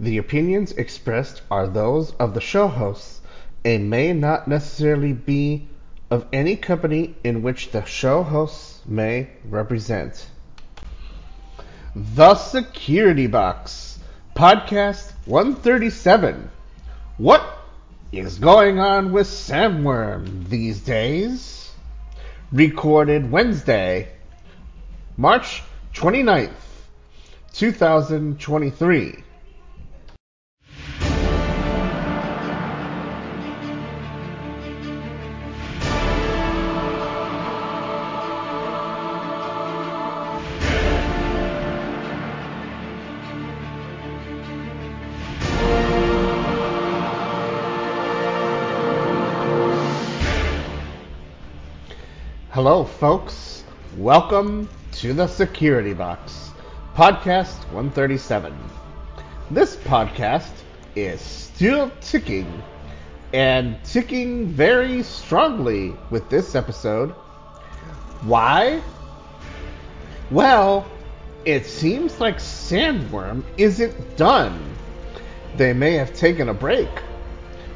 The opinions expressed are those of the show hosts and may not necessarily be of any company in which the show hosts may represent. The Security Box, Podcast 137. What is going on with Sandworm these days? Recorded Wednesday, March 29th, 2023. Hello, folks. Welcome to the Security Box, Podcast 137. This podcast is still ticking and ticking very strongly with this episode. Why? Well, it seems like Sandworm isn't done. They may have taken a break,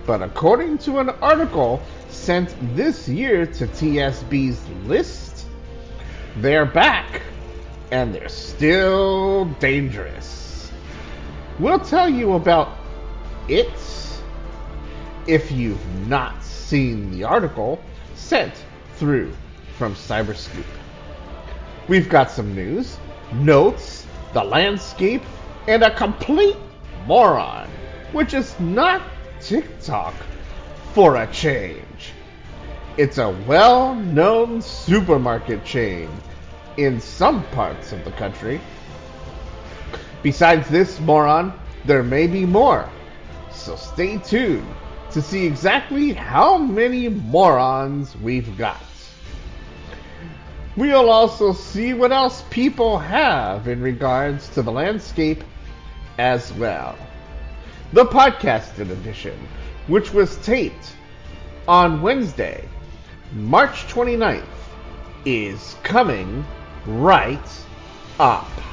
but according to an article sent this year to TSB's list, they're back and they're still dangerous. We'll tell you about it if you've not seen the article sent through from Cyberscoop. We've got some news, notes, the landscape, and a complete moron, which is not TikTok for a change. It's a well known supermarket chain in some parts of the country. Besides this moron, there may be more. So stay tuned to see exactly how many morons we've got. We'll also see what else people have in regards to the landscape as well. The podcasted edition, which was taped on Wednesday, March 29th is coming right up.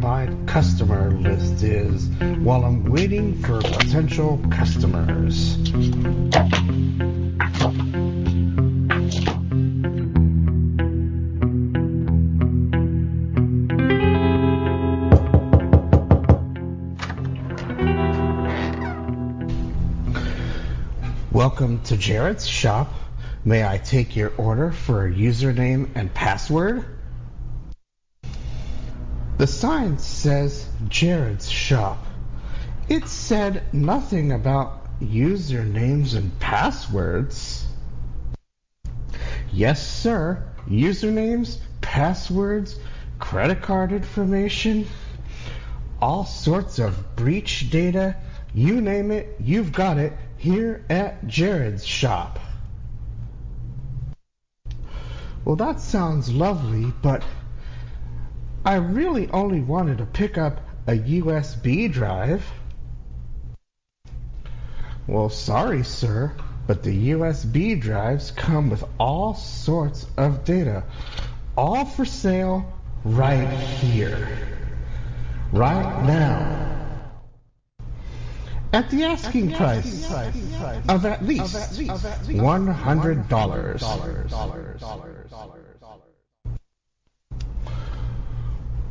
My customer list is while I'm waiting for potential customers. Welcome to Jared's shop. May I take your order for a username and password? The sign says Jared's shop. It said nothing about usernames and passwords. Yes, sir. Usernames, passwords, credit card information, all sorts of breach data. You name it, you've got it here at Jared's shop. Well, that sounds lovely, but I really only wanted to pick up a USB drive. Well, sorry, sir, but the USB drives come with all sorts of data, all for sale right here, right now. At the asking price of at least $100.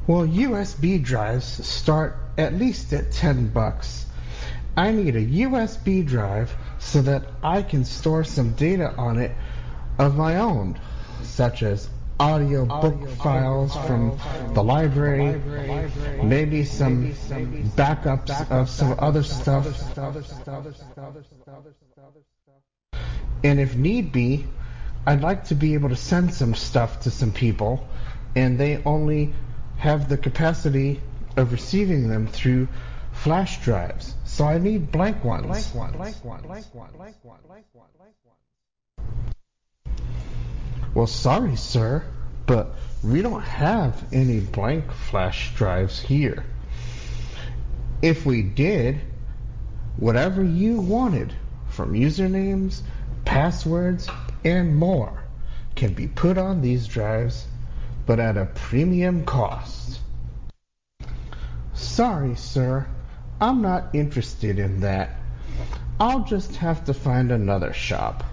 Well, USB drives start at least at 10 bucks. I need a USB drive so that I can store some data on it of my own, such as audio book files from the library, maybe some backups of some other stuff. And if need be, I'd like to be able to send some stuff to some people and they only have the capacity of receiving them through flash drives. So I need blank ones. Blank ones. Blank ones. Blank ones. Blank ones. Blank ones. Well, sorry, sir, but we don't have any blank flash drives here. If we did, whatever you wanted, from usernames, passwords, and more, can be put on these drives, but at a premium cost. Sorry, sir, I'm not interested in that. I'll just have to find another shop.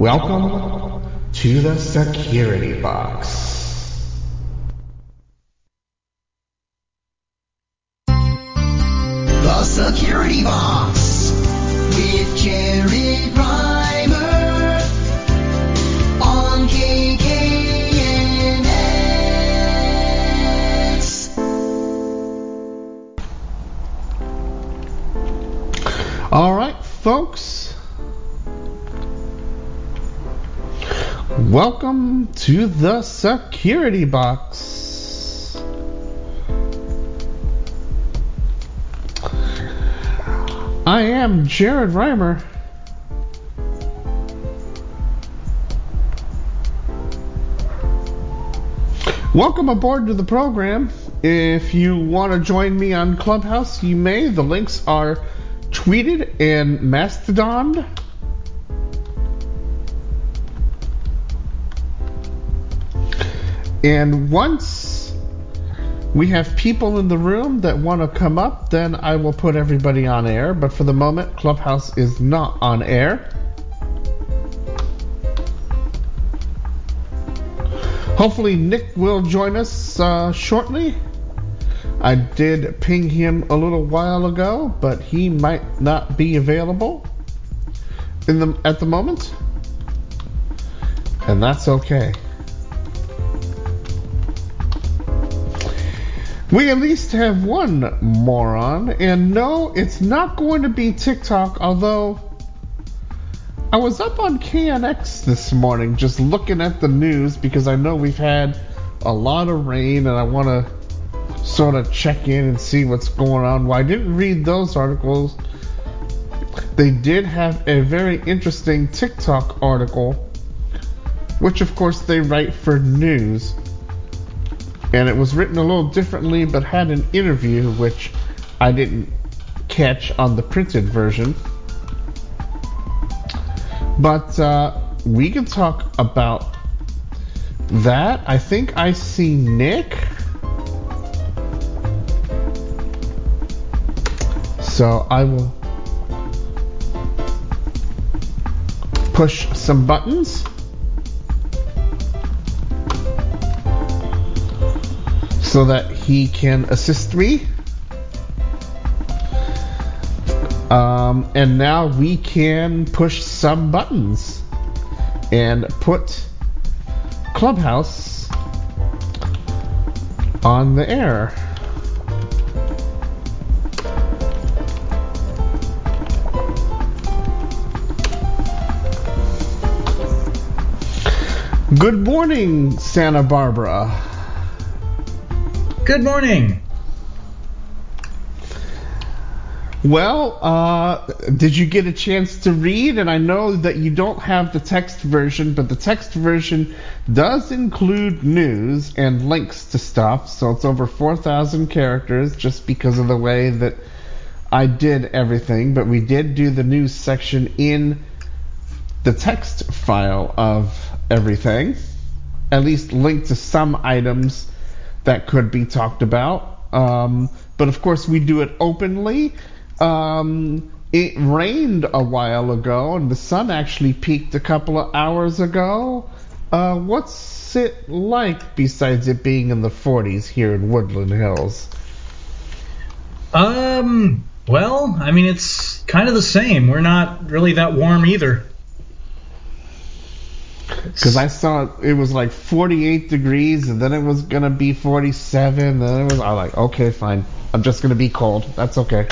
Welcome to the security box. The Security Box with Jared Rimer on KKNX. All right, folks. Welcome to the security box. I am Jared Rimer. Welcome aboard to the program. If you want to join me on Clubhouse, you may. The links are tweeted and Mastodon. And once we have people in the room that want to come up, then I will put everybody on air. But for the moment, Clubhouse is not on air. Hopefully, Nick will join us uh, shortly. I did ping him a little while ago, but he might not be available in the at the moment, and that's okay. We at least have one moron, and no, it's not going to be TikTok, although I was up on KNX this morning just looking at the news because I know we've had a lot of rain and I want to sort of check in and see what's going on. Well, I didn't read those articles. They did have a very interesting TikTok article, which of course they write for news and it was written a little differently but had an interview which I didn't catch on the printed version. But uh, we can talk about that. I think I see Nick. So I will push some buttons. So that he can assist me. Um, and now we can push some buttons and put Clubhouse on the air. Good morning, Santa Barbara. Good morning. Well, uh, did you get a chance to read? And I know that you don't have the text version, but the text version does include news and links to stuff. So it's over 4,000 characters just because of the way that I did everything. But we did do the news section in the text file of everything, at least linked to some items that could be talked about. Um, but of course, we do it openly. Um, it rained a while ago, and the sun actually peaked a couple of hours ago. Uh, what's it like besides it being in the 40s here in Woodland Hills? Um, well, I mean, it's kind of the same. We're not really that warm either. Because I saw it was like 48 degrees, and then it was gonna be 47. Then it was. I like, okay, fine. I'm just gonna be cold. That's okay.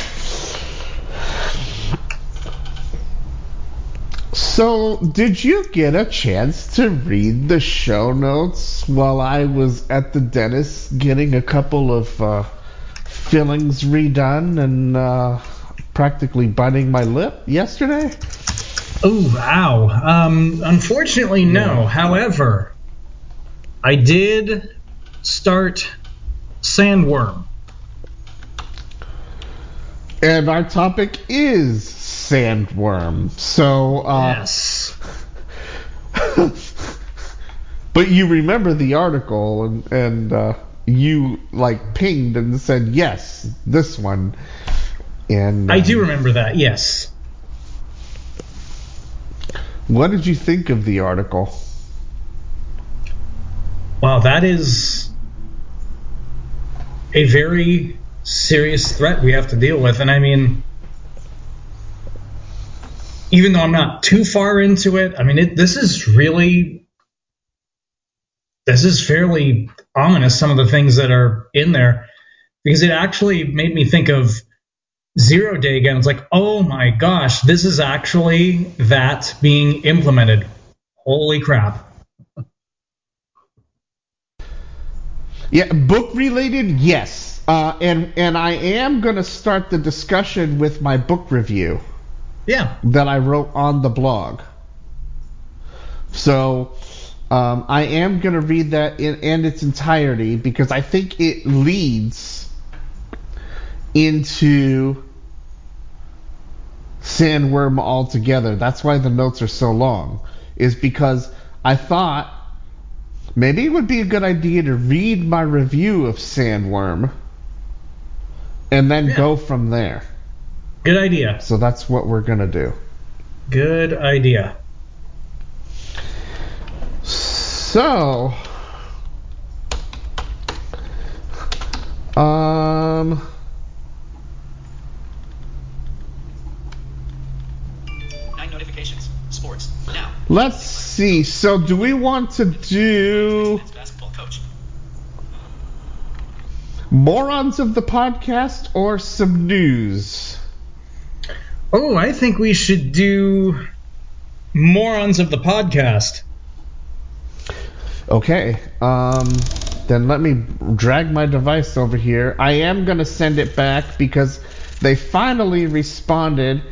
So, did you get a chance to read the show notes while I was at the dentist getting a couple of uh, fillings redone and uh, practically biting my lip yesterday? Oh, ow. Um, unfortunately, no. However, I did start Sandworm. And our topic is sandworm. So, uh, yes. but you remember the article and, and uh, you like pinged and said, yes, this one. And I um, do remember that, yes. What did you think of the article? Wow, that is a very serious threat we have to deal with. And I mean, even though I'm not too far into it, I mean, it, this is really, this is fairly ominous, some of the things that are in there, because it actually made me think of Zero Day again. It's like, oh my gosh, this is actually that being implemented. Holy crap. Yeah, book related, yes. Uh, and and I am gonna start the discussion with my book review Yeah. that I wrote on the blog. So um, I am gonna read that in, in its entirety because I think it leads into Sandworm altogether. That's why the notes are so long. Is because I thought maybe it would be a good idea to read my review of Sandworm and then Yeah. go from there. Good idea. So that's what we're gonna do. Good idea. So, um, let's see. So, do we want to do Men's basketball coach. morons of the podcast or some news? Oh, I think we should do morons of the podcast. Okay. Um, then let me drag my device over here. I am gonna send it back because they finally responded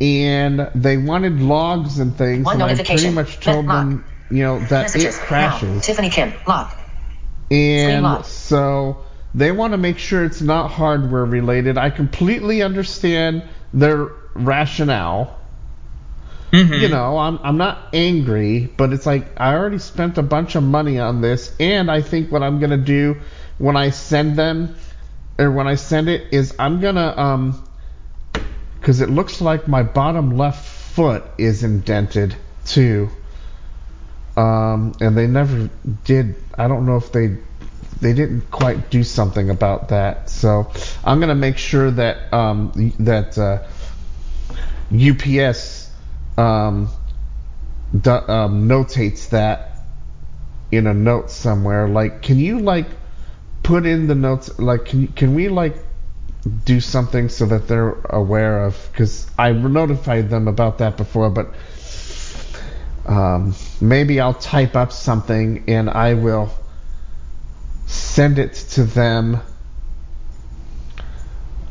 and they wanted logs and things, One and I pretty much told Lock. them, you know, that Messages. it crashes. Now. Tiffany Kim. log. And lock. so they want to make sure it's not hardware related. I completely understand their rationale. Mm-hmm. You know, I'm I'm not angry, but it's like I already spent a bunch of money on this, and I think what I'm gonna do when I send them or when I send it is I'm gonna um because it looks like my bottom left foot is indented too. Um, and they never did. I don't know if they they didn't quite do something about that. So I'm gonna make sure that um, that uh, UPS um, do, um, notates that in a note somewhere. Like, can you like put in the notes? Like, can can we like do something so that they're aware of? Because I notified them about that before, but um, maybe I'll type up something and I will send it to them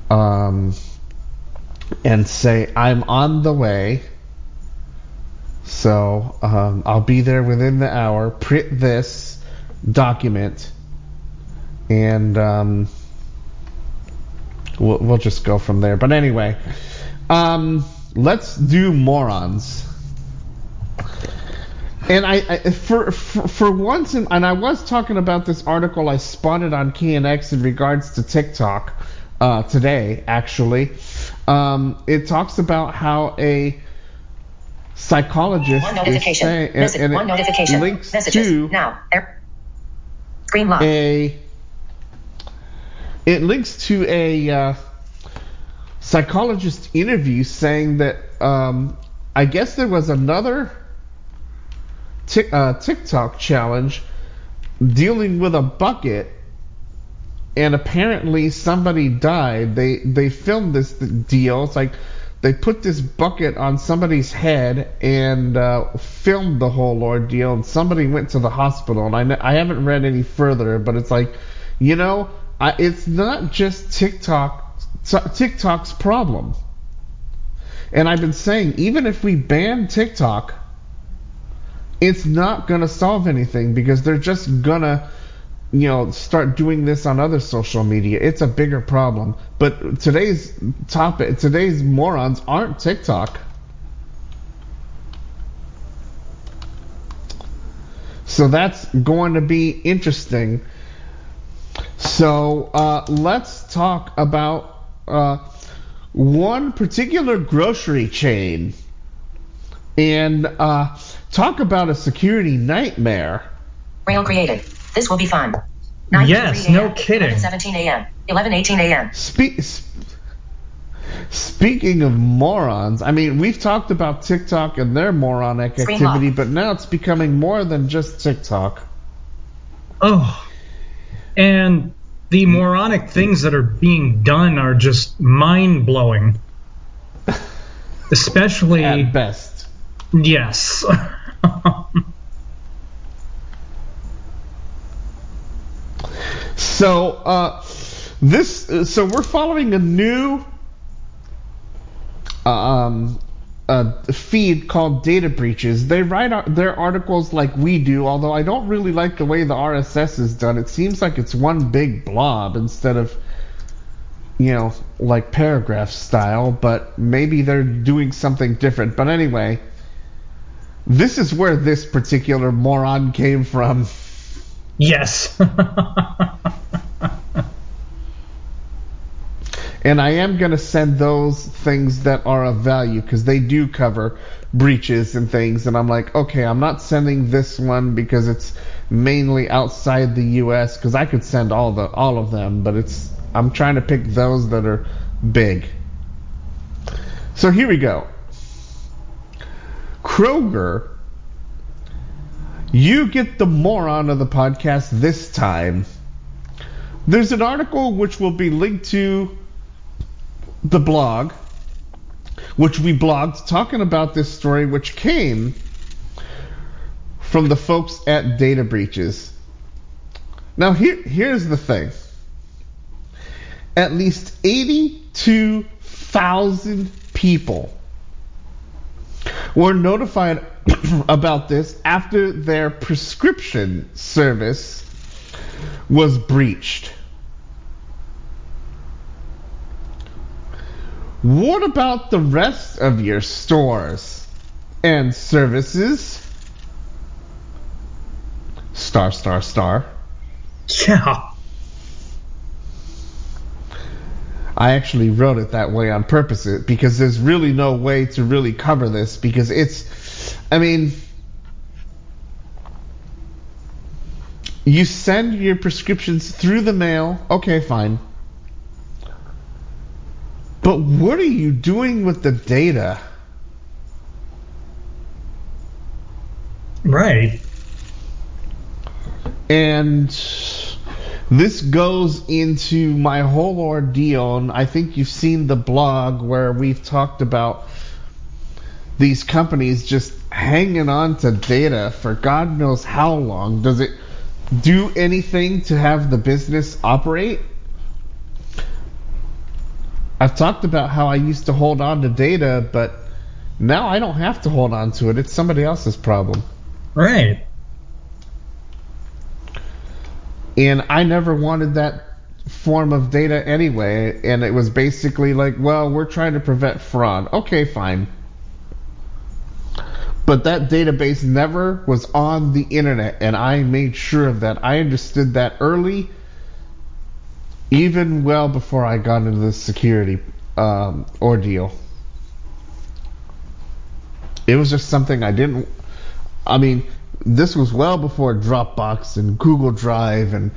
um, and say I'm on the way. So um, I'll be there within the hour. Print this document, and um, we'll, we'll just go from there. But anyway, um, let's do morons. And I, I for, for for once, in, and I was talking about this article I spotted on KNX in regards to TikTok uh, today. Actually, um, it talks about how a psychologist One is notification. saying, and, and One notification. links Messages. to Now. Screen lock. a it links to a uh, psychologist interview saying that um, I guess there was another Tik uh, TikTok challenge dealing with a bucket, and apparently somebody died. They they filmed this deal. It's like they put this bucket on somebody's head and uh, filmed the whole ordeal, and somebody went to the hospital. And I I haven't read any further, but it's like, you know, I, it's not just TikTok TikTok's problem. And I've been saying, even if we ban TikTok, it's not going to solve anything because they're just going to, you know, start doing this on other social media. It's a bigger problem. But today's topic, today's morons aren't TikTok. So that's going to be interesting. So uh, let's talk about uh, one particular grocery chain and uh, talk about a security nightmare. Rail created. This will be fun. 9 Yes, no kidding. 17 a.m. 11:18 a.m. Spe- speaking of morons, I mean, we've talked about TikTok and their moronic Screen activity, lock. but now it's becoming more than just TikTok. Oh. And the moronic things that are being done are just mind blowing. Especially, At best. yes. So, uh, this, uh, so we're following a new um, uh, feed called Data Breaches. They write their articles like we do, although I don't really like the way the RSS is done. It seems like it's one big blob instead of, you know, like paragraph style, but maybe they're doing something different. But anyway, this is where this particular moron came from. yes. And I am going to send those things that are of value because they do cover breaches and things. And I'm like, okay, I'm not sending this one because it's mainly outside the U.S. because I could send all the all of them, but it's I'm trying to pick those that are big. So here we go. Kroger, you get the moron of the podcast this time. There's an article which will be linked to the blog, which we blogged talking about this story, which came from the folks at Data Breaches. Now, here, here's the thing at least 82,000 people were notified about this after their prescription service was breached. What about the rest of your stores and services? Star, star, star. yeah. I actually wrote it that way on purpose uh, because there's really no way to really cover this because it's, I mean, you send your prescriptions through the mail, okay, fine. But what are you doing with the data? Right. And this goes into my whole ordeal, and I think you've seen the blog where we've talked about these companies just hanging on to data for God knows how long. Does it do anything to have the business operate? I've talked about how I used to hold on to data, but now I don't have to hold on to it. It's somebody else's problem. Right. And I never wanted that form of data anyway. And it was basically like, well, we're trying to prevent fraud. Okay, fine. But that database never was on the internet, and I made sure of that. I understood that early, even well before I got into the security um, ordeal. It was just something I didn't. I mean, this was well before Dropbox and Google Drive and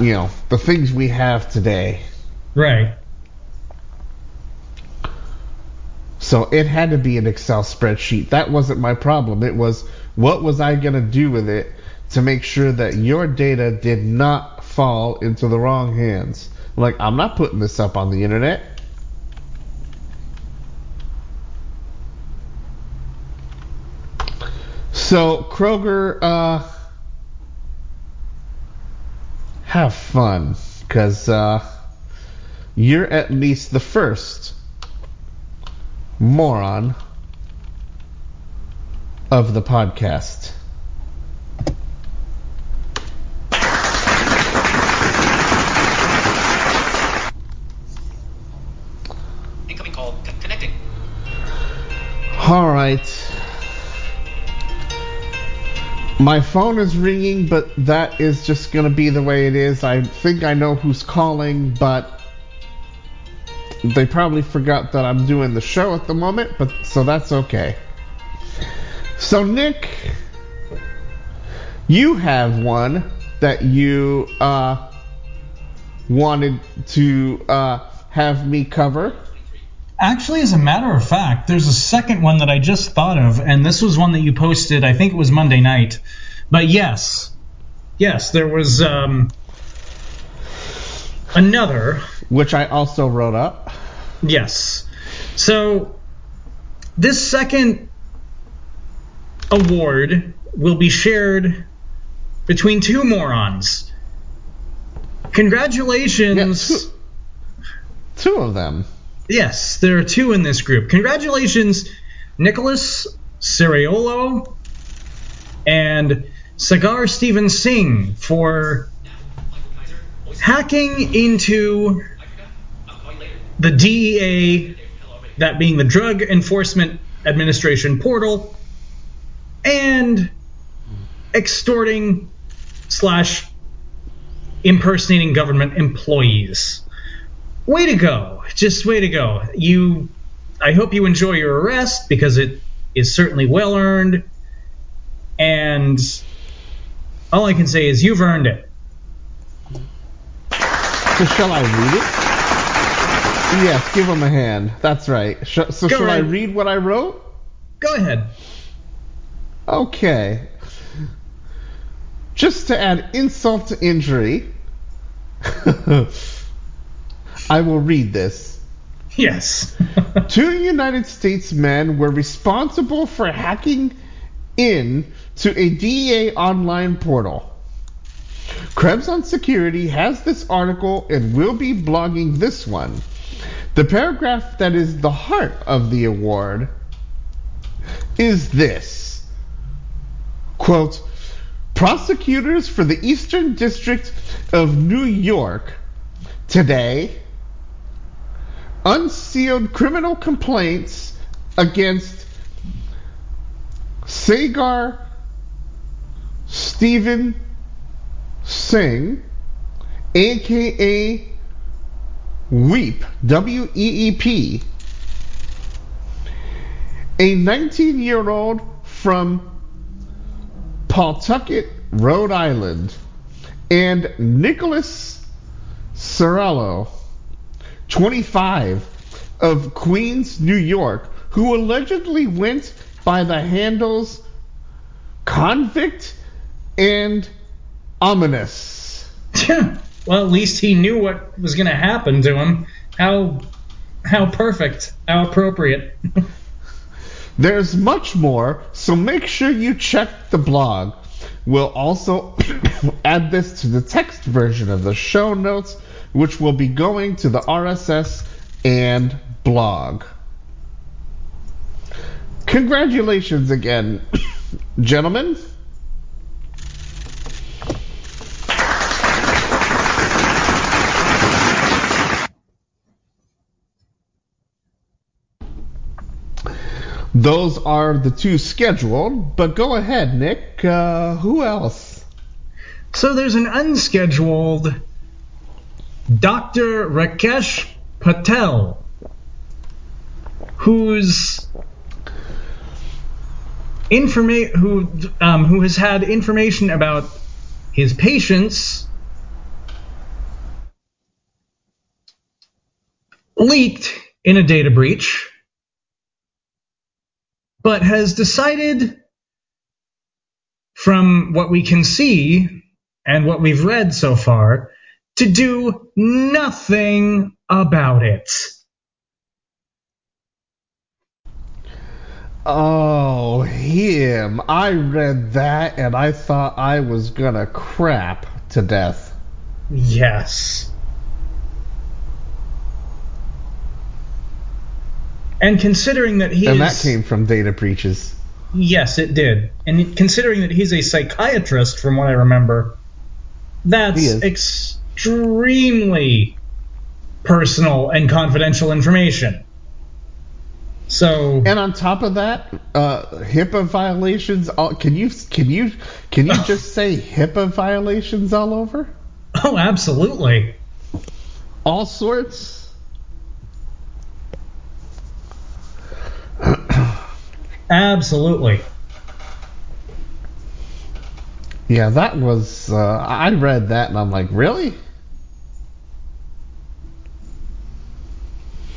you know the things we have today. Right. So it had to be an Excel spreadsheet. That wasn't my problem. It was what was I going to do with it to make sure that your data did not fall into the wrong hands. Like, I'm not putting this up on the internet. So, Kroger, uh, have fun, because, uh, you're at least the first moron of the podcast. All right. My phone is ringing, but that is just going to be the way it is. I think I know who's calling, but they probably forgot that I'm doing the show at the moment, but so that's okay. So Nick, you have one that you uh wanted to uh have me cover. Actually, as a matter of fact, there's a second one that I just thought of, and this was one that you posted. I think it was Monday night. But yes, yes, there was um, another. which I also wrote up. Yes. So this second award will be shared between two morons. Congratulations. Yeah, two, two of them. Yes, there are two in this group. Congratulations, Nicholas Ceraolo and Sagar Steven Singh for hacking into the DEA, that being the Drug Enforcement Administration portal, and extorting slash impersonating government employees. Way to go. Just way to go. You I hope you enjoy your arrest because it is certainly well earned. And all I can say is you've earned it. So shall I read it? Yes, give him a hand. That's right. Sh- so Go shall I read what I wrote? Go ahead. Okay. Just to add insult to injury, I will read this. Yes. Two United States men were responsible for hacking in to a DEA online portal. Krebs on Security has this article and will be blogging this one. The paragraph that is the heart of the award is this quote prosecutors for the eastern district of new york today unsealed criminal complaints against sagar steven singh aka weep w-e-e-p a 19 year old from Pawtucket, Rhode Island, and Nicholas Ceraolo, 25, of Queens, New York, who allegedly went by the handles convict and ominous. well, at least he knew what was going to happen to him. How how perfect. How appropriate. There's much more, so make sure you check the blog. We'll also add this to the text version of the show notes, which will be going to the RSS and blog. Congratulations again, gentlemen. Those are the two scheduled, but go ahead, Nick. Uh, who else? So there's an unscheduled Dr. Rakesh Patel, who's informa- who um, who has had information about his patients leaked in a data breach. but has decided, from what we can see and what we've read so far, to do nothing about it. Oh, him. I read that and I thought I was gonna crap to death. Yes. And considering that he And that came from data breaches. Yes, it did. And considering that he's a psychiatrist, from what I remember, that's is. Extremely personal and confidential information. So, And on top of that, uh, HIPAA violations. All, can you can you can you just say HIPAA violations all over? oh, absolutely. All sorts. Absolutely. Yeah, that was. Uh, I read that and I'm like, really?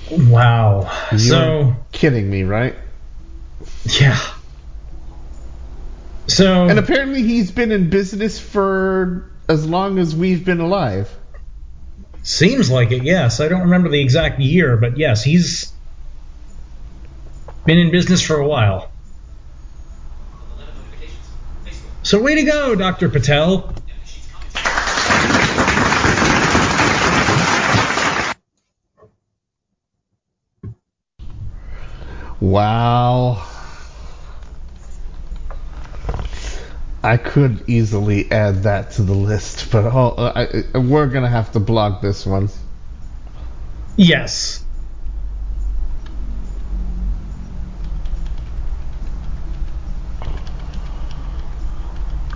Wow. You're So, kidding me, right? yeah. So, And apparently he's been in business for as long as we've been alive. seems like it, yes. I don't remember the exact year, but yes, he's been in business for a while. 11 notifications. Facebook. So, way to go, Dr. Patel. Yeah, she's comments. Wow. I could easily add that to the list, but oh, I, I, we're gonna have to block this one. Yes.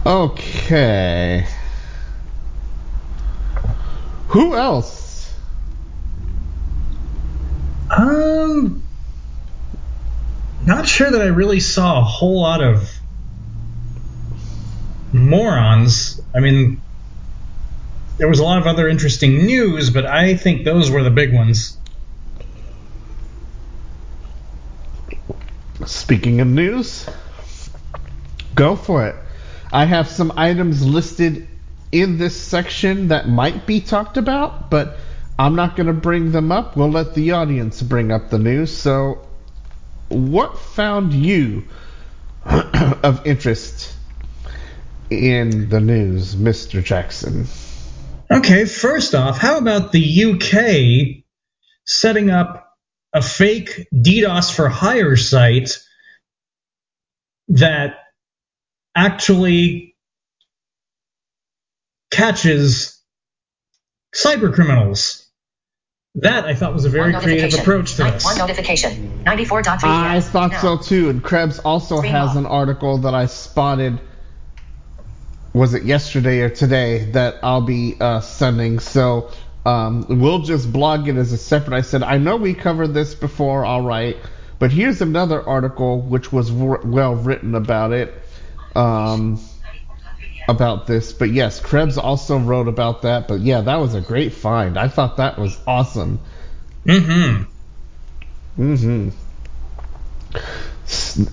Okay. Who else? Um, not sure that I really saw a whole lot of morons. I mean, there was a lot of other interesting news, but I think those were the big ones. Speaking of news, go for it. I have some items listed in this section that might be talked about, but I'm not going to bring them up. We'll let the audience bring up the news. So, what found you of interest in the news, Mr. Jackson? Okay, first off, how about the UK setting up a fake DDoS for hire site that actually catches cyber criminals? That I thought was a very creative approach to Ni- this. One notification. 94.3 I thought Now. so too, and Krebs also Stream has off. an article that I spotted. Was it yesterday or today that I'll be uh, sending? So um, we'll just blog it as a separate. I said I know we covered this before, all right, but here's another article which was w- well written about it, um, about this. But yes, Krebs also wrote about that. But yeah, that was a great find. I thought that was awesome. Mm-hmm. Mm hmm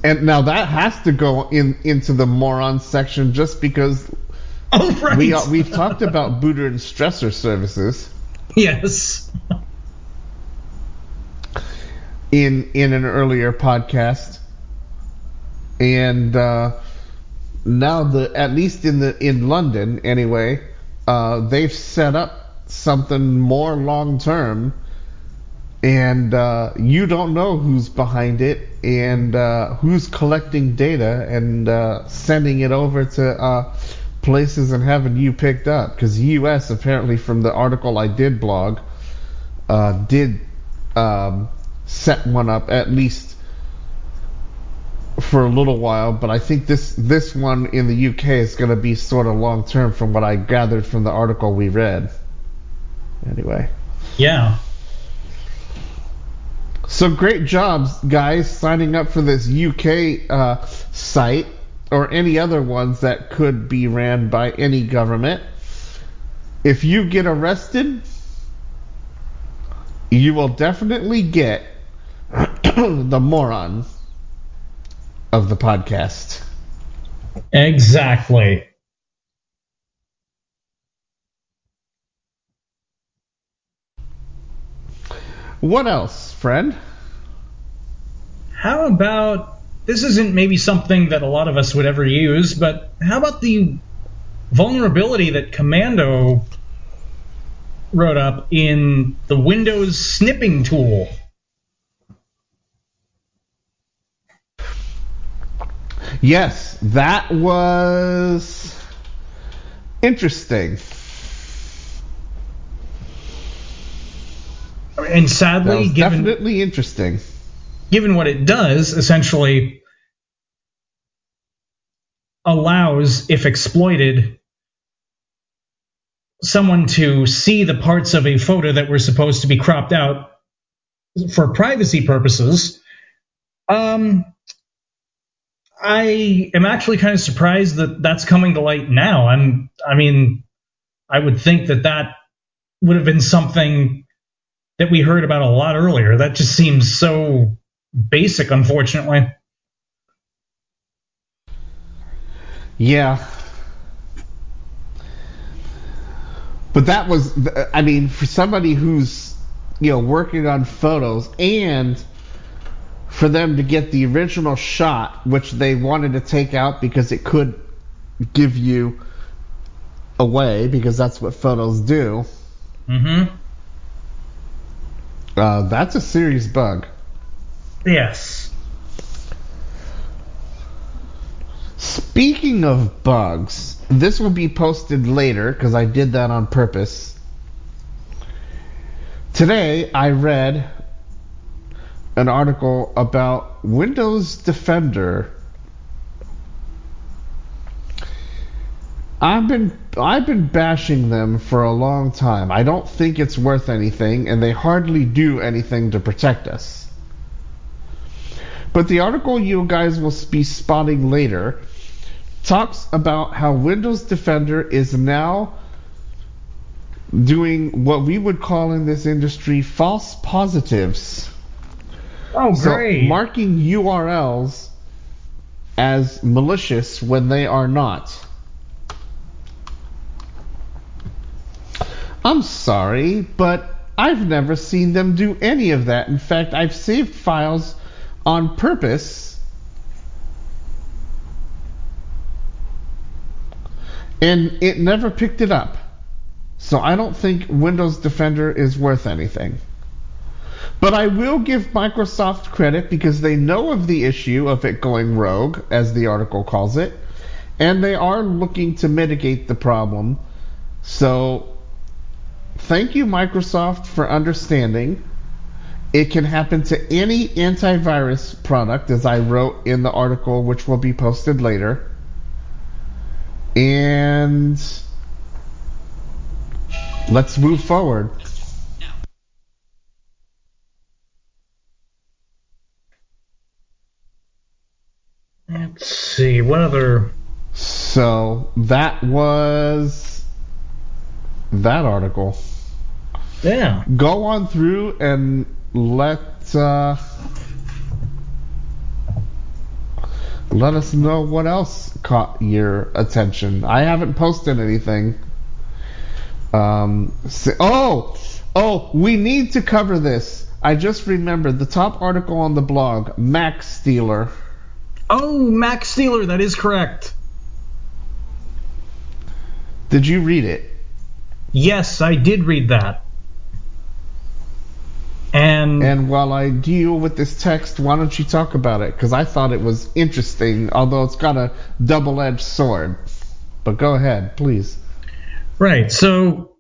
And now that has to go in into the moron section just because Oh right. we we've talked about booter and stressor services yes. in in an earlier podcast, and uh, now the at least in the in London anyway, uh, they've set up something more long term, and uh, you don't know who's behind it and uh, who's collecting data and uh, sending it over to uh, places and having you picked up because U.S. apparently from the article I did blog uh, did um, set one up at least for a little while, but I think this this one in the UK is going to be sort of long term from what I gathered from the article we read. Anyway, Yeah. so great jobs, guys, signing up for this UK uh, site or any other ones that could be ran by any government. If you get arrested, you will definitely get the moron. Of the podcast. Exactly. What else, friend? How about this isn't maybe something that a lot of us would ever use, but how about the vulnerability that Commando wrote up in the Windows snipping tool? Yes, that was interesting. And sadly, given definitely interesting. given what it does, essentially allows, if exploited, someone to see the parts of a photo that were supposed to be cropped out for privacy purposes. Um, I am actually kind of surprised that that's coming to light now. I'm, I mean, I would think that that would have been something that we heard about a lot earlier. That just seems so basic, unfortunately. Yeah. But that was, I mean, for somebody who's, you know, working on photos and for them to get the original shot, which they wanted to take out because it could give you away, because that's what photos do, Mm-hmm. uh, that's a serious bug. Yes. Speaking of bugs, this will be posted later because I did that on purpose. Today I read an article about Windows Defender. I've been I've been bashing them for a long time. I don't think it's worth anything and they hardly do anything to protect us. But the article you guys will be spotting later talks about how Windows Defender is now doing what we would call in this industry false positives. Oh, So great. marking URLs as malicious when they are not. I'm sorry, but I've never seen them do any of that. In fact, I've saved files on purpose and it never picked it up. So I don't think Windows Defender is worth anything. But I will give Microsoft credit because they know of the issue of it going rogue, as the article calls it, and they are looking to mitigate the problem. So thank you, Microsoft, for understanding. It can happen to any antivirus product, as I wrote in the article, which will be posted later. And let's move forward. Let's see. What other. So that was that article. Yeah. Go on through and let uh, let us know what else caught your attention. I haven't posted anything. Um, s- oh, oh, we need to cover this. I just remembered the top article on the blog, Mac Stealer. Oh, Mac Stealer, that is correct. Did you read it? Yes, I did read that. And, And while I deal with this text, why don't you talk about it? Because I thought it was interesting, although it's got a double edged sword. But go ahead, please. right, so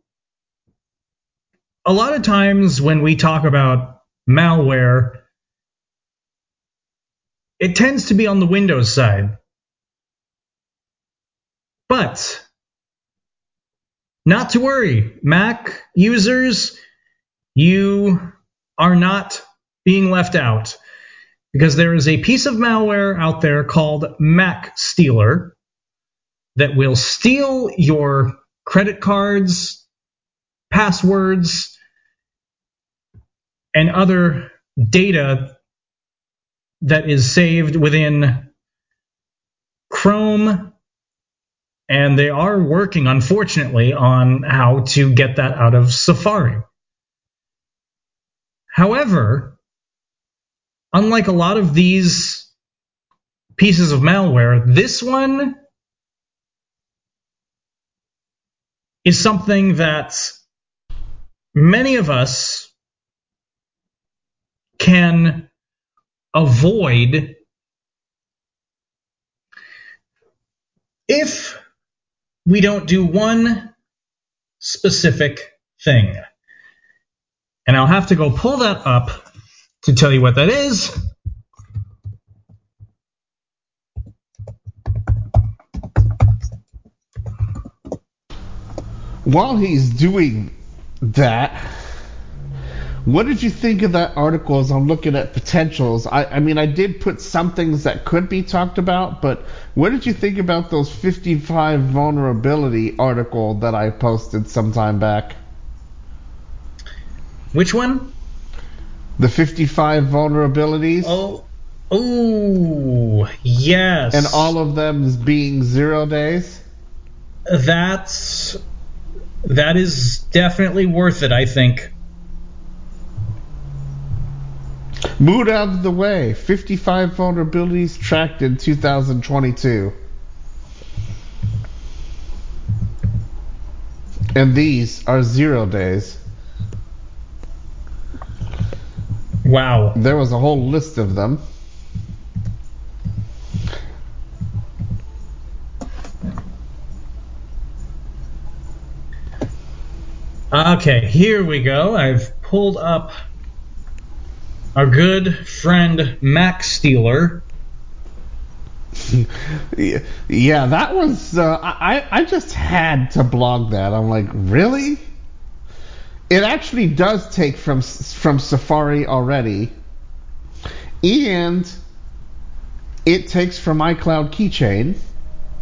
a lot of times when we talk about malware, it tends to be on the Windows side. But not to worry, Mac users, you are not being left out because there is a piece of malware out there called Mac Stealer that will steal your credit cards, passwords, and other data that is saved within Chrome, and they are working, unfortunately, on how to get that out of Safari. However, unlike a lot of these pieces of malware, this one is something that many of us can avoid if we don't do one specific thing. And I'll have to go pull that up to tell you what that is. While he's doing that, what did you think of that article as I'm looking at potentials? I, I mean, I did put some things that could be talked about, but what did you think about those 55 vulnerability article that I posted some time back? Which one? The 55 vulnerabilities? Oh, oh, yes. And all of them being zero days? That's that is definitely worth it, I think. Mood out of the way. 55 vulnerabilities tracked in 2022. And these are zero days. Wow. There was a whole list of them. Okay, here we go. I've pulled up our good friend Mac Stealer. yeah, that was. Uh, I I just had to blog that. I'm like, really? It actually does take from from Safari already, and it takes from iCloud Keychain.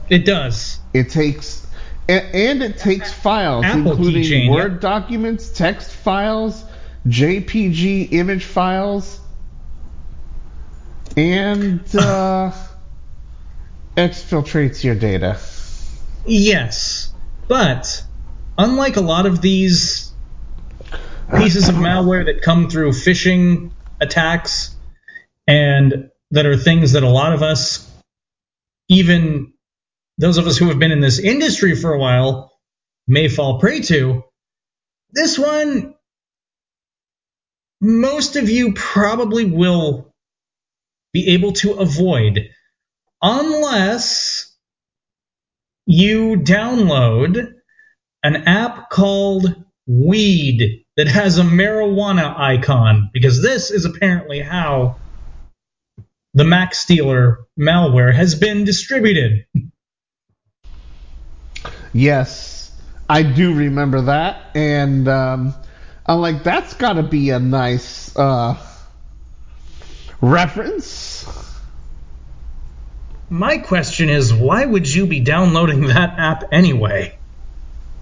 It does. It takes and, and it takes files Apple including keychain, Word yep. documents, text files, JPG image files, and uh, exfiltrates your data. Yes, but unlike a lot of these pieces of malware that come through phishing attacks and that are things that a lot of us, even those of us who have been in this industry for a while, may fall prey to, this one, most of you probably will be able to avoid unless you download an app called Weed that has a marijuana icon, because this is apparently how the Mac Stealer malware has been distributed. Yes, I do remember that, and um, I'm like, that's got to be a nice uh, reference. My question is why would you be downloading that app anyway?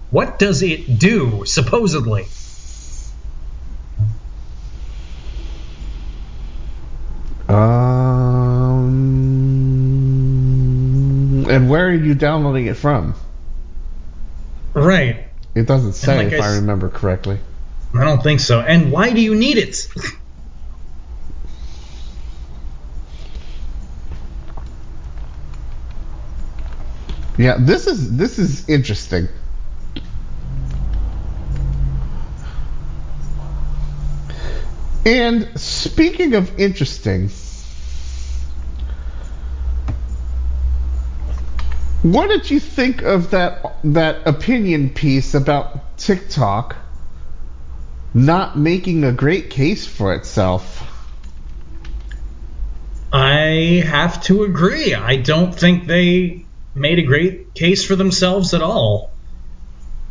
What does it do, supposedly? Um, and where are you downloading it from? Right. It doesn't say, like if I remember correctly. I don't think so. And why do you need it? Yeah, this is this is interesting. And speaking of interesting, what did you think of that that opinion piece about TikTok not making a great case for itself? I have to agree. I don't think they made a great case for themselves at all.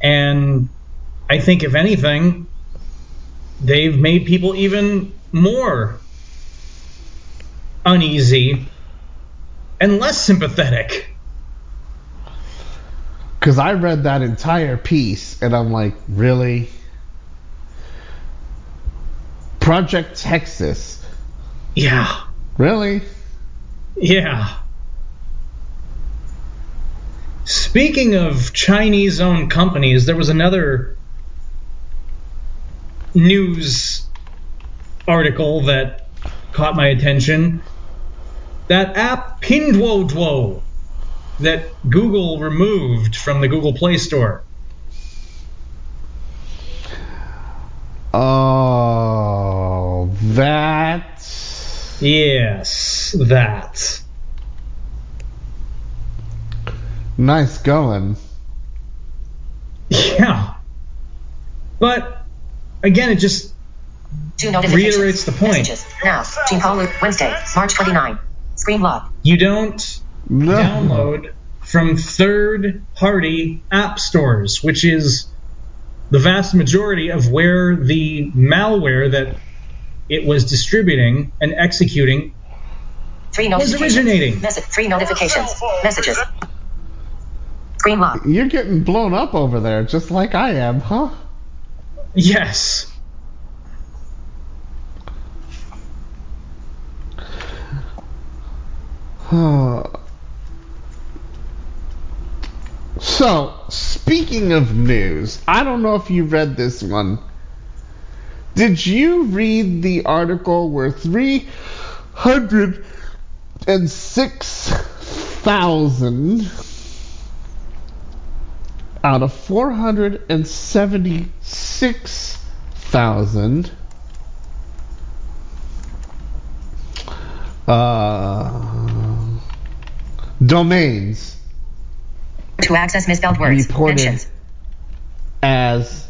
And I think, if anything, they've made people even more uneasy and less sympathetic. Because I read that entire piece and I'm like, really? Project Texas. Yeah. Really? Yeah. Speaking of Chinese owned companies, there was another news article that caught my attention. That app Pinduoduo that Google removed from the Google Play Store. Oh, that. Yes, that. Nice going. Yeah. But again, it just Two reiterates the point. Messages. Now. Gene Paul Wednesday, March 29. Screen lock. You don't No. download from third party app stores, which is the vast majority of where the malware that it was distributing and executing Three is notifications. originating. Message. Three notifications. Messages. Screen lock. You're getting blown up over there, just like I am, huh? Yes. so, speaking of news, I don't know if you read this one. Did you read the article where 306,000 out of 476,000 uh, domains To access misspelled words. Reported. Mentions. as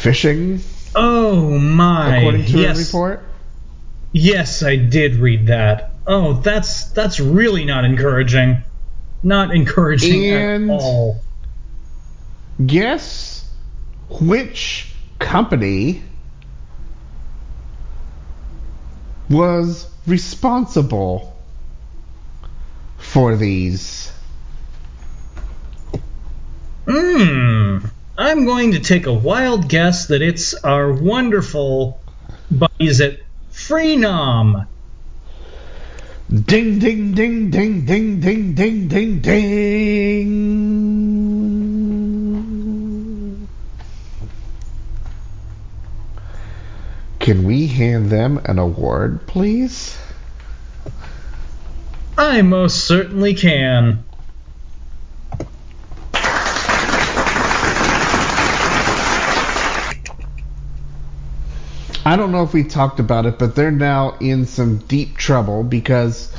phishing, Oh my. according to yes. a report. Yes, I did read that. Oh, that's that's really not encouraging. Not encouraging And- at all. Guess which company was responsible for these? Hmm. I'm going to take a wild guess that it's our wonderful buddies at Freenom. Ding, ding, ding, ding, ding, ding, ding, ding, ding. Can we hand them an award, please? I most certainly can. I don't know if we talked about it, but they're now in some deep trouble because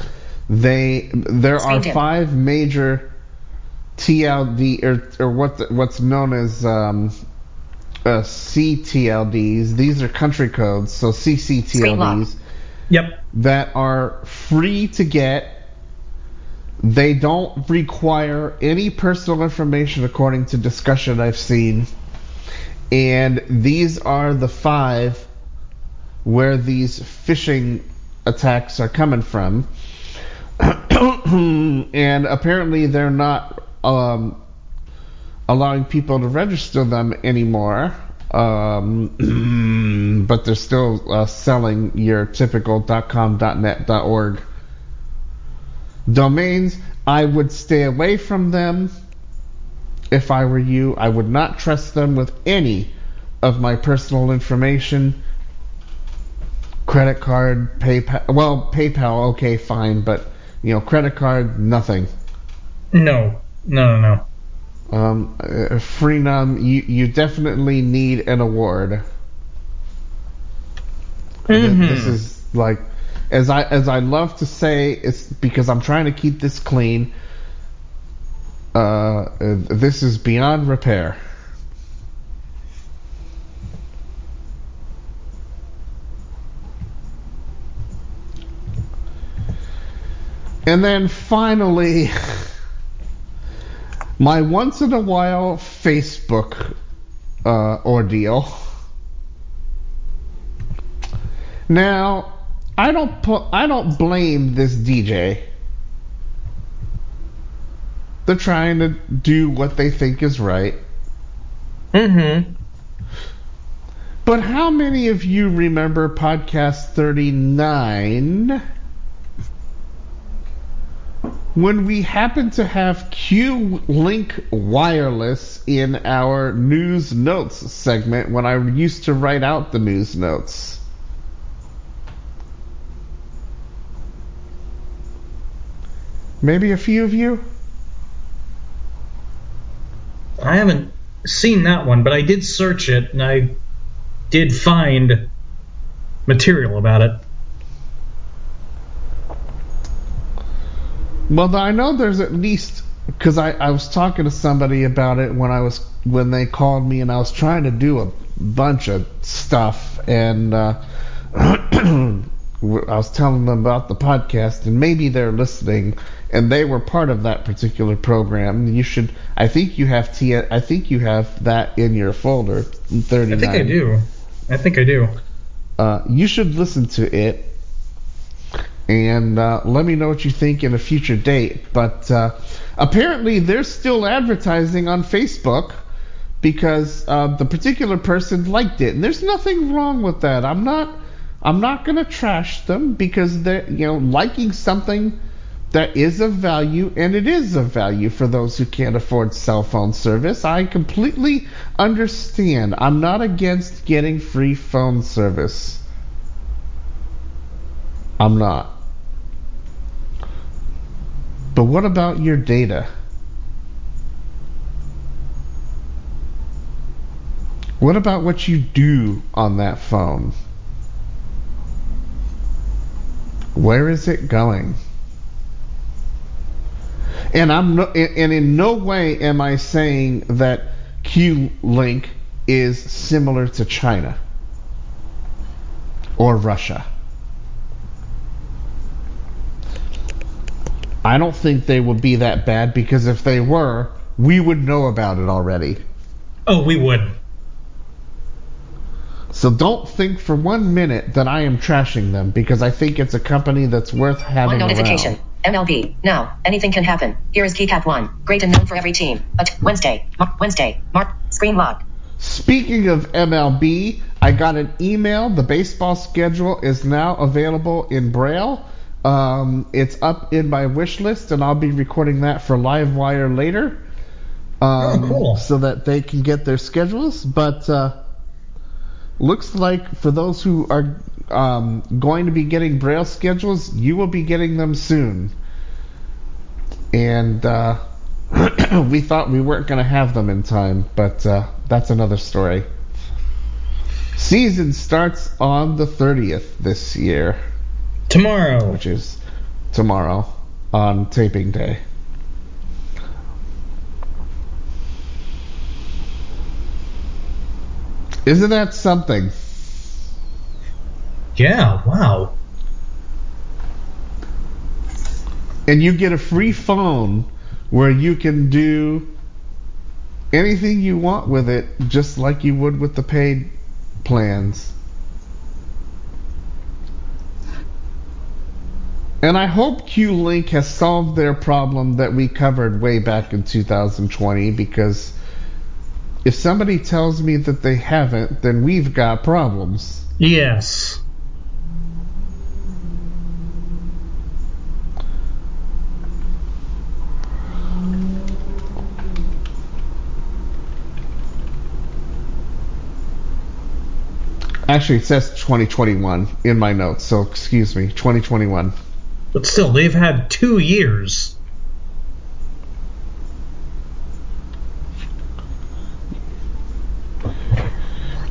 they there are Speaking. five major TLD or or what the, what's known as um, uh, CTLDs. These are country codes, so Screen CCTLDs Yep. that are free to get. They don't require any personal information according to discussion I've seen. And these are the five where these phishing attacks are coming from. and apparently they're not um, allowing people to register them anymore. Um, but they're still uh, selling your typical .com, .net, .org domains. I would stay away from them if I were you. I would not trust them with any of my personal information. Credit card, PayPal. Well, PayPal, okay, fine, but you know, credit card, nothing. No. No, no, no. Um, uh, Freenom, you you definitely need an award. Mhm. This is like, as I as I love to say, it's because I'm trying to keep this clean. Uh, uh, this is beyond repair. And then finally, my once in a while Facebook uh, ordeal. Now, I don't put I don't blame this DJ. They're trying to do what they think is right. Mm-hmm. But how many of you remember podcast 39 when we happen to have Q Link Wireless in our news notes segment when I used to write out the news notes. Maybe a few of you? I haven't seen that one, but I did search it and I did find material about it. Well, I know there's at least because I, I was talking to somebody about it when I was when they called me and I was trying to do a bunch of stuff and uh, I was telling them about the podcast and maybe they're listening and they were part of that particular program. You should I think you have T I think you have that in your folder. Thirty. I think I do. I think I do. Uh, you should listen to it and uh, let me know what you think in a future date. But uh, apparently, they're still advertising on Facebook because uh, the particular person liked it, and there's nothing wrong with that. I'm not. I'm not gonna trash them because they, you know, liking something that is of value, and it is of value for those who can't afford cell phone service. I completely understand. I'm not against getting free phone service. I'm not. But what about your data? What about what you do on that phone? Where is it going? And I'm no, and in no way am I saying that Q-Link is similar to China or Russia. I don't think they would be that bad because if they were, we would know about it already. Oh, we would. So don't think for one minute that I am trashing them because I think it's a company that's worth having One notification. around. MLB. Now, anything can happen. Here is keycap one. Great and known for every team. But Wednesday. Mar- Wednesday. Mark. Screen locked. Speaking of MLB, I got an email. The baseball schedule is now available in Braille. Um, it's up in my wish list, and I'll be recording that for Livewire later. Um, Oh, cool. So that they can get their schedules. But uh, looks like for those who are um, going to be getting Braille schedules, you will be getting them soon. And uh, we thought we weren't going to have them in time, but uh, that's another story. Season starts on the 30th this year, Tomorrow. which is tomorrow on taping day. Isn't that something? Yeah, wow. And you get a free phone where you can do anything you want with it, just like you would with the paid plans. And I hope Q-Link has solved their problem that we covered way back in 2020 because if somebody tells me that they haven't, then we've got problems. Yes. Actually, it says 2021 in my notes, so excuse me, 2021. But still, they've had two years.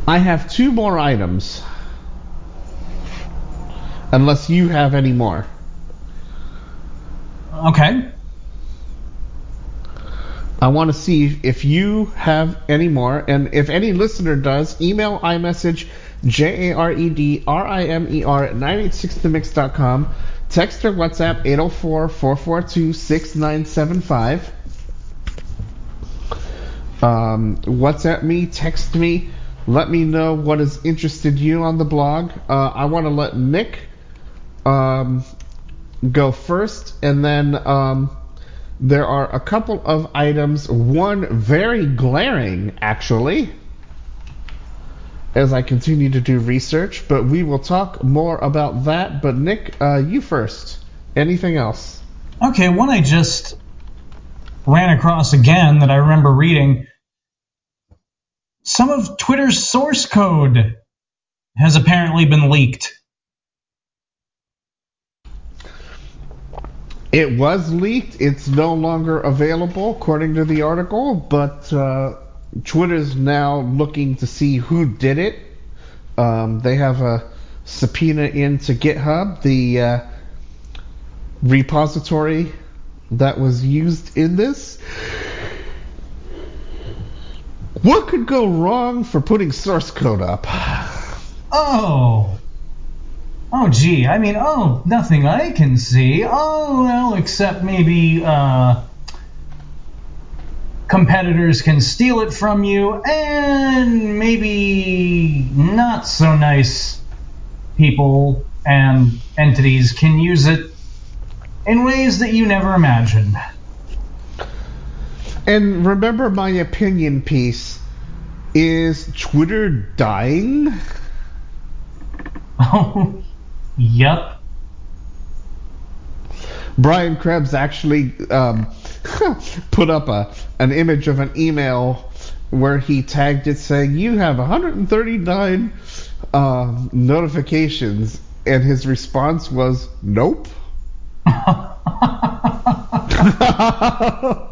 I have two more items. Unless you have any more. Okay. I want to see if you have any more, and if any listener does, email iMessage J A R E D R I M E R at 986themix.com. Text or WhatsApp 804 442 6975. Um, WhatsApp me, text me, let me know what has interested you on the blog. Uh, I want to let Nick um, go first, and then um, there are a couple of items, one very glaring actually, as I continue to do research, but we will talk more about that. But Nick, uh, you first. Anything else? Okay, one I just ran across again that I remember reading. Some of Twitter's source code has apparently been leaked. It was leaked. It's no longer available, according to the article, but uh, Twitter's now looking to see who did it. Um, they have a subpoena into GitHub, the uh, repository that was used in this. What could go wrong for putting source code up? Oh. Oh, gee. I mean, oh, nothing I can see. Oh, well, except maybe, uh, competitors can steal it from you, and maybe not so nice people and entities can use it in ways that you never imagined. And remember my opinion piece is Twitter dying? Oh, yep. Brian Krebs actually um, put up a an image of an email where he tagged it saying you have 139 uh, notifications, and his response was nope.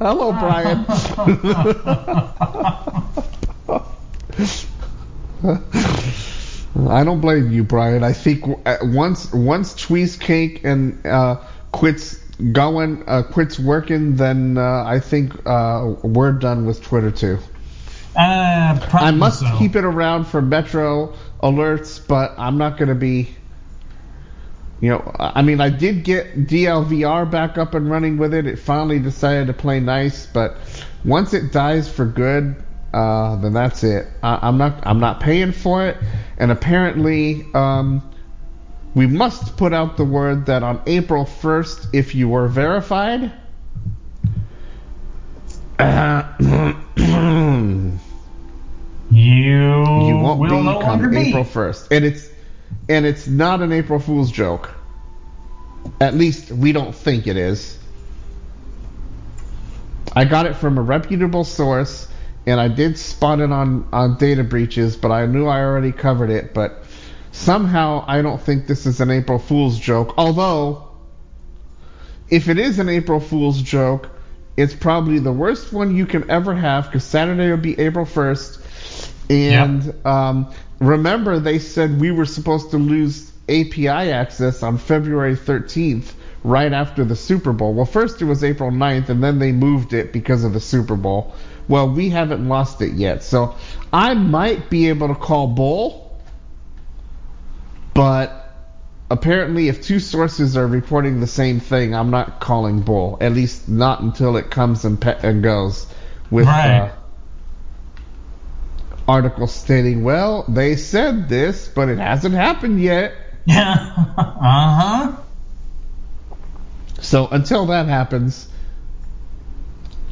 Hello, Brian. I don't blame you, Brian. I think uh, once once TweeseCake and uh, quits going, uh, quits working, then uh, I think uh, we're done with Twitter too. Uh, I must so. keep it around for Metro alerts, but I'm not going to be. You know, I mean, I did get DLVR back up and running with it. It finally decided to play nice, but once it dies for good, uh, then that's it. I, I'm not. I'm not paying for it, and apparently, um, we must put out the word that on April 1st, if you were verified. you, you won't be no come longer be. April 1st. And it's and it's not an April Fool's joke. At least we don't think it is. I got it from a reputable source and I did spot it on on data breaches, but I knew I already covered it, but somehow I don't think this is an April Fool's joke. Although if it is an April Fool's joke, it's probably the worst one you can ever have because Saturday will be April 1st. And um, remember, they said we were supposed to lose API access on February 13th, right after the Super Bowl. Well, first it was April 9th, and then they moved it because of the Super Bowl. Well, we haven't lost it yet. So I might be able to call Bull, but apparently, if two sources are reporting the same thing, I'm not calling Bull. At least not until it comes and, pe- and goes with. Right. Uh, article stating, well, they said this, but it hasn't happened yet. Yeah. uh huh. So until that happens,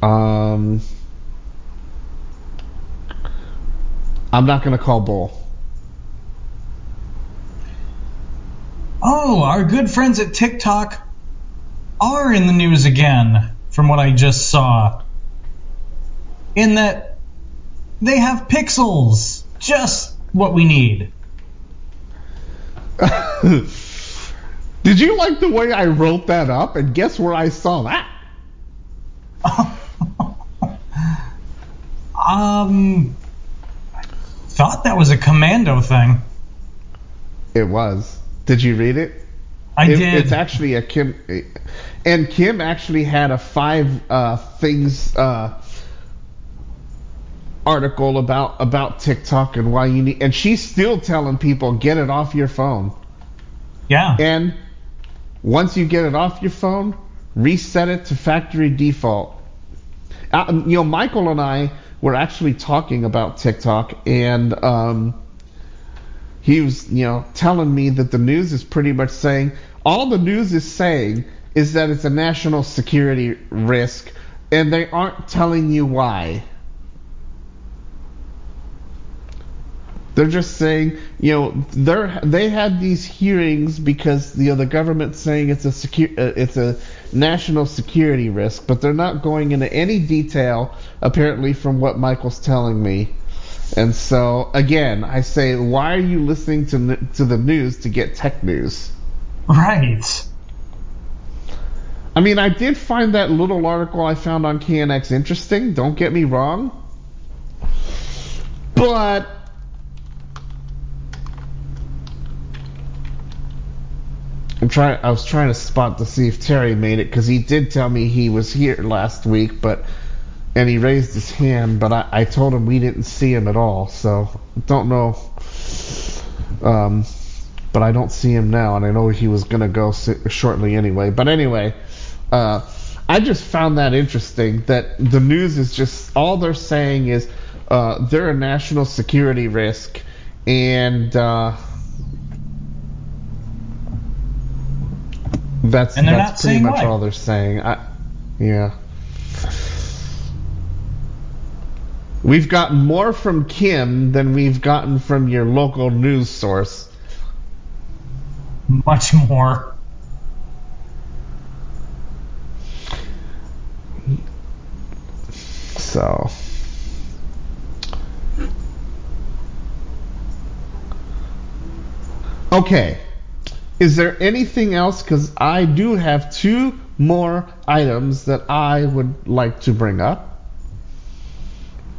um, I'm not going to call bull. Oh, our good friends at TikTok are in the news again, from what I just saw. In that they have pixels, just what we need. Did you like the way I wrote that up? And guess where I saw that? Um, thought that was a Komando thing. It was. Did you read it? I It- did. It's actually a Kim, and Kim actually had a five uh, things uh, article about about TikTok and why you need, and she's still telling people get it off your phone. yeah. And once you get it off your phone, reset it to factory default. Uh, you know, Michael and I were actually talking about TikTok, and um, he was, you know, telling me that the news is pretty much saying all the news is saying is that it's a national security risk, and they aren't telling you why. They're just saying, you know, they're they had these hearings because you know the government's saying it's a secu- uh, it's a national security risk, but they're not going into any detail apparently from what Michael's telling me. And so again, I say, why are you listening to to the news to get tech news? Right. I mean, I did find that little article I found on KNX interesting. Don't get me wrong, but I'm trying. I was trying to spot to see if Terry made it because he did tell me he was here last week, but and he raised his hand, but I, I told him we didn't see him at all. So don't know. Um, but I don't see him now, and I know he was gonna go shortly anyway. But anyway, uh, I just found that interesting that the news is just all they're saying is uh, they're a national security risk, and uh, that's And that's pretty much why. all they're saying. I, yeah. We've gotten more from Kim than we've gotten from your local news source. Much more. So. Okay. Is there anything else? Because I do have two more items that I would like to bring up.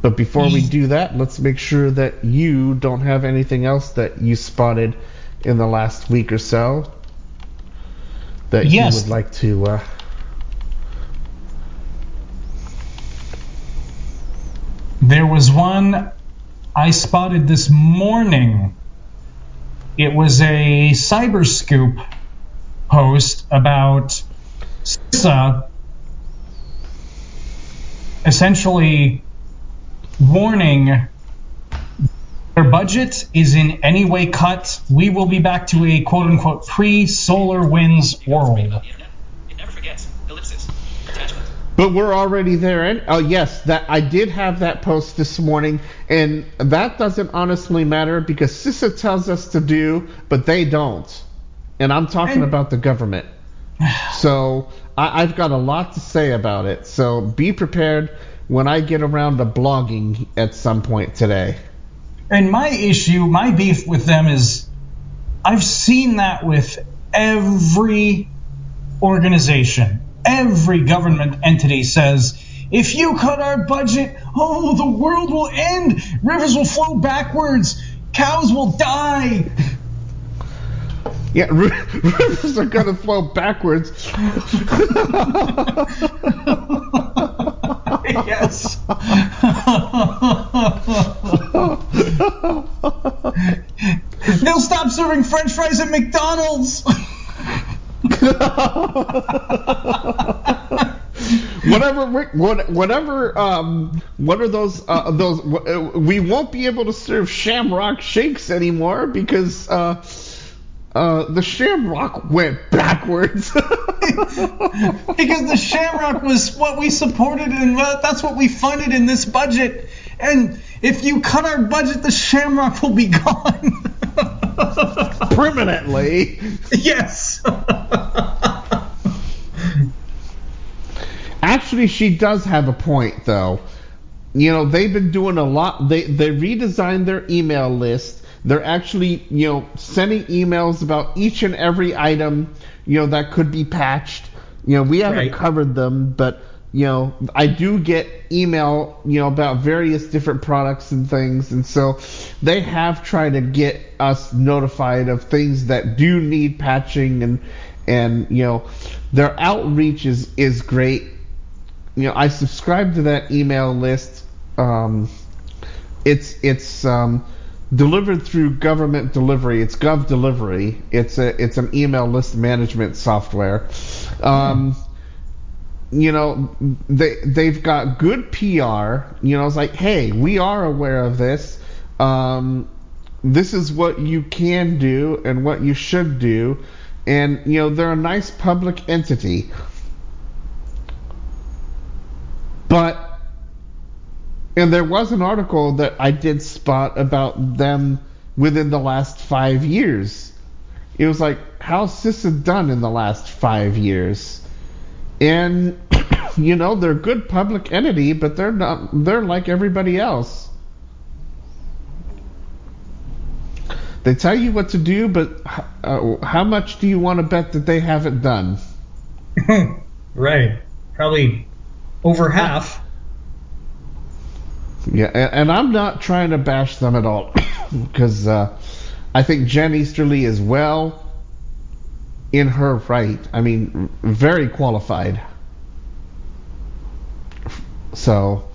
But before we do that, let's make sure that you don't have anything else that you spotted in the last week or so that Yes. you would like to. Uh, There was one I spotted this morning. It was a CyberScoop post about CISA essentially warning their budget is in any way cut. We will be back to a quote unquote pre SolarWinds world. About the internet. It never forgets. Ellipsis. Attachment. But we're already there. And oh yes, that I did have that post this morning, and that doesn't honestly matter because CISA tells us to do, but they don't. And I'm talking And- about the government. So I, I've got a lot to say about it. So be prepared when I get around to blogging at some point today. And my issue, my beef with them is I've seen that with every organization. Every government entity says, if you cut our budget, oh, the world will end. Rivers will flow backwards. Cows will die. Yeah, ri- rivers are gonna flow backwards. yes. They'll stop serving french fries at McDonald's. whatever whatever um what are those uh, those uh, we won't be able to serve shamrock shakes anymore because uh uh the shamrock went backwards because the Shamrock was what we supported and that's what we funded in this budget. And if you cut our budget, the Shamrock will be gone. permanently yes. actually she does have a point though you know they've been doing a lot they they redesigned their email list they're actually you know sending emails about each and every item you know that could be patched you know we haven't Right. covered them but you know i do get email you know about various different products and things and so they have tried to get us notified of things that do need patching and and you know their outreach is is great you know, I subscribe to that email list. Um, it's it's um, delivered through government delivery. It's GovDelivery. It's a it's an email list management software. Um, you know, they they've got good PR. You know, it's like, hey, we are aware of this. Um, this is what you can do and what you should do. And you know, they're a nice public entity. But and there was an article that I did spot about them within the last five years. It was like, how's CISA done in the last five years? And you know, they're a good public entity, but they're not. They're like everybody else. They tell you what to do, but uh, how much do you want to bet that they haven't done? right. Probably over half. Yeah, and, and I'm not trying to bash them at all, because uh, I think Jen Easterly is well in her right. I mean, very qualified. So,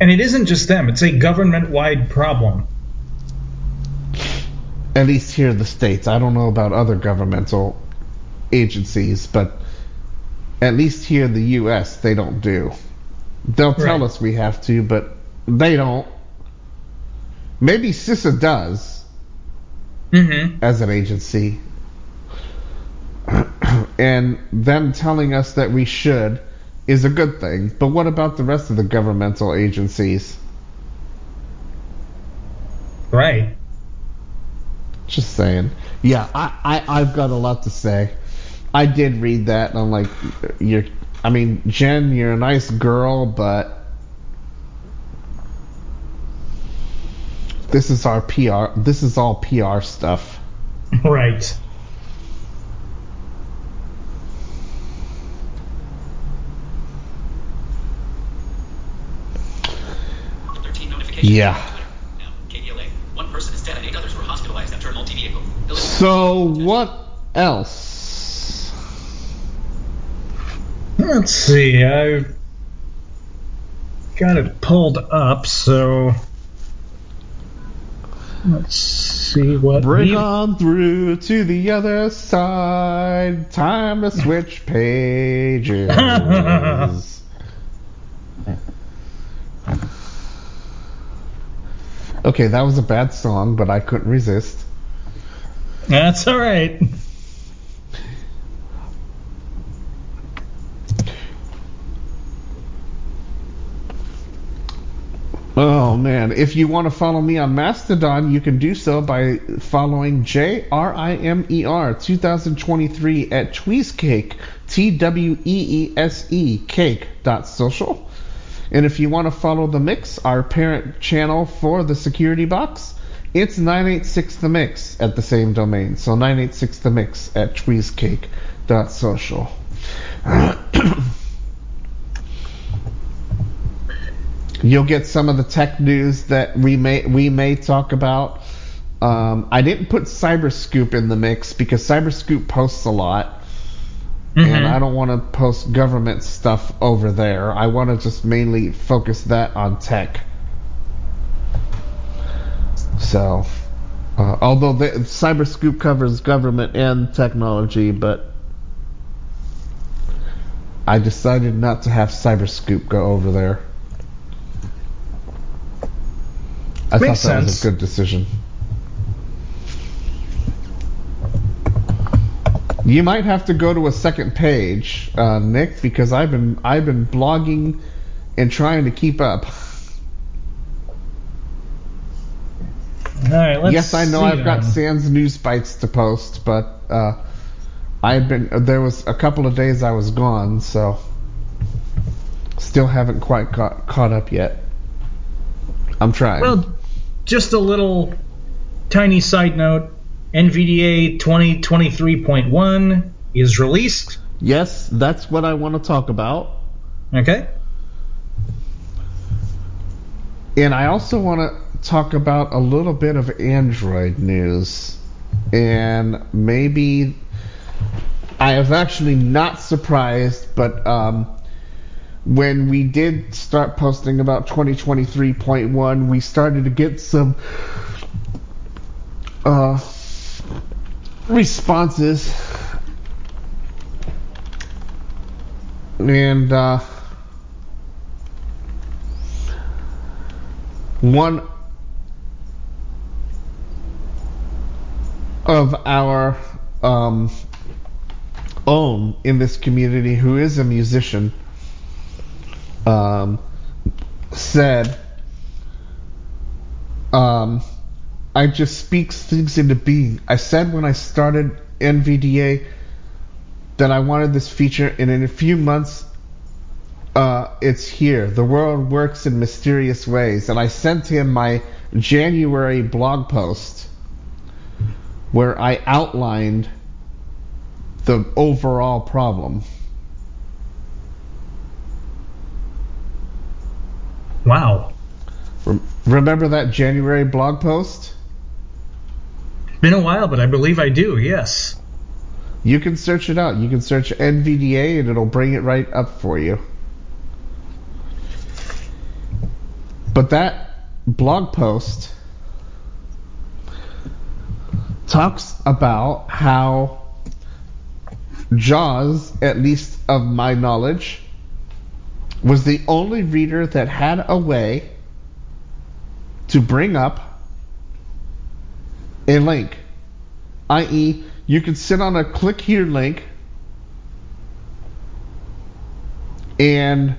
And it isn't just them, it's a government wide problem. at least here in the states, I don't know about other governmental agencies, but at least here in the U.S., they don't do. They'll tell Right. us we have to, but they don't. Maybe CISA does Mm-hmm. as an agency, and them telling us that we should is a good thing. But what about the rest of the governmental agencies? Right. Just saying. Yeah, I, I I've got a lot to say. I did read that, and I'm like, you're. I mean, Jen, you're a nice girl, but this is our PR. This is all PR stuff. Right. Thirteen notifications. Yeah. Now, KBLA. One person is dead and eight others were hospitalized after a multi-vehicle. Ellipsis. So what else? Let's see. I've got it pulled up, so let's see what Bring we- on through to the other side. Time to switch pages. okay, that was a bad song, but I couldn't resist. That's all right. Oh man, if you want to follow me on Mastodon, you can do so by following J R I M E R 2023 at TweeseCake, T W E E S E cake dot social. And if you want to follow the mix, our parent channel for the security box, it's 986 the mix at the same domain. So 986 the mix at TweeseCake dot social. You'll get some of the tech news that we may we may talk about. Um, I didn't put Cyberscoop in the mix because Cyberscoop posts a lot, and I don't want to post government stuff over there. I want to just mainly focus that on tech. So, uh, although the, Cyberscoop covers government and technology, but I decided not to have Cyberscoop go over there. I Makes thought that was a good decision. You might have to go to a second page, uh, Nick, because I've been I've been blogging and trying to keep up. All right. Let's yes, I know see I've got then. SANS news bites to post, but uh, I've been there was a couple of days I was gone, so still haven't quite got caught up yet. I'm trying. Well, just a little tiny side note. NVDA 2023.1 is released. yes, that's what I want to talk about. Okay. And I also want to talk about a little bit of Android news. And maybe I was actually not surprised, but um, when we did start posting about 2023.1, we started to get some uh, responses. And uh, one of our um, own in this community who is a musician um, said um, I just speak things into being. I said when I started NVDA that I wanted this feature, and in a few months, uh, it's here. The world works in mysterious ways, and I sent him my January blog post where I outlined the overall problem. Wow. Remember that January blog post? Been a while, but I believe I do. Yes. You can search it out. You can search NVDA and it'll bring it right up for you. But that blog post talks about how Jaws, at least of my knowledge, was the only reader that had a way to bring up a link, i.e., you could sit on a click here link and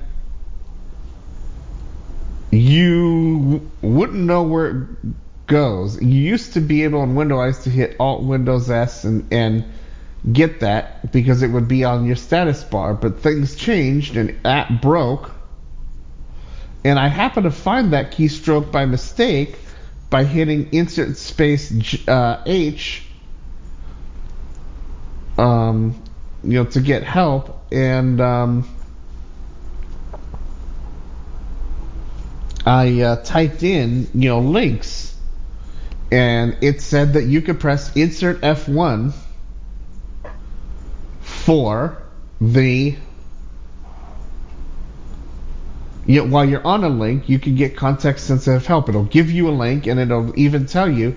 you wouldn't know where it goes. You used to be able in Windows to hit Alt Windows S and, and get that because it would be on your status bar, but things changed and that broke. And I happened to find that keystroke by mistake by hitting insert space uh, H um, you know, to get help, and um, I uh, typed in, you know, links, and it said that you could press insert F1 for the know, while you're on a link, you can get context sensitive help. It'll give you a link, and it'll even tell you,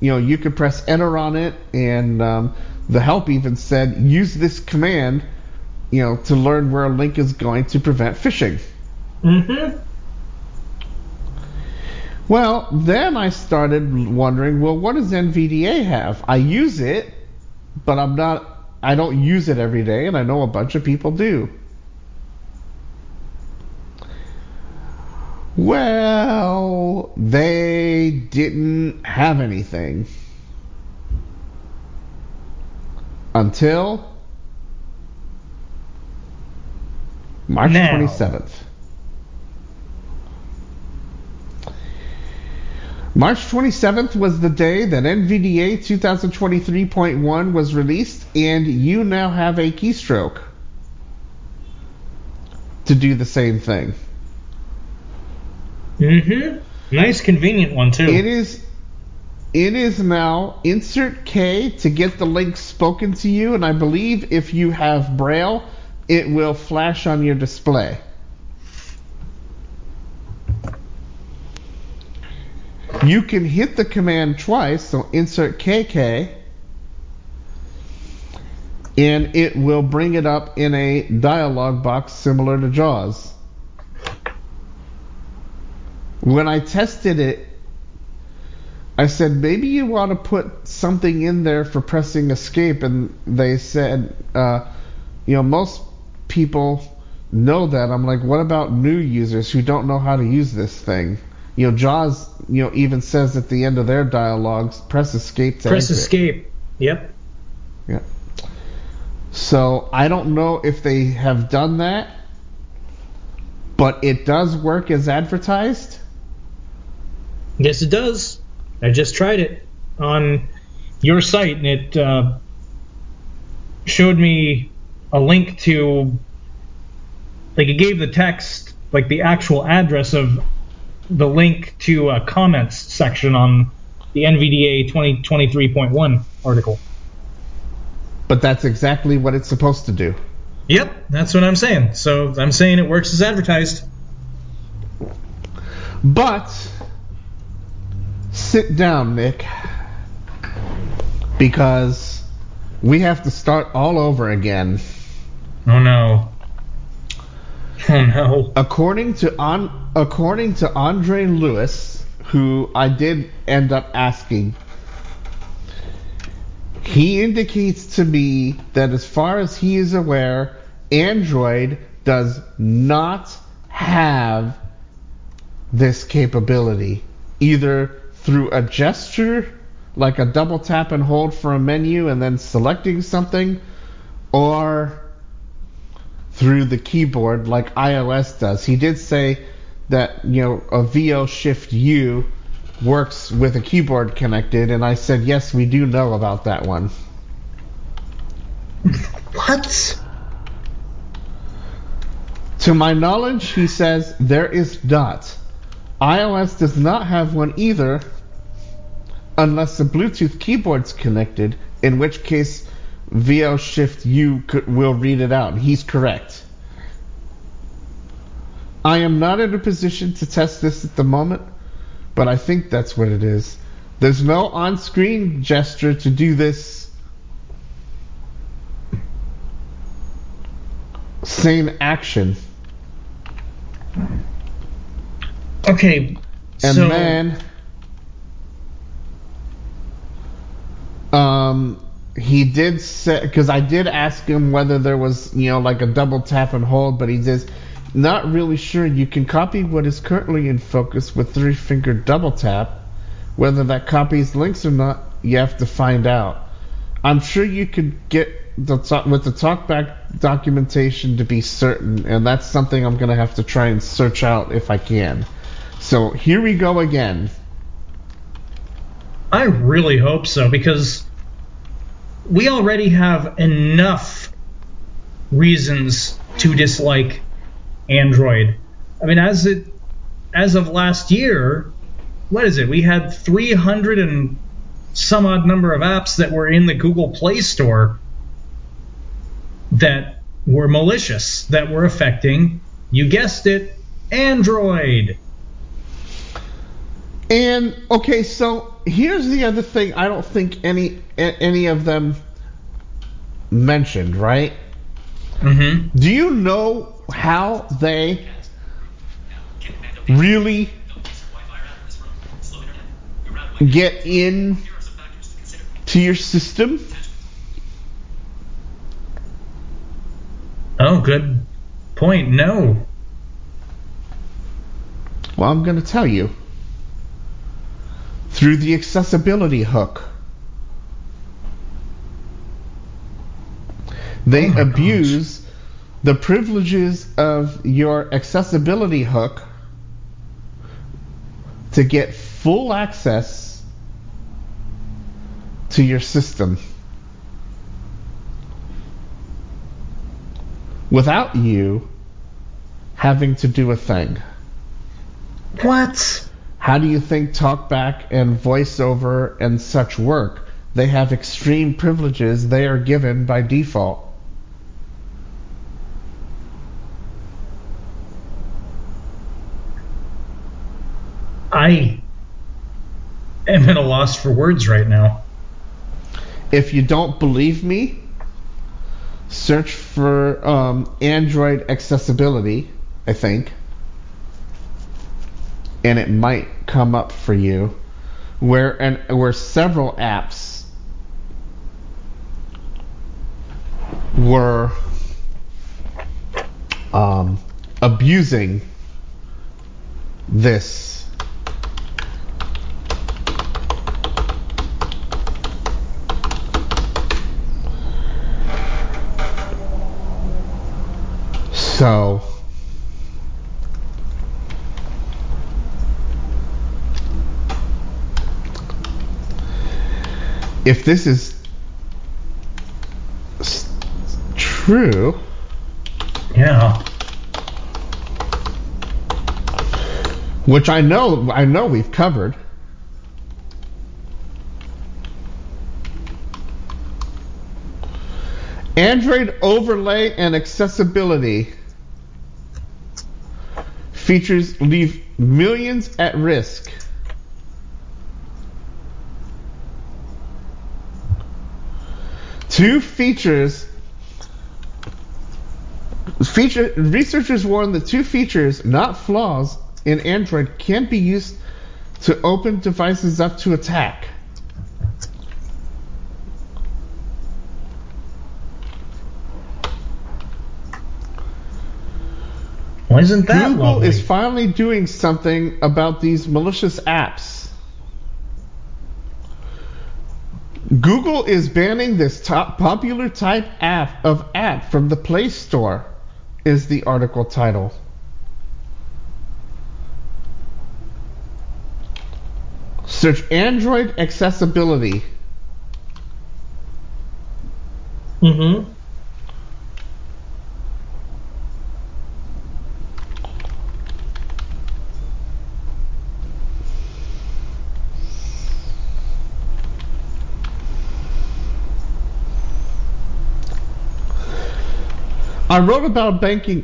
you know, you could press enter on it, and um, the help even said use this command, you know, to learn where a link is going to prevent phishing. Mm-hmm. Well, then I started wondering, well, what does NVDA have? I use it, but I'm not. I don't use it every day, and I know a bunch of people do. Well, they didn't have anything until March Now. 27th. March 27th was the day that NVDA 2023.1 was released, and you now have a keystroke to do the same thing. Mm-hmm. Nice, convenient one too. It is it is now insert K to get the link spoken to you, and I believe if you have Braille, it will flash on your display. You can hit the command twice, so insert KK, and it will bring it up in a dialog box similar to JAWS. When I tested it, I said maybe you want to put something in there for pressing escape, and they said, uh, you know, most people know that. I'm like, what about new users who don't know how to use this thing? You know, Jaws, you know, even says at the end of their dialogues, press escape to Press exit. escape. Yep. Yeah. So I don't know if they have done that, but it does work as advertised. Yes, it does. I just tried it on your site, and it uh, showed me a link to, like, it gave the text, like, the actual address of the link to a comments section on the NVDA 2023.1 article. But that's exactly what it's supposed to do. Yep, that's what I'm saying. So I'm saying it works as advertised. But sit down, Nick, because we have to start all over again. Oh no. Oh no. According to on according to Andre Lewis, who I did end up asking, he indicates to me that as far as he is aware, Android does not have this capability, either through a gesture, like a double tap and hold for a menu and then selecting something, or through the keyboard like iOS does. He did say that, you know, a VO Shift U works with a keyboard connected, and I said, yes, we do know about that one. What? To my knowledge, he says there is not. iOS does not have one either, unless the Bluetooth keyboard's connected, in which case VO Shift U could, will read it out. He's correct. I am not in a position to test this at the moment, but I think that's what it is. There's no on screen gesture to do this same action. Okay. And so, then um he did say because I did ask him whether there was you know like a double tap and hold, but he says not really sure. You can copy what is currently in focus with three finger double tap. Whether that copies links or not, you have to find out. I'm sure you could get the talk, with the talkback documentation to be certain, and that's something I'm gonna have to try and search out if I can. So here we go again. I really hope so because we already have enough reasons to dislike Android. I mean, as it as of last year, what is it? We had 300 and some odd number of apps that were in the Google Play Store that were malicious, that were affecting, you guessed it, Android. And okay, so here's the other thing. I don't think any any of them mentioned, right? Mm-hmm. Do you know how they Get command OK. really Don't use your Wi-Fi router in this room. Slow internet. Your router might get in Here are some factors to consider. to your system? Oh, good point. No. Well, I'm going to tell you. Through the accessibility hook. They Oh abuse the privileges of your accessibility hook to get full access to your system without you having to do a thing. What? How do you think talkback and voiceover and such work? They have extreme privileges they are given by default. I am at a loss for words right now. If you don't believe me, search for um, Android accessibility, I think, and it might come up for you. Where and where several apps were um, abusing this. So if this is true, Yeah. which I know I know we've covered. Android overlay and accessibility features leave millions at risk. Two features feature researchers warn that two features, not flaws, in Android can't be used to open devices up to attack. Why isn't that Google lovely? is finally doing something about these malicious apps. Google is banning this top popular type app of app from the Play Store, is the article title. Search Android accessibility. Mm-hmm. Wrote about banking.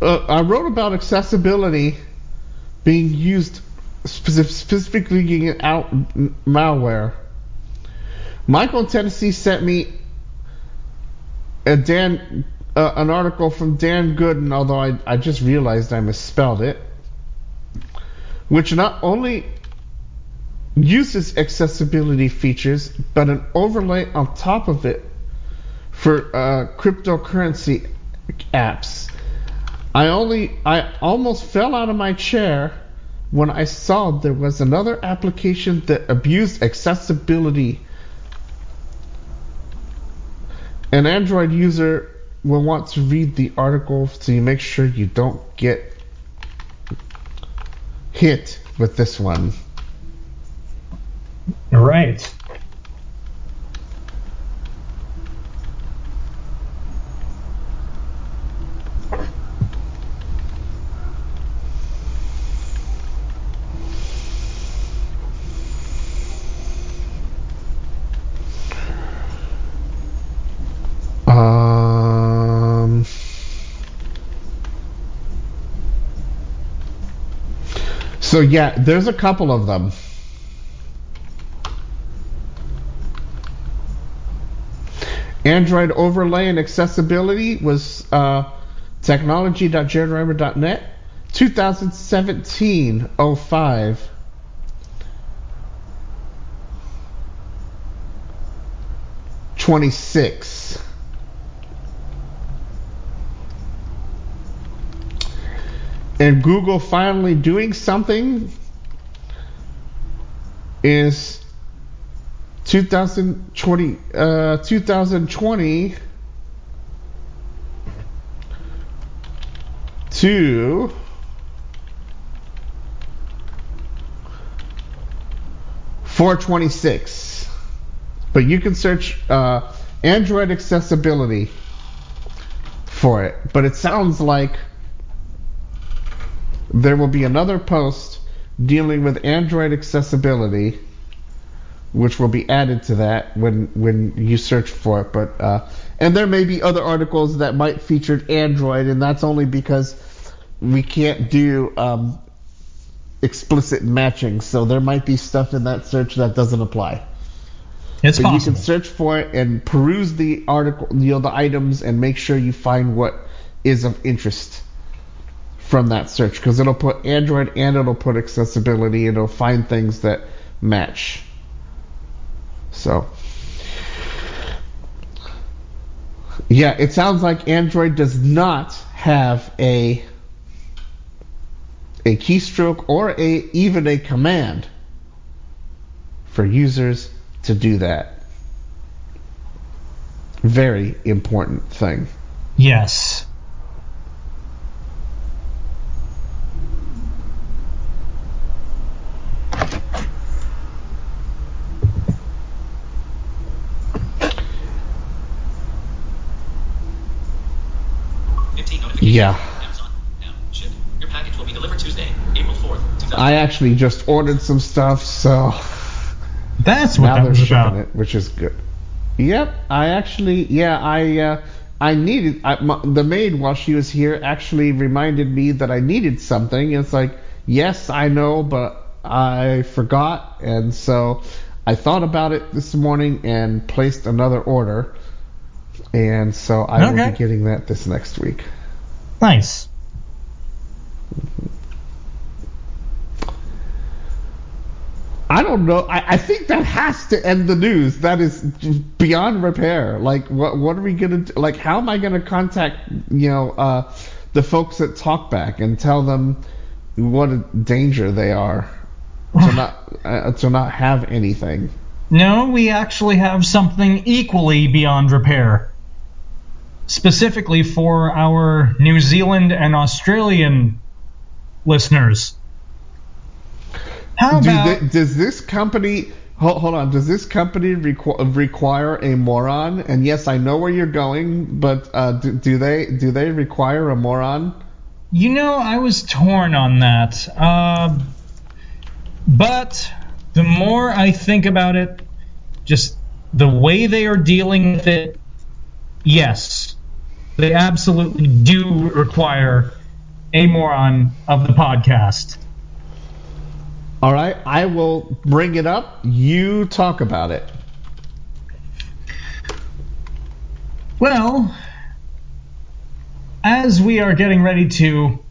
Uh, I wrote about accessibility being used specifically getting out malware. Michael in Tennessee sent me a Dan uh, an article from Dan Goodin, although I, I just realized I misspelled it, which not only uses accessibility features, but an overlay on top of it for uh, cryptocurrency apps. I only I almost fell out of my chair when I saw there was another application that abused accessibility. An Android user will want to read the article so you make sure you don't get hit with this one. Right. So yeah, there's a couple of them. Android overlay and accessibility was uh, technology.jaredrimer.net 2017 05. Twenty six. And Google finally doing something is 2020 uh, 2020 to Four twenty six, but you can search uh, Android accessibility for it. But it sounds like there will be another post dealing with Android accessibility, which will be added to that when when you search for it. But uh, and there may be other articles that might feature Android, and that's only because we can't do um, explicit matching. So there might be stuff in that search that doesn't apply. It's But you can search for it and peruse the article, you know, the items, and make sure you find what is of interest from that search because it'll put Android and it'll put accessibility it'll find things that match. So, yeah, it sounds like Android does not have a a keystroke or a even a command for users to do that. Very important thing. Yes. Fifteen notifications. Yeah. Amazon. Now, ship. Your package will be delivered Tuesday, April 4th, 2000. I actually just ordered some stuff, so That's what now that they're was about. it, which is good. Yep, I actually, yeah, I, uh, I needed I, my, the maid while she was here actually reminded me that I needed something. It's like, yes, I know, but I forgot, and so I thought about it this morning and placed another order, and so I will be getting that this next week. Nice. I don't know. I, I think that has to end the news. That is beyond repair. Like, what what are we gonna do? Like, how am I gonna contact you know uh, the folks at Talkback and tell them what a danger they are to not uh, to not have anything? No, we actually have something equally beyond repair. Specifically for our New Zealand and Australian listeners. How Do about they, does this company hold, hold on? Does this company requ- require a moron? And yes, I know where you're going, but uh, do, do they do they require a moron? You know, I was torn on that. Uh, but the more I think about it, just the way they are dealing with it, yes, they absolutely do require a moron of the podcast. All right, I will bring it up. You talk about it. Well, as we are getting ready to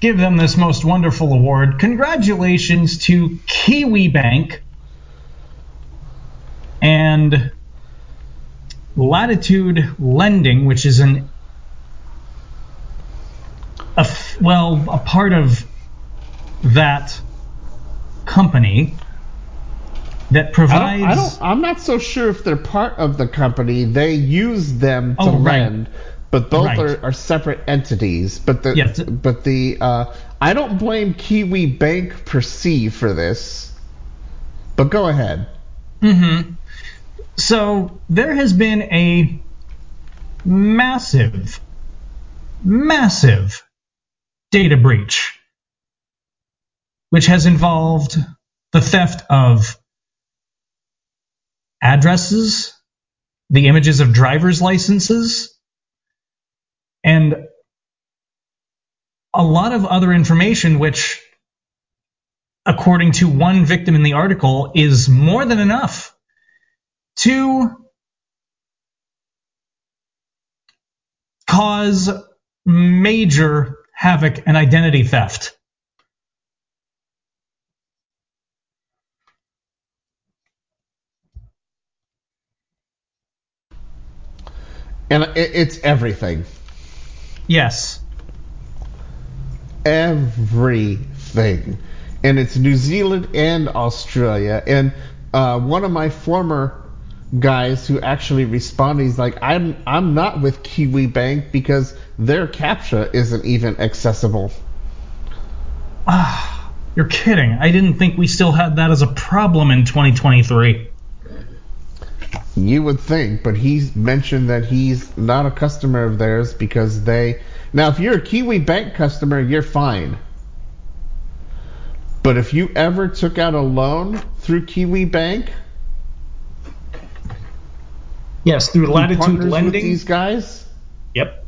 give them this most wonderful award, congratulations to Kiwibank and Latitude Lending, which is an a f- well a part of that company that I provides. don't, I don't. I'm not so sure if they're part of the company. They use them to Oh, right. lend, but both Right. are, are separate entities. But the Yes. but the uh, I don't blame Kiwibank per se for this. But go ahead. Mm-hmm. So there has been a massive, massive data breach, which has involved the theft of addresses, the images of driver's licenses, and a lot of other information, which, according to one victim in the article, is more than enough to cause major havoc and identity theft. And it's everything. Yes. everything. And it's New Zealand and Australia. And uh, one of my former guys who actually responded, he's like, I'm I'm not with Kiwibank because their CAPTCHA isn't even accessible. Ah, you're kidding. I didn't think we still had that as a problem in 2023. You would think, but he's mentioned that he's not a customer of theirs because they. Now, if you're a Kiwibank customer, you're fine. But if you ever took out a loan through Kiwibank, Yes, through Latitude Lending. these guys, Yep.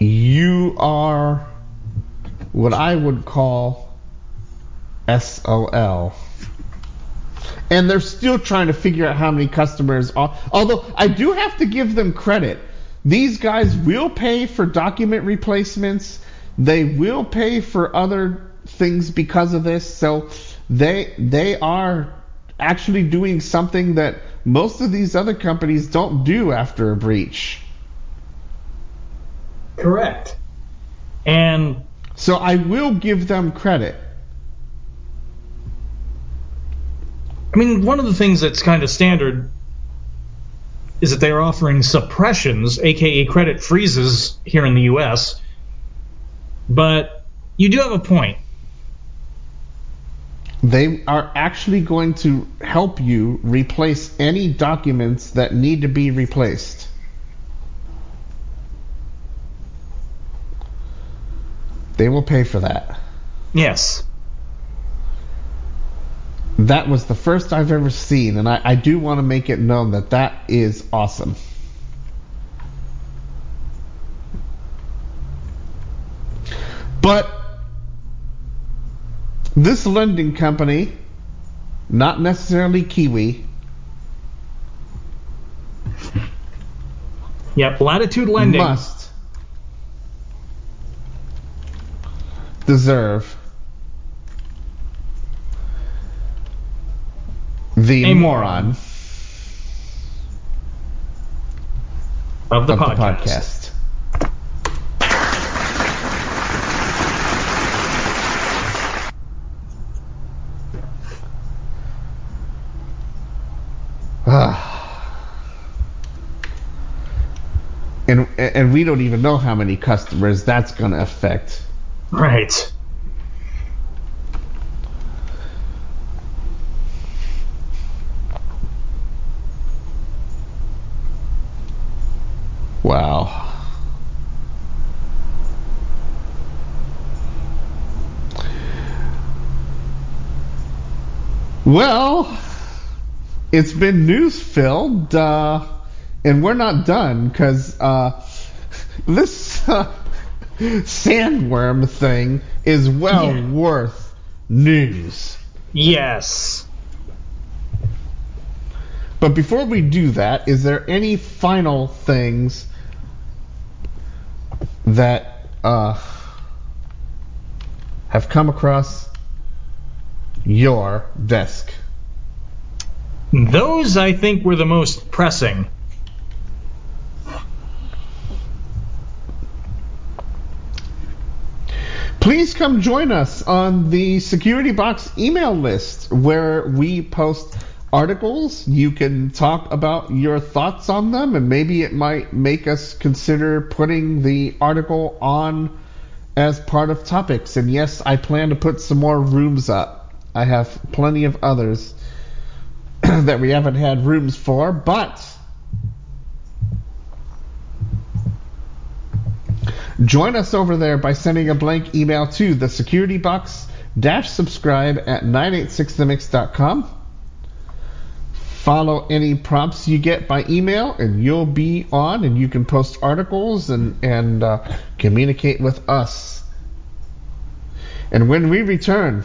You are what I would call SOL. And they're still trying to figure out how many customers are. Although I do have to give them credit. These guys will pay for document replacements. They will pay for other things because of this. So they they are actually doing something that most of these other companies don't do after a breach. Correct. And So I will give them credit. I mean, one of the things that's kind of standard is that they're offering suppressions, aka credit freezes, here in the US. But you do have a point. They are actually going to help you replace any documents that need to be replaced. They will pay for that. Yes. That was the first I've ever seen, and I, I do want to make it known that that is awesome. But this lending company, not necessarily Kiwi, Yep. Latitude Lending. must deserve the a moron of the, of podcast. the podcast. and and we don't even know how many customers that's going to affect. Right. Wow. Well, it's been news filled, uh, and we're not done because uh, this uh, sandworm thing is well Yeah. worth news. Yes. But before we do that, is there any final things that uh, have come across your desk? Those I think were the most pressing. Please come join us on the Security Box email list where we post articles. You can talk about your thoughts on them, and maybe it might make us consider putting the article on as part of topics. And yes, I plan to put some more rooms up. I have plenty of others that we haven't had rooms for, but. Join us over there by sending a blank email to the security box dash subscribe at 986themix.com. Follow any prompts you get by email, and you'll be on, and you can post articles and, and uh, communicate with us. And when we return,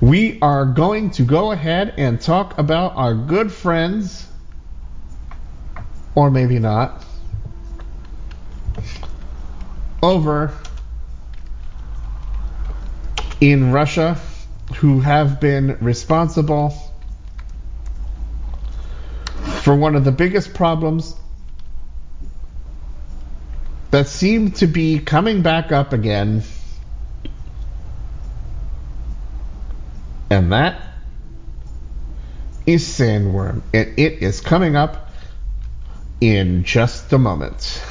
we are going to go ahead and talk about our good friends, or maybe not over in Russia who have been responsible for one of the biggest problems that seem to be coming back up again. And that is Sandworm. And it is coming up in just a moment.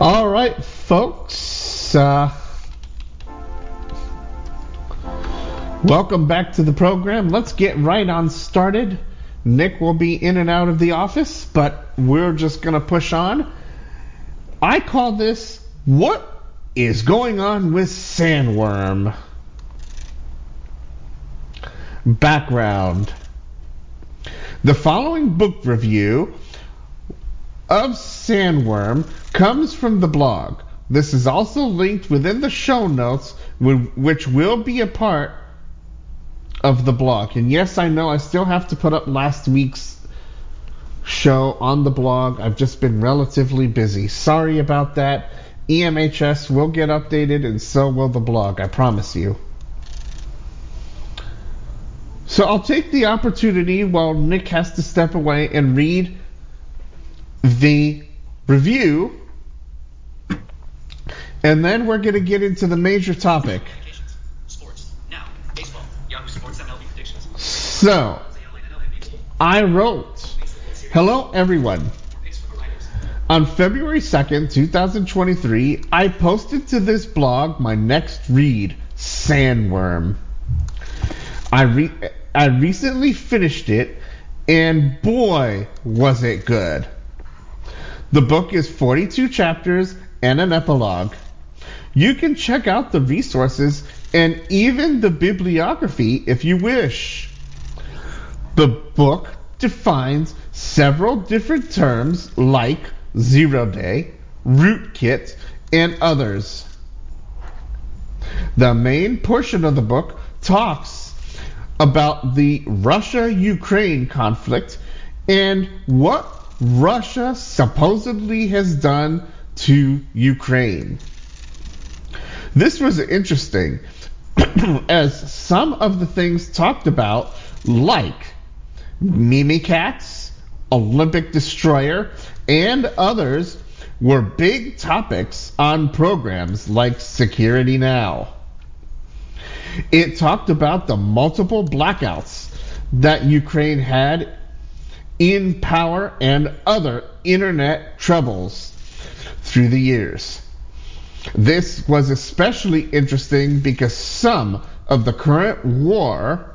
All right, folks. Uh, welcome back to the program. Let's get right on started. Nick will be in and out of the office, but we're just going to push on. I call this What is Going On with Sandworm? Background The following book review of Sandworm comes from the blog. This is also linked within the show notes, which will be a part of the blog. And yes, I know I still have to put up last week's show on the blog. I've just been relatively busy. Sorry about that. EMHS will get updated, and so will the blog, I promise you. So I'll take the opportunity while Nick has to step away and read the review, and then we're going to get into the major topic. Sports. Now. Baseball. Yahoo Sports MLB predictions. So, I wrote, Hello everyone. Picks for providers. On February 2nd, 2023, I posted to this blog my next read, Sandworm. I re- I recently finished it, and boy, was it good. The book is 42 chapters and an epilogue. You can check out the resources and even the bibliography if you wish. The book defines several different terms like zero day, rootkit, and others. The main portion of the book talks about the Russia Ukraine conflict and what Russia supposedly has done to Ukraine. This was interesting as some of the things talked about, like Mimikatz, Olympic Destroyer, and others, were big topics on programs like Security Now. It talked about the multiple blackouts that Ukraine had in power and other internet troubles through the years. This was especially interesting because some of the current war,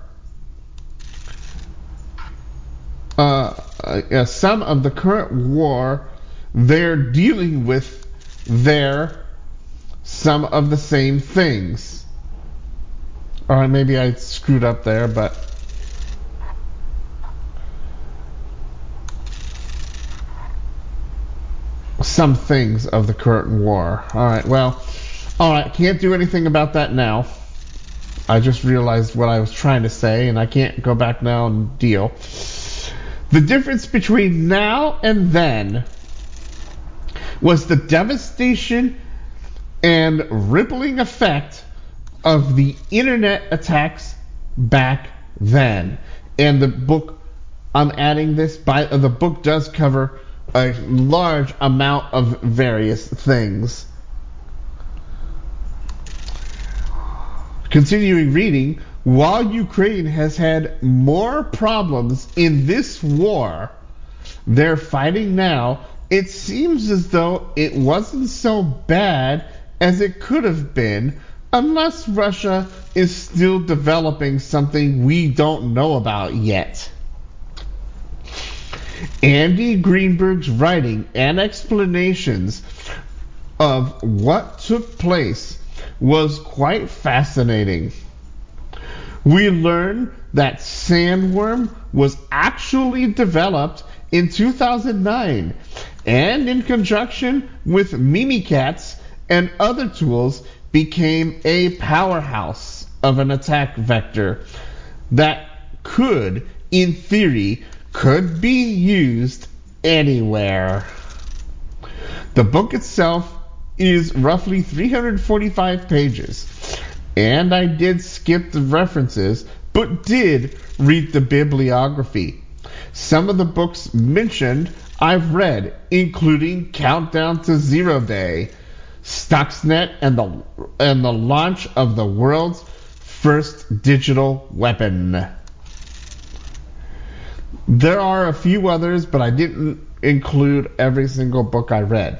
uh, uh, some of the current war, they're dealing with their some of the same things. All right, maybe I screwed up there, but some things of the current war. All right, well, all right, can't do anything about that now. I just realized what I was trying to say, and I can't go back now and deal. The difference between now and then was the devastation and rippling effect of the internet attacks back then. And the book, I'm adding this, by the book does cover a large amount of various things. Continuing reading, while Ukraine has had more problems in this war they're fighting now, it seems as though it wasn't so bad as it could have been unless Russia is still developing something we don't know about yet. Andy Greenberg's writing and explanations of what took place was quite fascinating. We learn that Sandworm was actually developed in 2009 and in conjunction with Mimikatz and other tools became a powerhouse of an attack vector that could, in theory, could be used anywhere. The book itself is roughly 345 pages, and I did skip the references, but did read the bibliography. Some of the books mentioned I've read, including Countdown to Zero Day, Stuxnet, and the and the launch of the world's first digital weapon. There are a few others, but I didn't include every single book I read.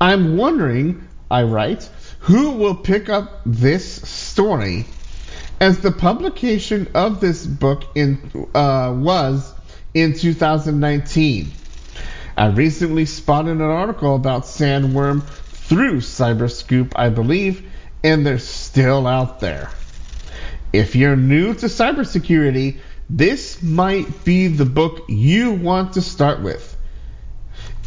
I'm wondering, I write, who will pick up this story as the publication of this book in uh, was in 2019. I recently spotted an article about Sandworm through CyberScoop, I believe, and they're still out there. If you're new to cybersecurity, this might be the book you want to start with.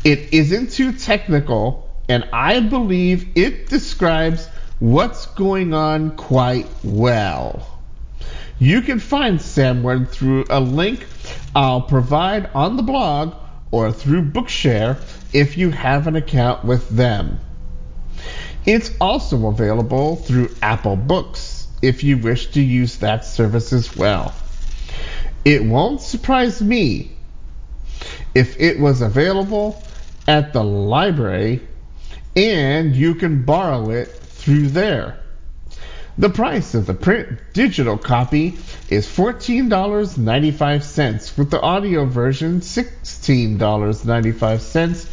It isn't too technical, and I believe it describes what's going on quite well. You can find Sandworm through a link I'll provide on the blog or through Bookshare if you have an account with them. It's also available through Apple Books if you wish to use that service as well. It won't surprise me if it was available at the library and you can borrow it through there. The price of the print digital copy is $14.95 with the audio version $16.95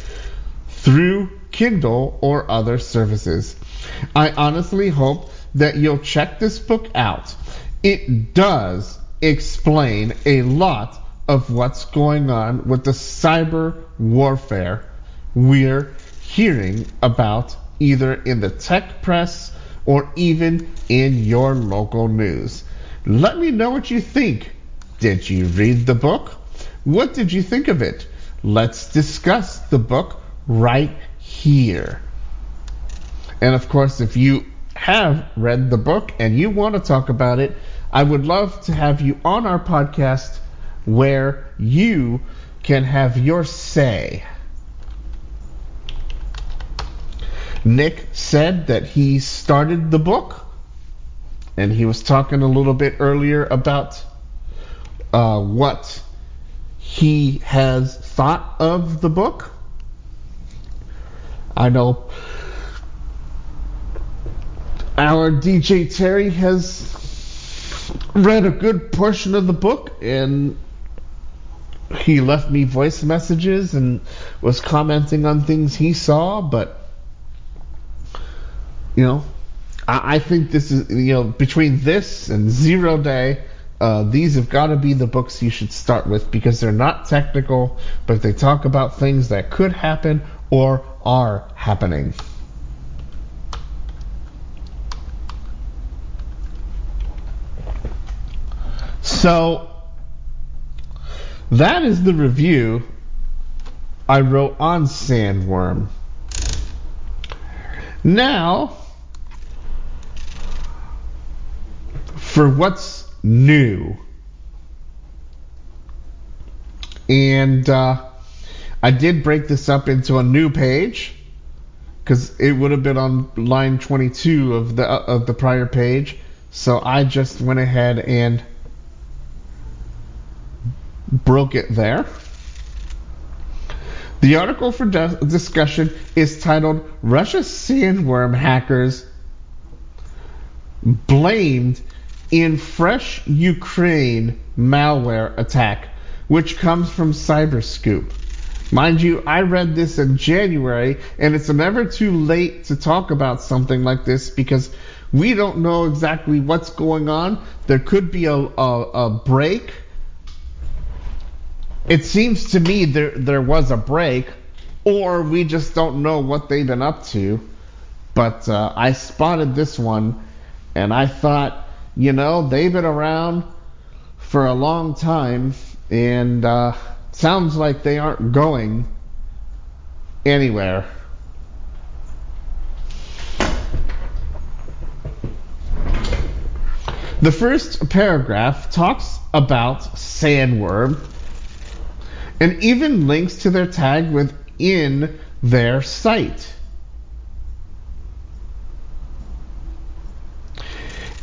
through Kindle or other services. I honestly hope that you'll check this book out. It does explain a lot of what's going on with the cyber warfare we're hearing about either in the tech press or even in your local news. Let me know what you think. Did you read the book? What did you think of it? Let's discuss the book right here. And of course, if you have read the book and you want to talk about it, I would love to have you on our podcast where you can have your say. Nick said that he started the book, and he was talking a little bit earlier about uh, what he has thought of the book. I know our DJ Terry has read a good portion of the book and he left me voice messages and was commenting on things he saw, but you know, I, I think this is you know between this and Zero Day, uh, these have got to be the books you should start with because they're not technical, but they talk about things that could happen or are happening. So that is the review I wrote on Sandworm. Now, for what's new. And uh, I did break this up into a new page because it would have been on line 22 of the uh, of the prior page. So I just went ahead and broke it there. The article for discussion is titled Russia Sandworm Hackers Blamed in Fresh Ukraine Malware Attack, which comes from CyberScoop. Mind you, I read this in January, and it's never too late to talk about something like this because we don't know exactly what's going on. There could be a, a, a break it seems to me there there was a break, or we just don't know what they've been up to. But uh, I spotted this one, and I thought, you know, they've been around for a long time, and uh, sounds like they aren't going anywhere. The first paragraph talks about Sandworm and even links to their tag within their site.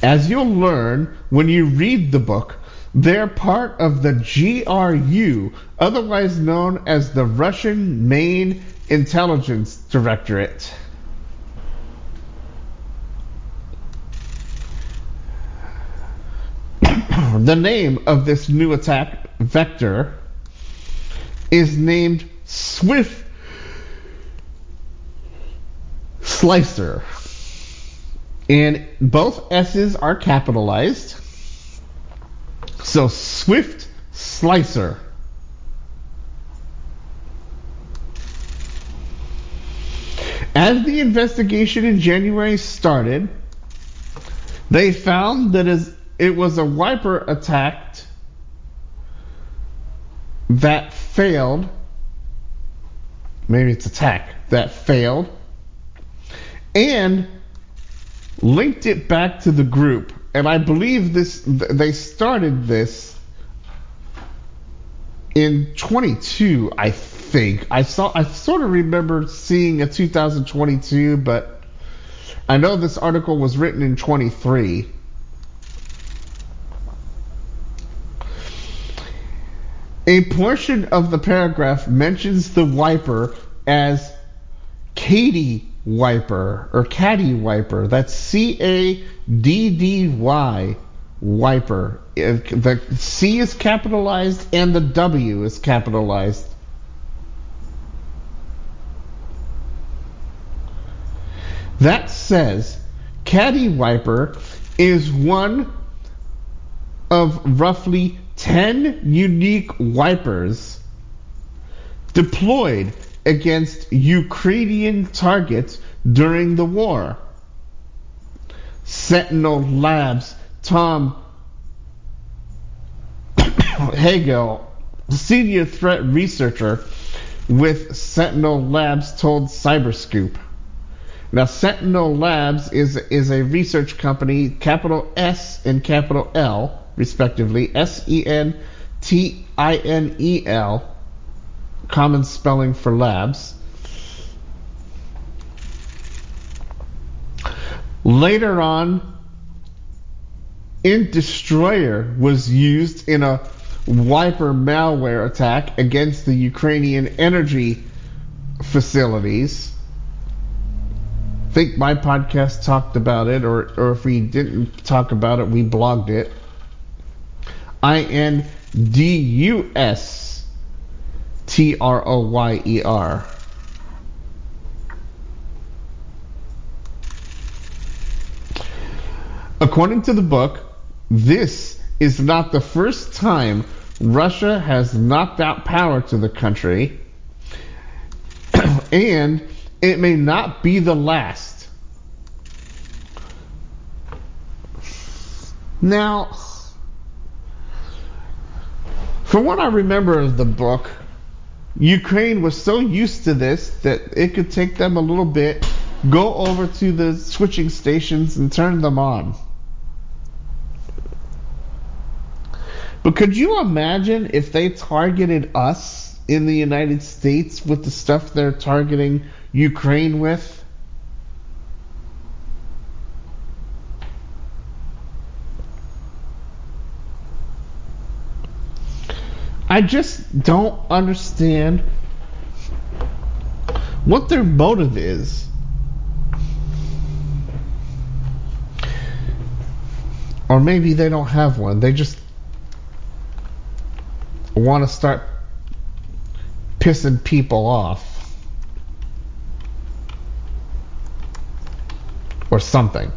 As you'll learn when you read the book, they're part of the GRU, otherwise known as the Russian Main Intelligence Directorate. the name of this new attack vector is named Swift Slicer. And both S's are capitalized. So Swift Slicer. As the investigation in January started, they found that it was a wiper attacked that failed. Maybe it's attack that failed. And linked it back to the group. And I believe this they started this in 22, I think. I saw I sort of remember seeing a 2022, but I know this article was written in 23. A portion of the paragraph mentions the wiper as Katie Wiper or Caddy Wiper. That's C A D D Y Wiper. The C is capitalized and the W is capitalized. That says Caddy Wiper is one of roughly 10 unique wipers deployed against Ukrainian targets during the war. Sentinel Labs Tom Hegel, senior threat researcher with Sentinel Labs, told CyberScoop. Now, Sentinel Labs is is a research company, capital S and capital L, respectively. S E N T I N E L, common spelling for labs. Later on, Industroyer was used in a wiper malware attack against the Ukrainian energy facilities. I think my podcast talked about it, or, or if we didn't talk about it, we blogged it. I N D U S T R O Y E R. According to the book, this is not the first time Russia has knocked out power to the country, and it may not be the last. Now, from what I remember of the book, Ukraine was so used to this that it could take them a little bit, go over to the switching stations and turn them on. But could you imagine if they targeted us in the United States with the stuff they're targeting Ukraine with? I just don't understand what their motive is. Or maybe they don't have one. They just want to start pissing people off. Or something.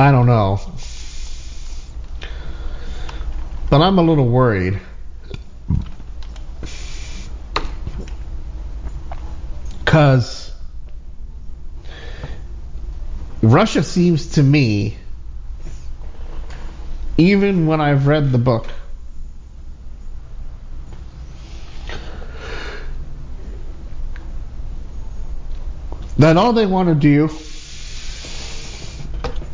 I don't know. But I'm a little worried. Because Russia seems to me, even when I've read the book, that all they want to do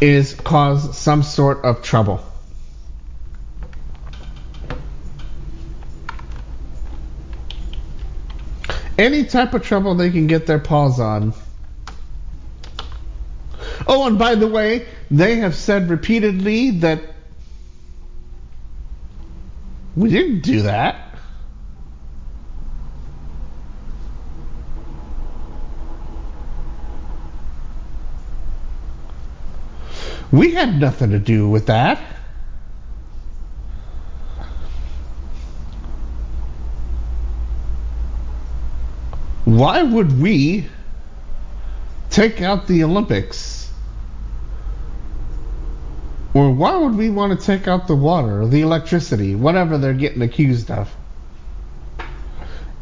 is cause some sort of trouble. Any type of trouble they can get their paws on. Oh, and by the way, they have said repeatedly that we didn't do that. We had nothing to do with that. Why would we take out the Olympics? Or why would we want to take out the water or the electricity, whatever they're getting accused of?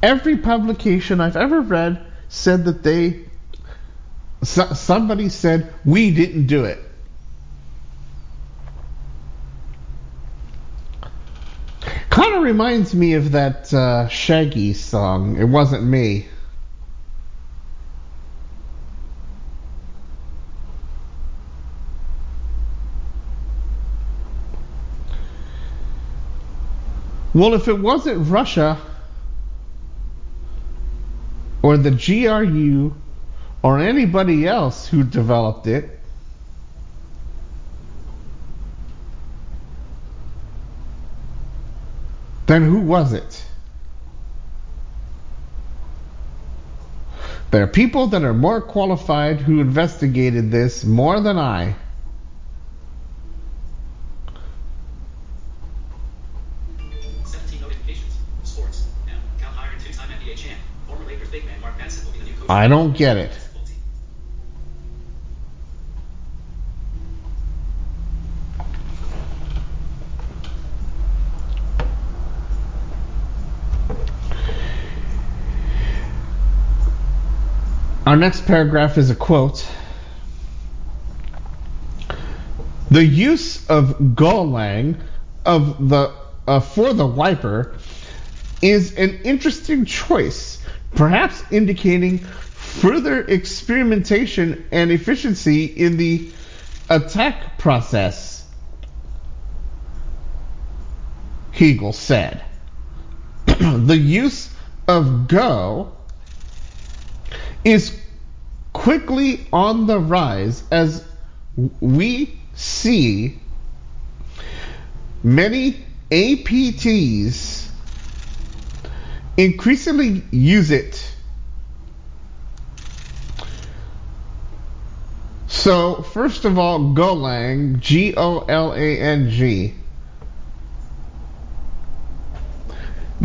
Every publication I've ever read said that they, so, somebody said, we didn't do it. Kind of reminds me of that uh, Shaggy song, It Wasn't Me. Well, if it wasn't Russia or the GRU or anybody else who developed it, then who was it? There are people that are more qualified who investigated this more than I. Seventeen notifications. Sports. Now, count hiring two-time NBA champ. Former Lakers big man Mark will be the new coach. I don't get it. Our next paragraph is a quote. The use of Golang of the uh, for the wiper is an interesting choice, perhaps indicating further experimentation and efficiency in the attack process. Hegel said. the use of Go is quickly on the rise as we see many APTs increasingly use it So, first of all, Golang, G O L A N G.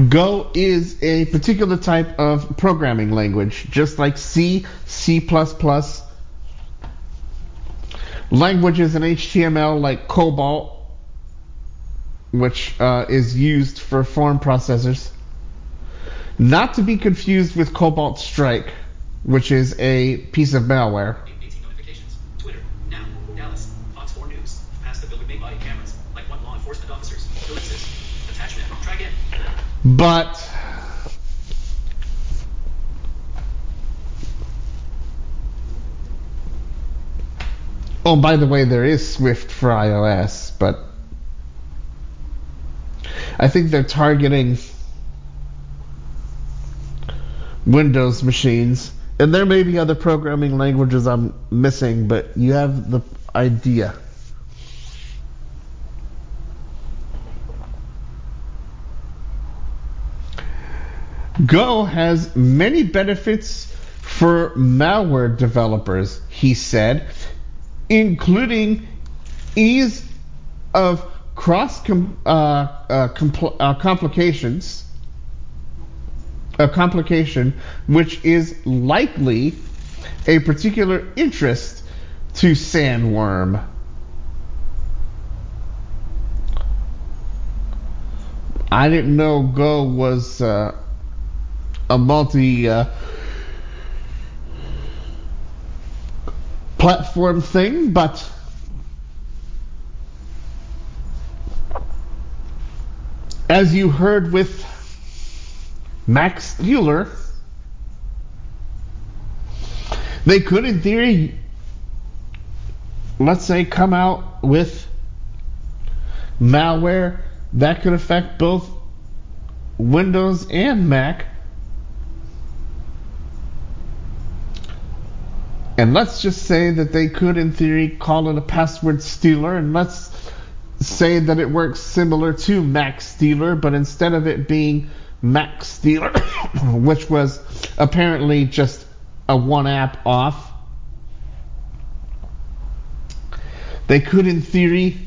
Go is a particular type of programming language, just like C, C++, languages in HTML like Cobalt, which uh, is used for form processors. Not to be confused with Cobalt Strike, which is a piece of malware. But Oh, by the way, there is Swift for iOS, but I think they're targeting Windows machines. And there may be other programming languages I'm missing, but you have the idea. Go has many benefits for malware developers, he said, including ease of cross com- uh, uh, compl- uh, complications, a complication which is likely a particular interest to Sandworm. I didn't know Go was uh, a multi uh, platform thing, but as you heard with Mac Stealer, they could, in theory, let's say, come out with malware that could affect both Windows and Mac. And let's just say that they could, in theory, call it a password stealer, and let's say that it works similar to Mac Stealer, but instead of it being Mac Stealer, which was apparently just a one app off, they could, in theory,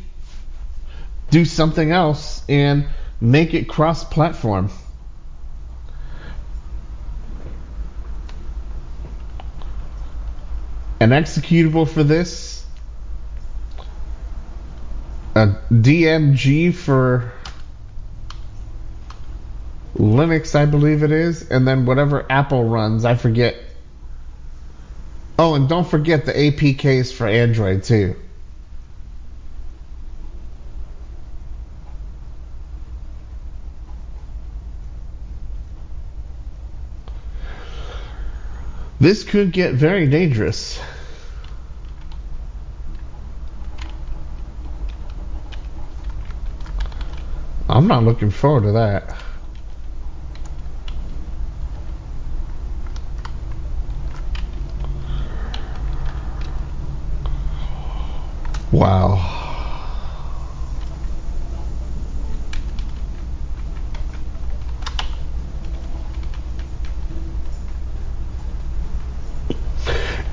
do something else and make it cross platform. An executable for this, a DMG for Linux, I believe it is, and then whatever Apple runs, I forget. Oh, and don't forget the APKs for Android too. This could get very dangerous. I'm not looking forward to that. Wow.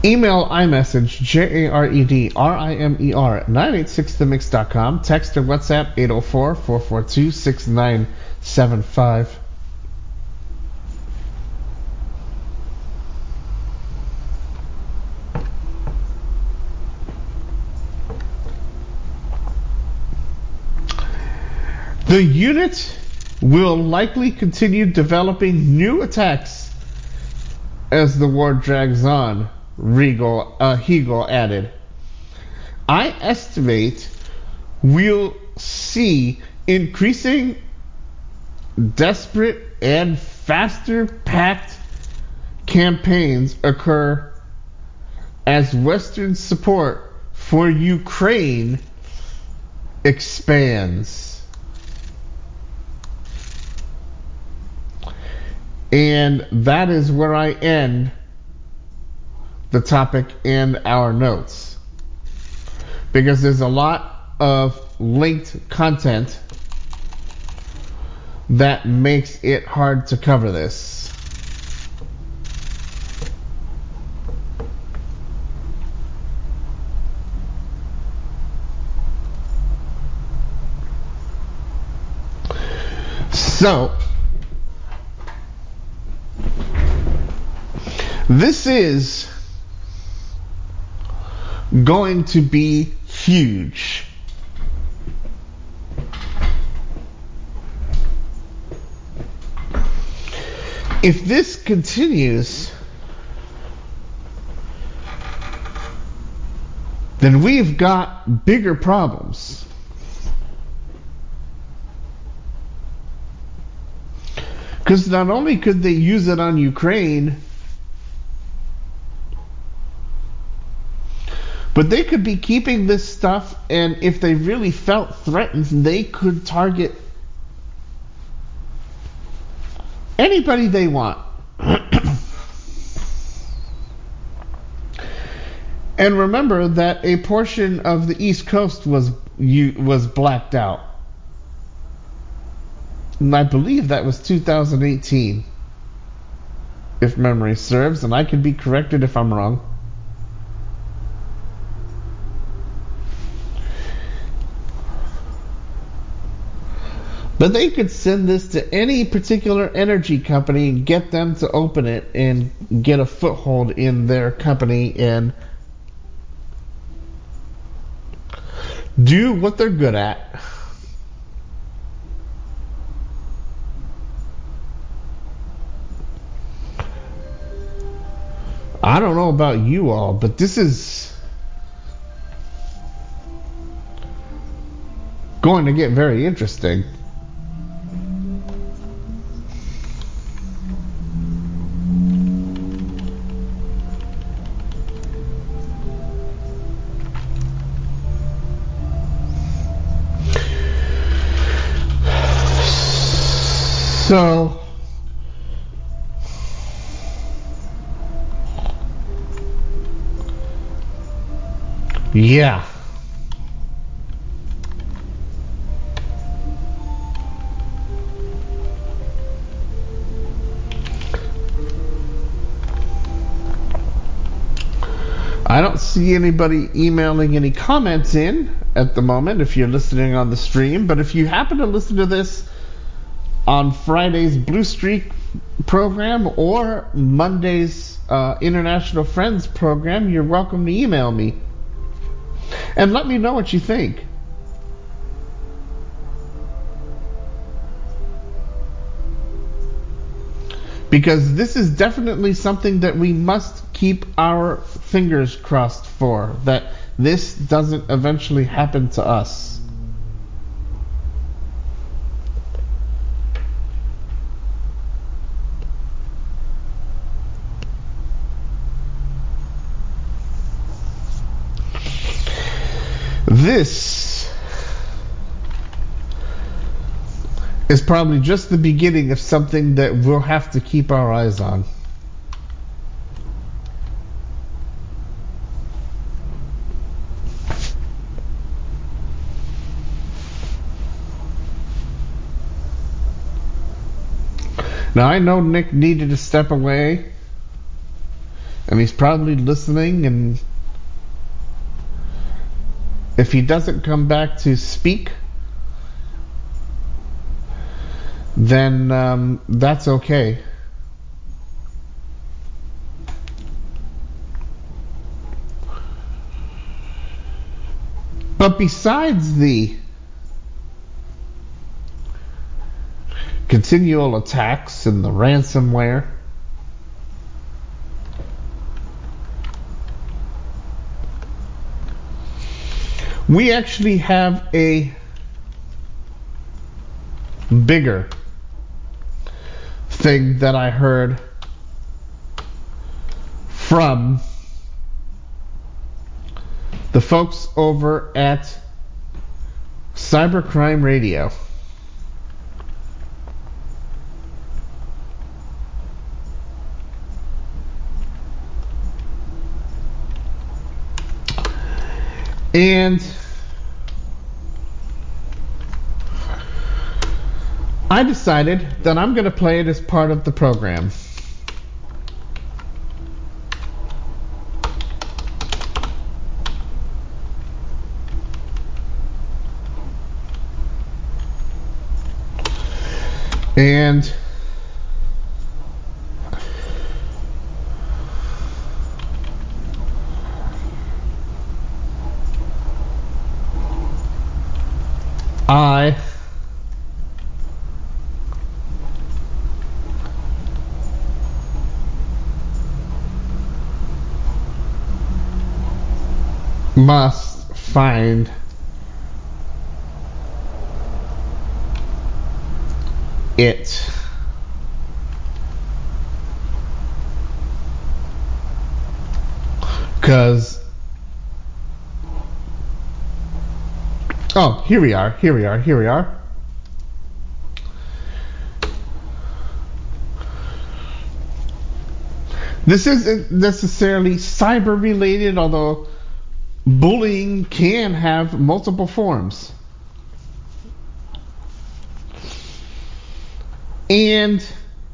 Email iMessage, J A R E D R I M E R, 986themix.com. Text or WhatsApp, 804 442 6975. The unit will likely continue developing new attacks as the war drags on, Regal, uh, Hegel added. I estimate we'll see increasing desperate and faster packed campaigns occur as Western support for Ukraine expands. And that is where I end the topic in our notes because there's a lot of linked content that makes it hard to cover this. So, this is going to be huge. If this continues, then we've got bigger problems. Because not only could they use it on Ukraine, but they could be keeping this stuff, and if they really felt threatened, they could target anybody they want. and remember that a portion of the East Coast was you was blacked out. And I believe that was 2018, if memory serves, and I could be corrected if I'm wrong. But they could send this to any particular energy company and get them to open it and get a foothold in their company and do what they're good at. I don't know about you all, but this is going to get very interesting. So, yeah. I don't see anybody emailing any comments in at the moment if you're listening on the stream, but if you happen to listen to this on Friday's Blue Streak program or Monday's uh, International Friends program, you're welcome to email me. And let me know what you think. Because this is definitely something that we must keep our fingers crossed for, that this doesn't eventually happen to us. This is probably just the beginning of something that we'll have to keep our eyes on. Now I know Nick needed to step away, and he's probably listening. And if he doesn't come back to speak, then um, that's okay. But besides the continual attacks and the ransomware. We actually have a bigger thing that I heard from the folks over at Cybercrime Radio. And I decided that I'm going to play it as part of the program. And I must find it. Because oh here we are here we are here we are. This isn't necessarily cyber related although bullying can have multiple forms And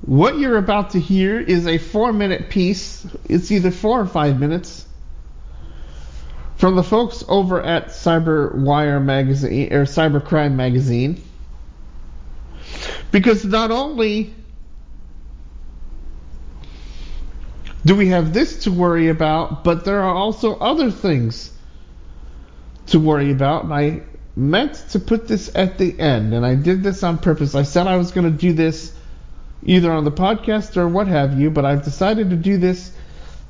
what you're about to hear is a four minute piece. It's either four or five minutes from the folks over at Cyberwire magazine or Cybercrime magazine. Because not only do we have this to worry about, but there are also other things to worry about. And I meant to put this at the end, and I did this on purpose. I said I was going to do this either on the podcast or what have you, but I've decided to do this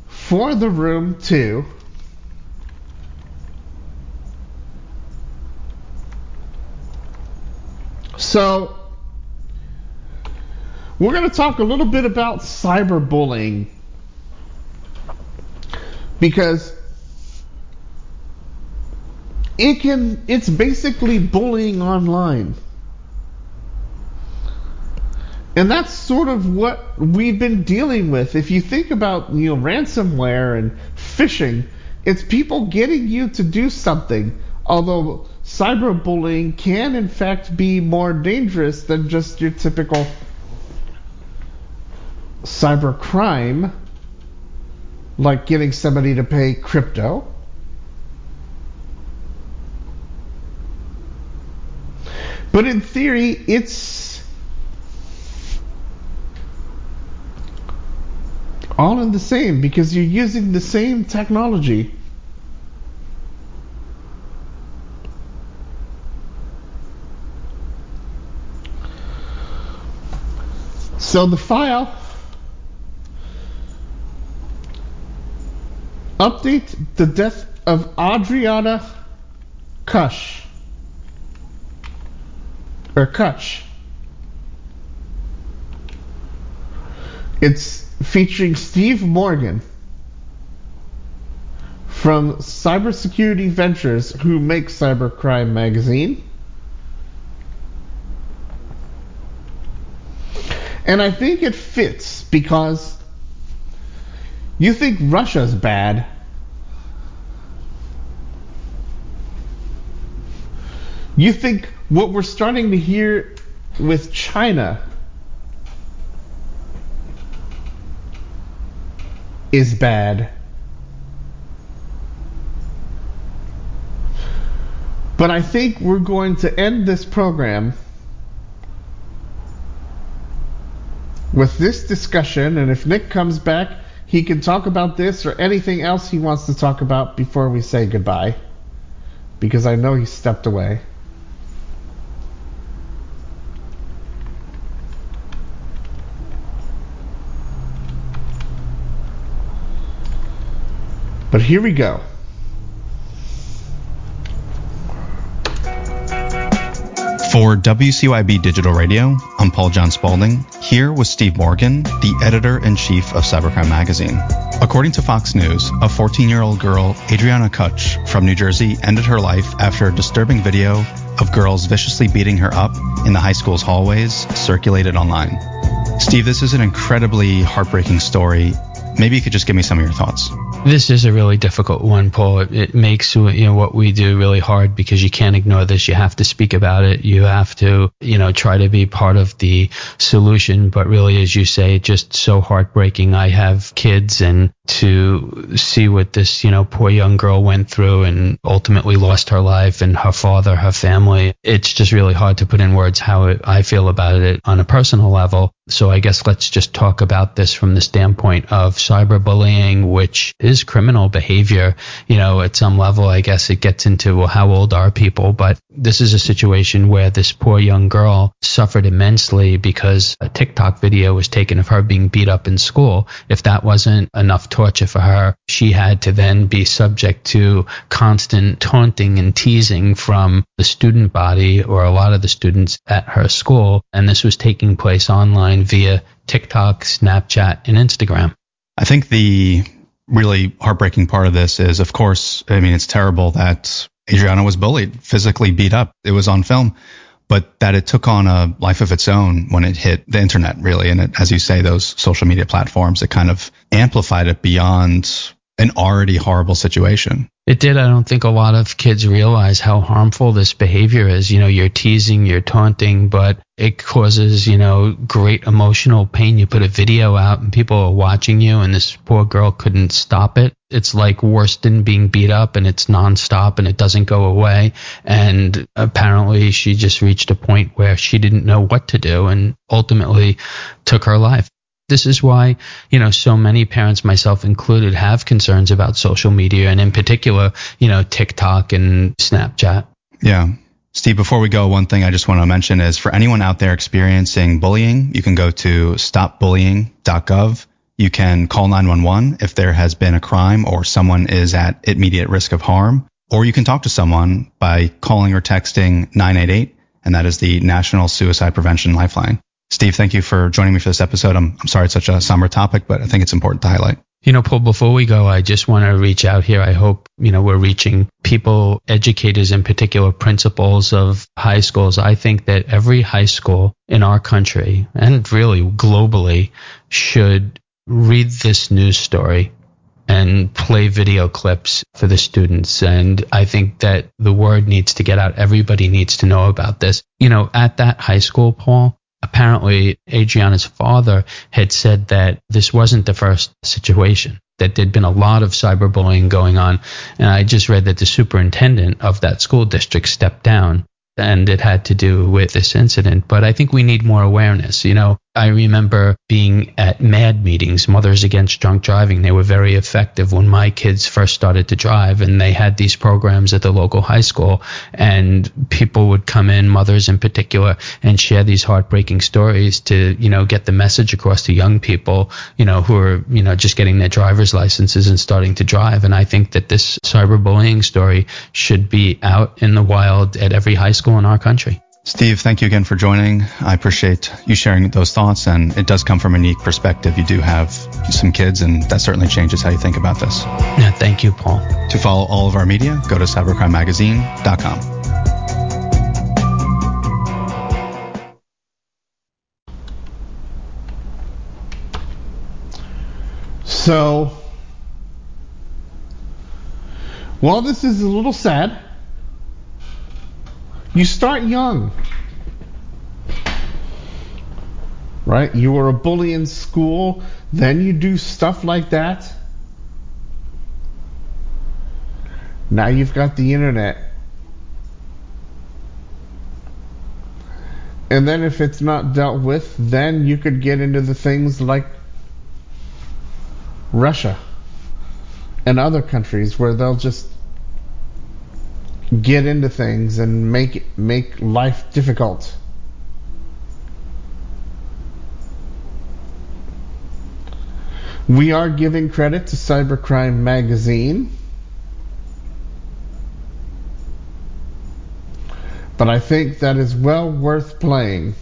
for the room too. So, we're going to talk a little bit about cyberbullying because it can it's basically bullying online. And that's sort of what we've been dealing with. If you think about, you know, ransomware and phishing, it's people getting you to do something. Although cyberbullying can in fact be more dangerous than just your typical cybercrime, like getting somebody to pay crypto. But in theory, it's all in the same because you're using the same technology. So the file update the death of Adriana Kush or Kutch. It's featuring Steve Morgan from Cybersecurity Ventures, who makes Cybercrime Magazine. And I think it fits because you think Russia's bad. You think what we're starting to hear with China is bad. But I think we're going to end this program with this discussion, and if Nick comes back, he can talk about this or anything else he wants to talk about before we say goodbye. Because I know he stepped away. But here we go. For WCYB Digital Radio, I'm Paul John Spaulding, here with Steve Morgan, the editor in chief of Cybercrime Magazine. According to Fox News, a 14 year old girl, Adriana Kutch from New Jersey, ended her life after a disturbing video of girls viciously beating her up in the high school's hallways circulated online. Steve, this is an incredibly heartbreaking story. Maybe you could just give me some of your thoughts. This is a really difficult one, Paul. It, it makes you know what we do really hard because you can't ignore this. You have to speak about it. You have to you know try to be part of the solution. But really, as you say, just so heartbreaking. I have kids, and to see what this, you know, poor young girl went through and ultimately lost her life and her father, her family. It's just really hard to put in words how it, I feel about it on a personal level. So I guess let's just talk about this from the standpoint of cyberbullying, which is criminal behavior. You know, at some level, I guess it gets into, well, how old are people? But this is a situation where this poor young girl suffered immensely because a TikTok video was taken of her being beat up in school. If that wasn't enough torture for her, she had to then be subject to constant taunting and teasing from the student body or a lot of the students at her school. And this was taking place online via TikTok, Snapchat, and Instagram. I think the really heartbreaking part of this is, of course, I mean, it's terrible that Adriana was bullied, physically beat up. It was on film, but that it took on a life of its own when it hit the internet, really. And it, as you say, those social media platforms, it kind of amplified it beyond an already horrible situation. It did. I don't think a lot of kids realize how harmful this behavior is. You know, you're teasing, you're taunting, but it causes, you know, great emotional pain. You put a video out and people are watching you, and this poor girl couldn't stop it. It's like worse than being beat up, and it's nonstop and it doesn't go away. And apparently, she just reached a point where she didn't know what to do and ultimately took her life. This is why, you know, so many parents, myself included, have concerns about social media and in particular, you know, TikTok and Snapchat. Yeah. Steve, before we go, one thing I just want to mention is for anyone out there experiencing bullying, you can go to stopbullying.gov. You can call 911 if there has been a crime or someone is at immediate risk of harm, or you can talk to someone by calling or texting 988, and that is the National Suicide Prevention Lifeline. Steve, thank you for joining me for this episode. I'm, I'm sorry it's such a somber topic, but I think it's important to highlight. You know, Paul, before we go, I just want to reach out here. I hope, you know, we're reaching people, educators in particular, principals of high schools. I think that every high school in our country and really globally should read this news story and play video clips for the students. And I think that the word needs to get out. Everybody needs to know about this. You know, at that high school, Paul, apparently Adriana's father had said that this wasn't the first situation, that there'd been a lot of cyberbullying going on. And I just read that the superintendent of that school district stepped down and it had to do with this incident. But I think we need more awareness. You know, I remember being at MADD meetings, Mothers Against Drunk Driving. They were very effective when my kids first started to drive, and they had these programs at the local high school. And people would come in, mothers in particular, and share these heartbreaking stories to, you know, get the message across to young people, you know, who are, you know, just getting their driver's licenses and starting to drive. And I think that this cyberbullying story should be out in the wild at every high school in our country. Steve, thank you again for joining. I appreciate you sharing those thoughts, and it does come from a unique perspective. You do have some kids, and that certainly changes how you think about this. Yeah, thank you, Paul. To follow all of our media, go to cybercrimemagazine.com. So, while this is a little sad, you start young. Right? You were a bully in school, then you do stuff like that. Now you've got the internet. And then if it's not dealt with, then you could get into the things like Russia and other countries where they'll just get into things and make make life difficult. We are giving credit to Cybercrime Magazine. But I think that is well worth playing.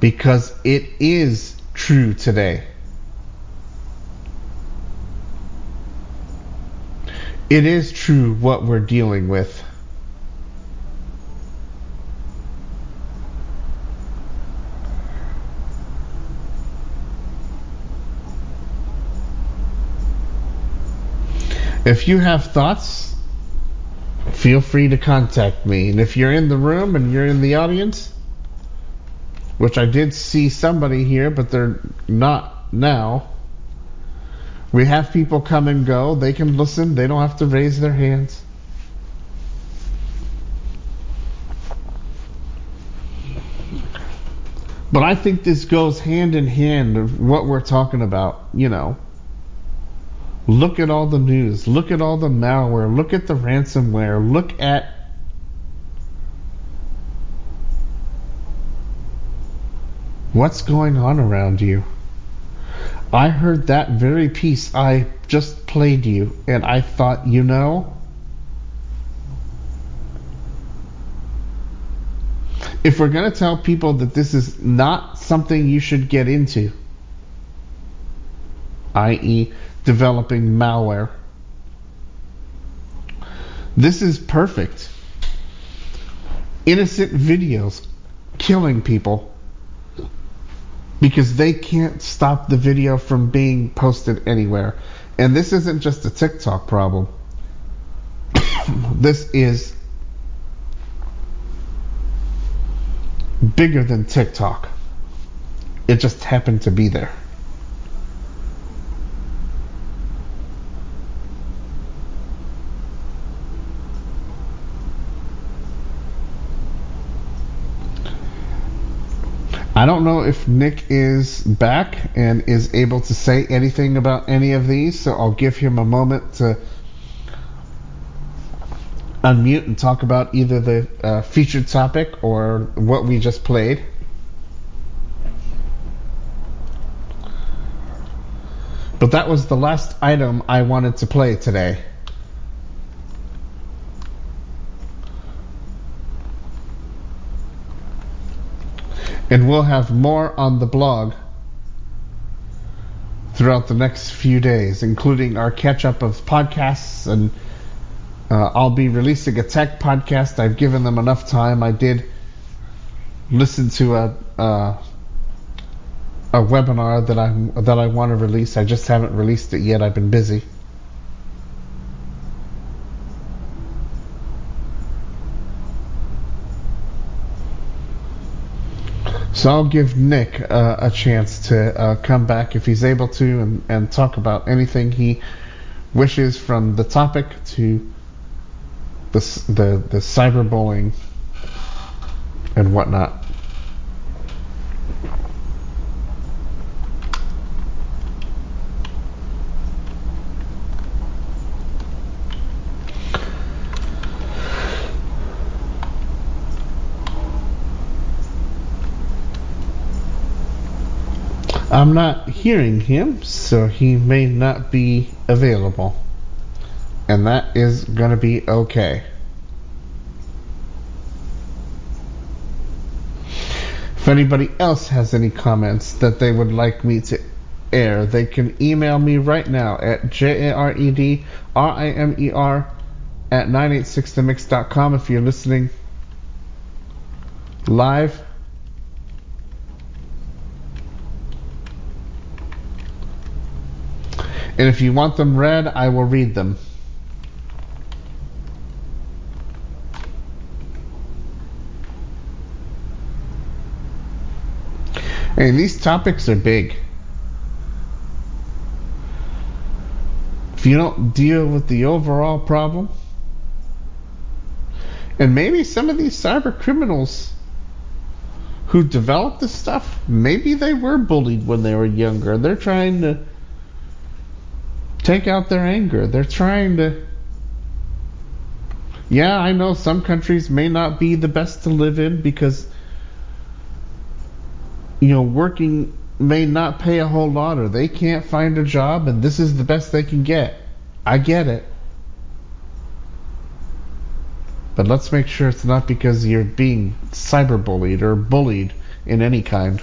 Because it is true today. It is true what we're dealing with. If you have thoughts, feel free to contact me. And if you're in the room and you're in the audience, which I did see somebody here, but they're not now. We have people come and go. They can listen. They don't have to raise their hands. But I think this goes hand in hand of what we're talking about, you know. Look at all the news. Look at all the malware. Look at the ransomware. Look at what's going on around you. I heard that very piece I just played you, and I thought, you know, if we're going to tell people that this is not something you should get into, i.e., developing malware, this is perfect. Innocent videos killing people because they can't stop the video from being posted anywhere. And this isn't just a TikTok problem. this is bigger than TikTok. It just happened to be there. I don't know if Nick is back and is able to say anything about any of these, so I'll give him a moment to unmute and talk about either the uh, featured topic or what we just played. But that was the last item I wanted to play today. And we'll have more on the blog throughout the next few days, including our catch up of podcasts and uh, I'll be releasing a tech podcast. I've given them enough time. I did listen to a uh, a webinar that I that I want to release. I just haven't released it yet. I've been busy. So I'll give Nick uh, a chance to uh, come back if he's able to and, and talk about anything he wishes from the topic to the the the cyberbullying and whatnot. I'm not hearing him, so he may not be available and that is going to be okay. If anybody else has any comments that they would like me to air, they can email me right now at J-A-R-E-D-R-I-M-E-R at 986themix.com if you're listening live. And if you want them read, I will read them. And these topics are big. If you don't deal with the overall problem, and maybe some of these cyber criminals who developed this stuff, maybe they were bullied when they were younger. They're trying to take out their anger. They're trying to. Yeah, I know some countries may not be the best to live in because you know, working may not pay a whole lot or they can't find a job and this is the best they can get. I get it. But let's make sure it's not because you're being cyberbullied or bullied in any kind.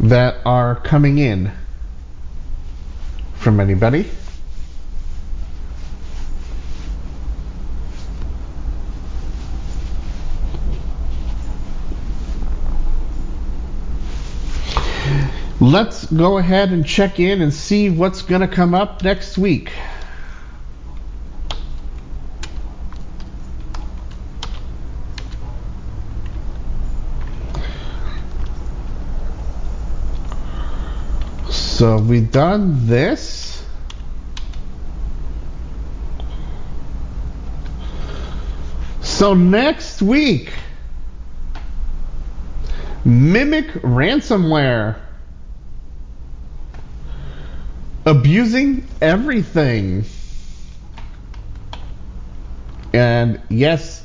that are coming in from anybody. Let's go ahead and check in and see what's going to come up next week. So we done this. So next week, Mimic ransomware. Abusing everything. And yes,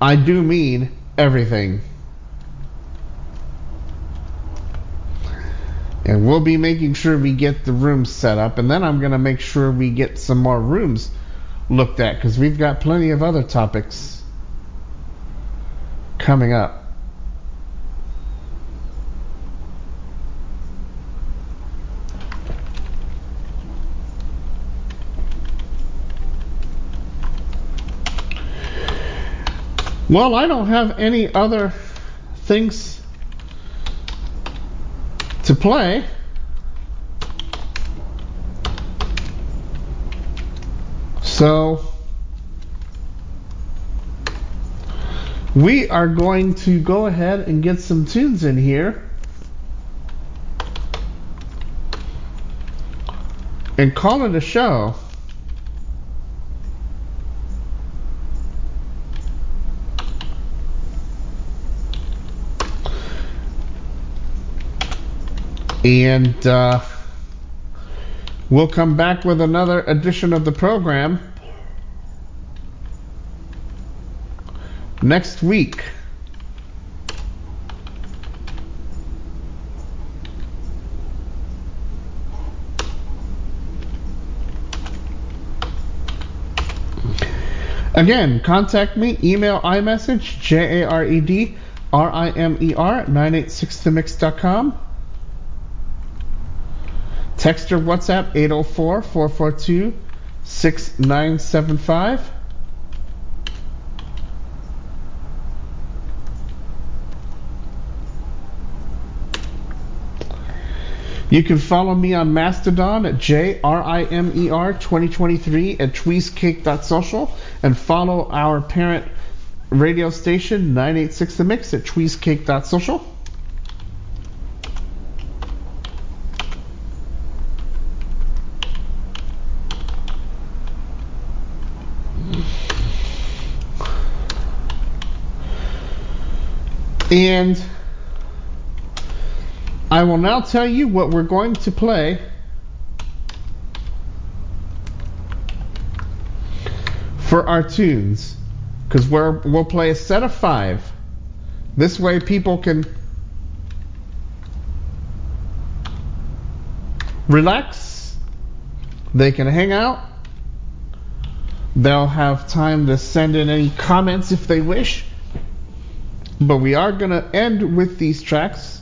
I do mean everything. And we'll be making sure we get the rooms set up, and then I'm going to make sure we get some more rooms looked at because we've got plenty of other topics coming up. Well, I don't have any other things to play. So we are going to go ahead and get some tunes in here. And call it a show. And uh, we'll come back with another edition of the program next week. Again, contact me, email iMessage, J A R E D R I M E R, 986themix.com. Text or WhatsApp 804 442 6975. You can follow me on Mastodon at J-R-I-M-E-R 2023 at tweesecake.social and follow our parent radio station 986 The Mix at tweesecake.social. And I will now tell you what we're going to play for our tunes. Because we'll play a set of five. This way people can relax. They can hang out. They'll have time to send in any comments if they wish. But we are going to end with these tracks.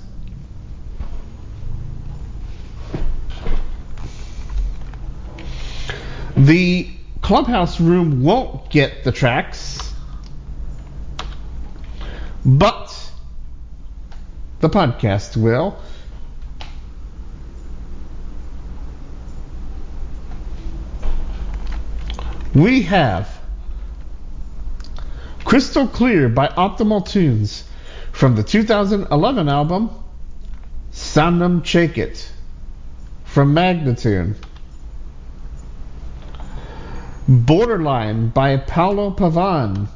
The clubhouse room won't get the tracks, but the podcast will. We have Crystal Clear by Optimal Tunes from the 2011 album Sandam Chakit from Magnatune. Borderline by Paolo Pavan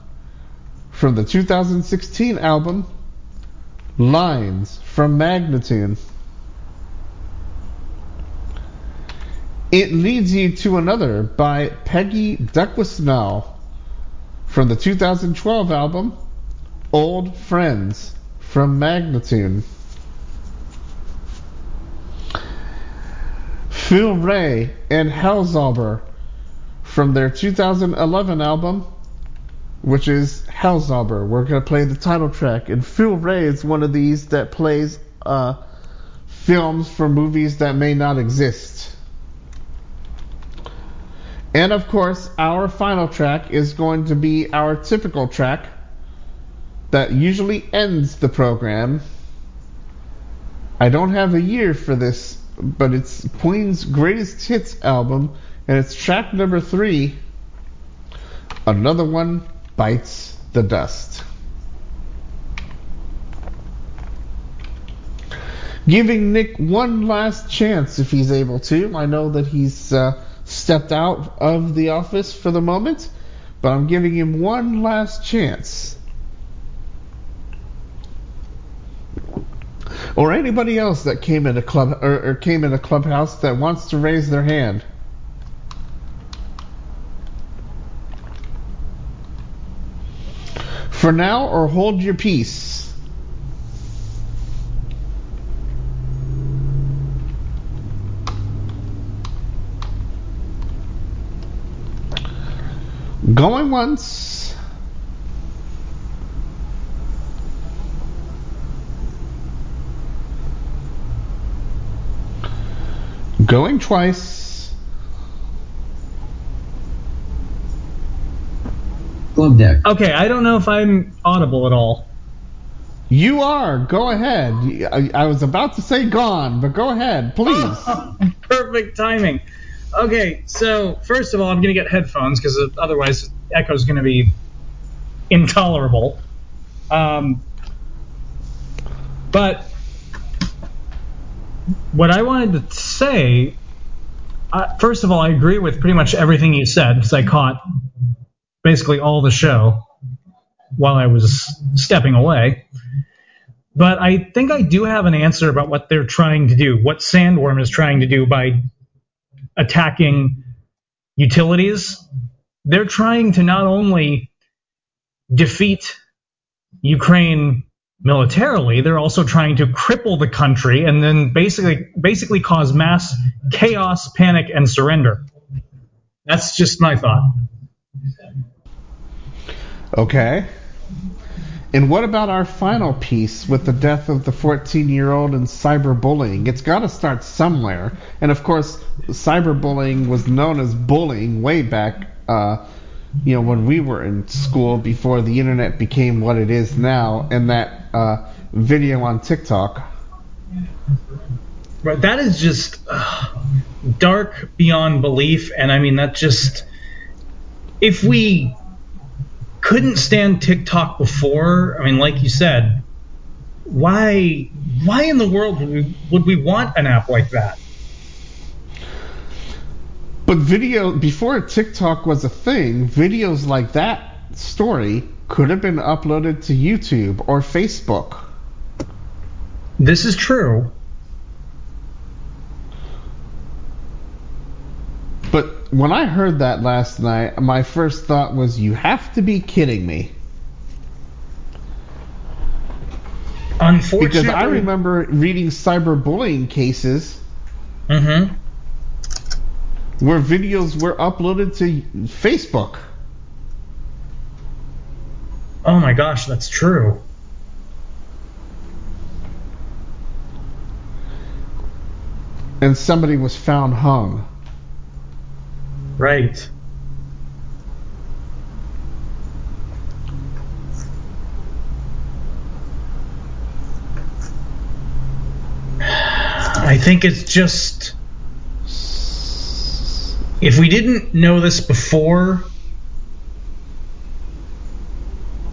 from the 2016 album Lines from Magnatune. It Leads You to Another by Peggy Duckwissnell from the 2012 album Old Friends from Magnatune. Phil Ray and Hellzauber from their 2011 album, which is Hellzauber, we're gonna play the title track, and Phil Ray is one of these that plays uh, films for movies that may not exist. And of course, our final track is going to be our typical track that usually ends the program. I don't have a year for this, but it's Queen's greatest hits album, and it's track number three. Another one bites the dust. Giving Nick one last chance if he's able to. I know that he's uh, stepped out of the office for the moment, but I'm giving him one last chance. Or anybody else that came in a club or, or came in a clubhouse that wants to raise their hand. For now, or hold your peace. Going once. Going twice. Club deck. Okay, I don't know if I'm audible at all. You are. Go ahead. I, I was about to say gone, but go ahead, please. Perfect timing. Okay, so first of all, I'm going to get headphones because otherwise echo is going to be intolerable. Um, but what I wanted to say, uh, first of all, I agree with pretty much everything you said because I caught basically all the show while I was stepping away. But I think I do have an answer about what they're trying to do, what Sandworm is trying to do by attacking utilities. They're trying to not only defeat Ukraine militarily, they're also trying to cripple the country and then basically basically cause mass chaos, panic, and surrender. That's just my thought. Okay. And what about our final piece with the death of the 14 year old and cyberbullying? It's got to start somewhere. And of course, cyberbullying was known as bullying way back, uh, you know, when we were in school before the internet became what it is now. And that uh, video on TikTok. Right, that is just uh, dark beyond belief, and I mean that just if we couldn't stand TikTok before, I mean, like you said, why why in the world would we, would we want an app like that? But video, before TikTok was a thing, videos like that story could have been uploaded to YouTube or Facebook. This is true. But when I heard that last night, my first thought was, you have to be kidding me. Unfortunately, Because I remember reading cyberbullying cases Mm-hmm. where videos were uploaded to Facebook. Oh my gosh, that's true. And somebody was found hung. Right. I think it's just if we didn't know this before,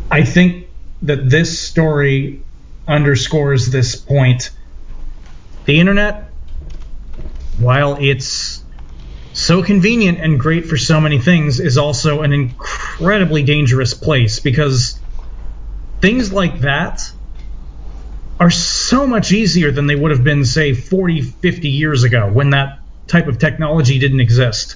I think that this story underscores this point. The internet, while it's so convenient and great for so many things, is also an incredibly dangerous place because things like that are so much easier than they would have been, say, 40, 50 years ago when that type of technology didn't exist.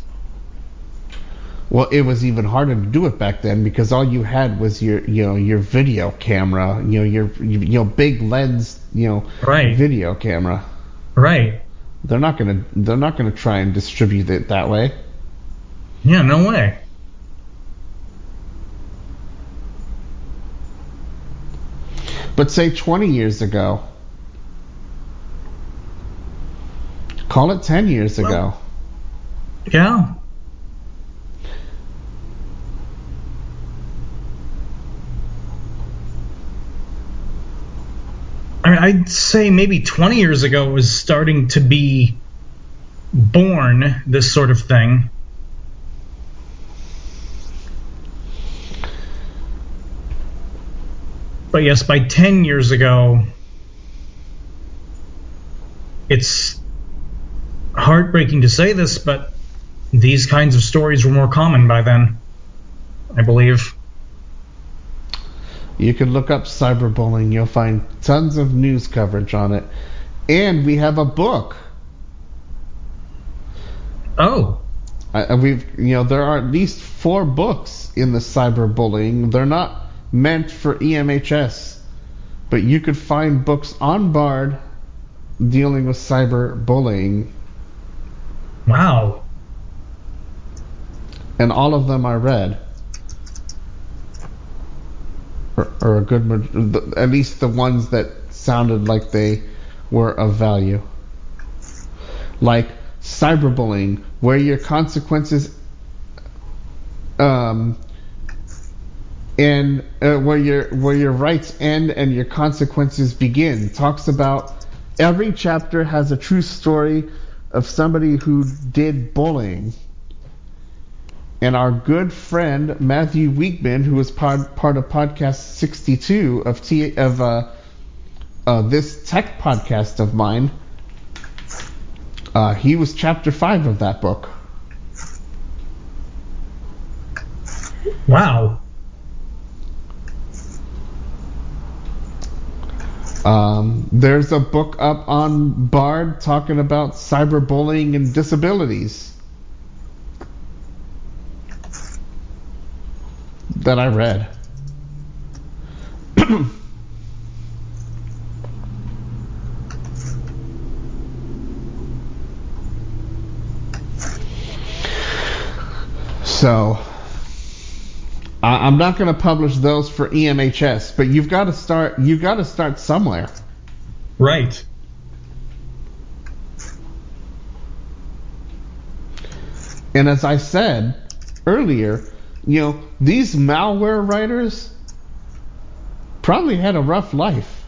Well, it was even harder to do it back then because all you had was your, you know, your video camera, you know, your, you know, big lens, you know, Right. video camera. Right. They're not gonna they're not gonna try and distribute it that way. Yeah, no way. But say 20 years ago. Call it 10 years well, ago. Yeah. I'd say maybe 20 years ago was starting to be born, this sort of thing. But yes, by 10 years ago, it's heartbreaking to say this, but these kinds of stories were more common by then, I believe. You can look up cyberbullying. You'll find tons of news coverage on it. And we have a book. Oh, I, we've, you know, there are at least four books in the cyberbullying. They're not meant for EMHS, but you could find books on Bard dealing with cyberbullying, wow. and all of them I read. Or, or a good, at least the ones that sounded like they were of value. Like cyberbullying, where your consequences um, and uh, where your where your rights end and your consequences begin. Talks about every chapter has a true story of somebody who did bullying. And our good friend Matthew Weekman, who was part, part of podcast 62 of T of uh, uh, this tech podcast of mine, uh, he was chapter five of that book. Wow. Um, there's a book up on Bard talking about cyberbullying and disabilities that I read. so, I, I'm not going to publish those for EMHS, but you've got to start. You've got to start somewhere. Right. And as I said earlier, you know, these malware writers probably had a rough life.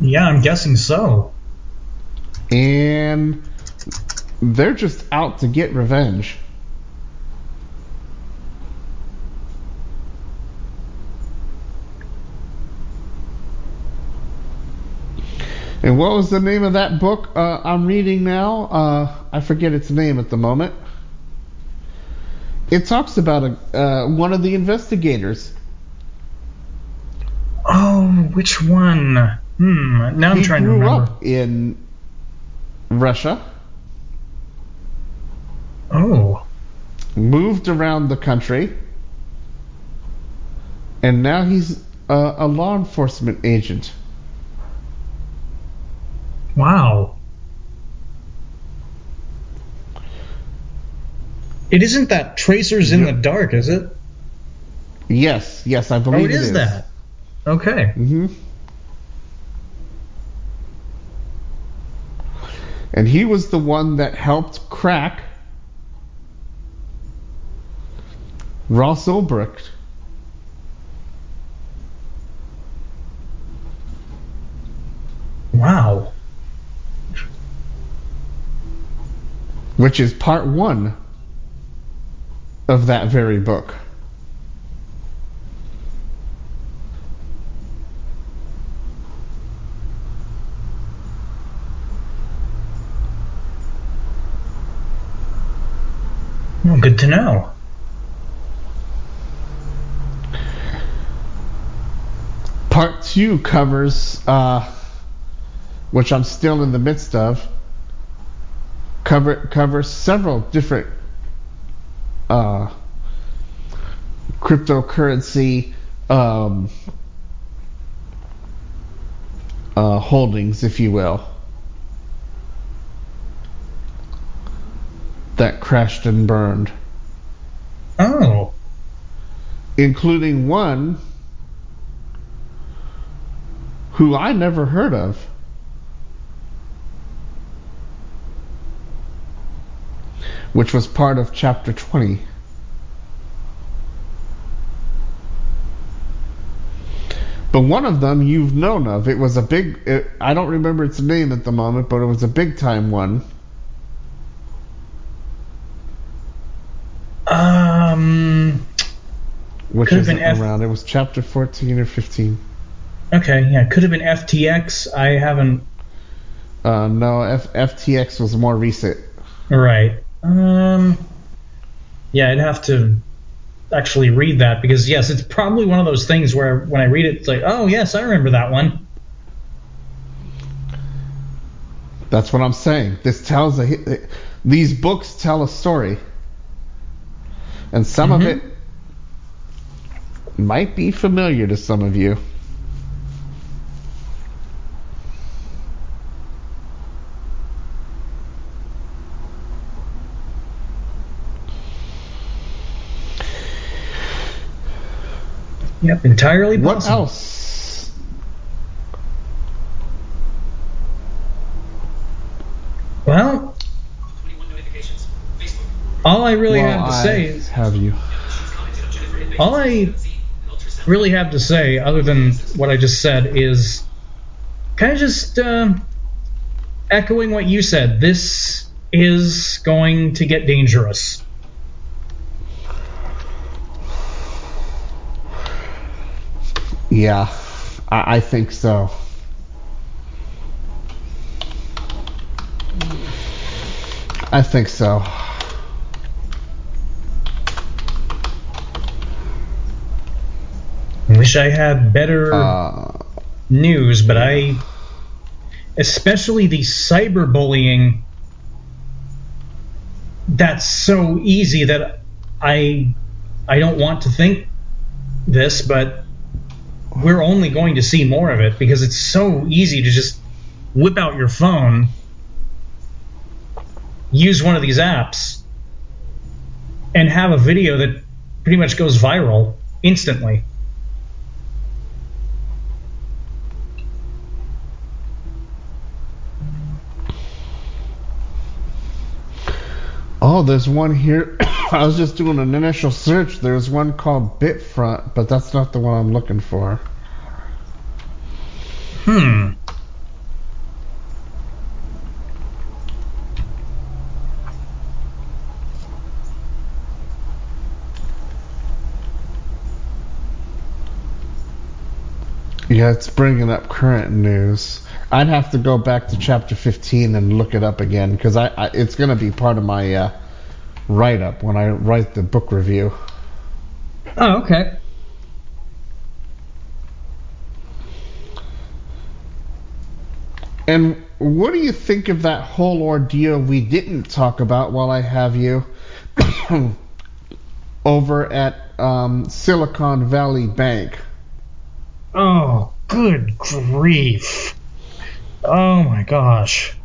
Yeah, I'm guessing so. And they're just out to get revenge. And what was the name of that book uh, I'm reading now? Uh, I forget its name at the moment. It talks about a, uh, one of the investigators. Oh, which one? Hmm. Now I'm trying to remember. grew up in Russia, Oh. moved around the country, and now he's a, a law enforcement agent. Wow. It isn't that Tracers in the Dark, is it? Yes, yes, I believe Oh, believe it is, that. Okay. hmm And he was the one that helped crack Ross Ulbricht. Wow. Which is part one of that very book. Well, good to know. Part two covers, uh, which I'm still in the midst of, cover covers several different uh, cryptocurrency um, uh, holdings, if you will, that crashed and burned. Oh. including one who I never heard of. Which was part of chapter 20. But one of them you've known of. It was a big. It, I don't remember its name at the moment, but it was a big time one. Um. Which isn't been F- around. It was chapter 14 or 15. Okay, yeah, could have been FTX. I haven't. Uh, no, F- FTX was more recent. Right. Um. Yeah, I'd have to actually read that because yes, it's probably one of those things where when I read it, it's like, oh yes, I remember that one. That's what I'm saying. This tells a. These books tell a story, and some Mhm. of it might be familiar to some of you. Yep, entirely possible. What else? Well, 21 notifications. Facebook. all I really well, have to I say is have you. She's commented on Jennifer and all I really have to say, other than what I just said, is kind of just uh, echoing what you said. This is going to get dangerous. Yeah, I, I think so. I think so. Wish I had better Uh, news, but I, especially the cyberbullying, that's so easy that I, I don't want to think this, but we're only going to see more of it because it's so easy to just whip out your phone, use one of these apps, and have a video that pretty much goes viral instantly. oh, there's one here. I was just doing an initial search. There's one called Bitfront, but that's not the one I'm looking for. Hmm. Yeah, it's bringing up current news. I'd have to go back to chapter 15 and look it up again because I, I it's going to be part of my uh, write up when I write the book review. Oh, okay. And what do you think of that whole ordeal we didn't talk about while I have you over at um, Silicon Valley Bank? Oh, good grief. Oh my gosh.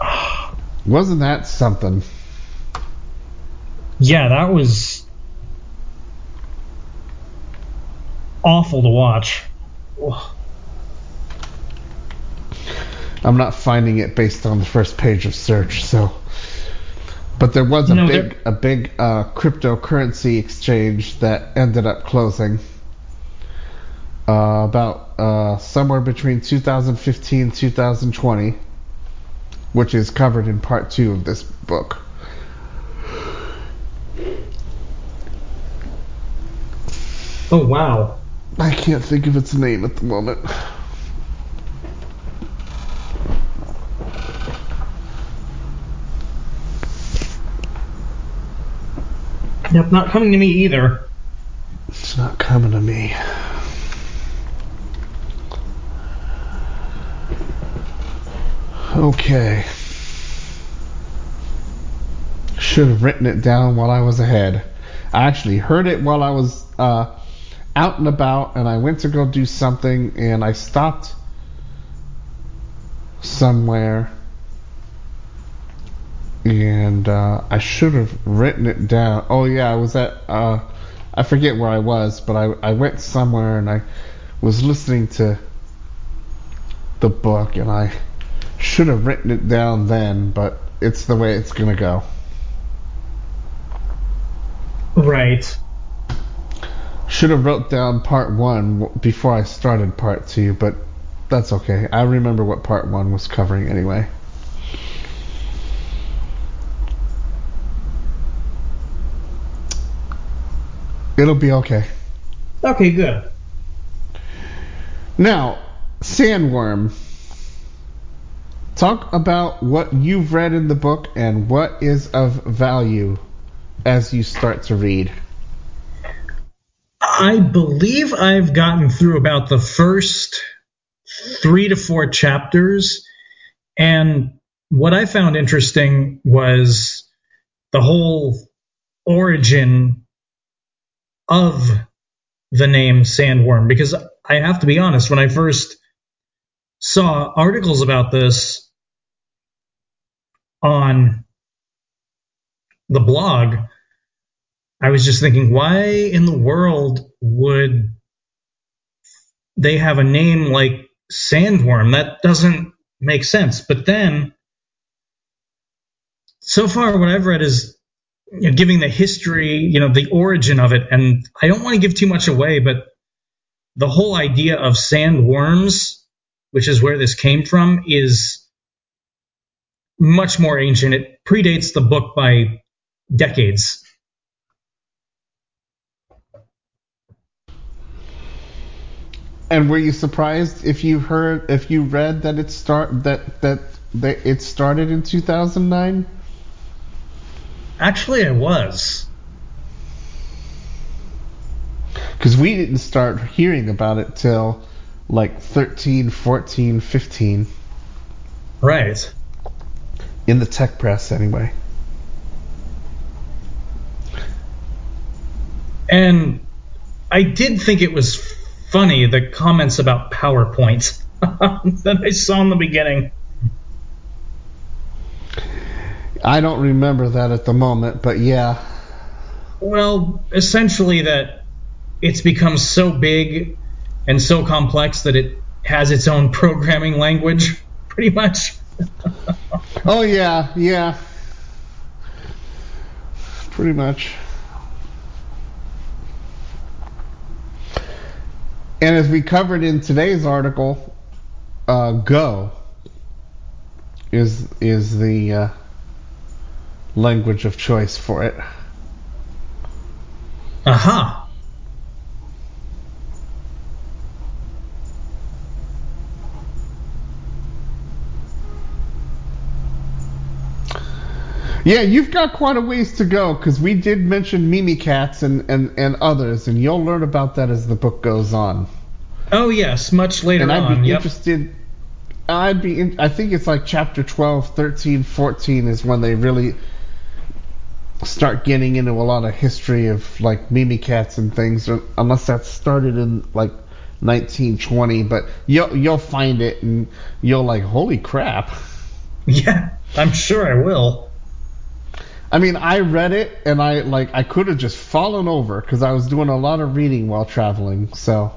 Wasn't that something? Yeah, that was awful to watch. Ugh. I'm not finding it based on the first page of search, so. But there was a No, big a big uh, cryptocurrency exchange that ended up closing. Uh, about uh, somewhere between 2015 and 2020, which is covered in part two of this book. Oh wow. I can't think of its name at the moment. Yep, not coming to me either. It's not coming to me. Okay. Should have written it down while I was ahead. I actually heard it while I was uh, out and about, and I went to go do something, and I stopped somewhere. and uh, I should have written it down. Oh yeah, I was at uh, I forget where I was, but I I went somewhere and I was listening to the book and I should have written it down then, but it's the way it's gonna go. Right. Should have wrote down part one before I started part two, but that's okay. I remember what part one was covering anyway. It'll be okay. Okay, good. Now, Sandworm. Talk about what you've read in the book and what is of value as you start to read. I believe I've gotten through about the first three to four chapters. And what I found interesting was the whole origin of the name sandworm. Because I have to be honest, when I first saw articles about this on the blog, I was just thinking, why in the world would they have a name like Sandworm? That doesn't make sense. But then, so far, what I've read is you know, giving the history, you know, the origin of it, and I don't want to give too much away, but the whole idea of sandworms, which is where this came from, is much more ancient. It predates the book by decades. And were you surprised if you heard if you read that it start that that that it started in 2009? Actually, I was. Because we didn't start hearing about it till like 13, 14, 15 Right. In the tech press anyway. And I did think it was funny the comments about PowerPoint that I saw in the beginning. I don't remember that at the moment, but yeah. Well, essentially, that it's become so big and so complex that it has its own programming language, pretty much. Oh yeah, yeah. Pretty much. And as we covered in today's article, uh, Go is is the uh, language of choice for it. Aha. Yeah, you've got quite a ways to go because we did mention Mimikatz and, and, and others, and you'll learn about that as the book goes on. Oh, yes, much later and I'd on. be Yep. interested. I'd be. In, I think it's like chapter 12, 13, 14 is when they really start getting into a lot of history of like Mimikatz and things, unless that started in like 1920. But you'll you'll find it and you'll like, holy crap. Yeah, I'm sure I will. I mean, I read it and I like I could have just fallen over because I was doing a lot of reading while traveling. So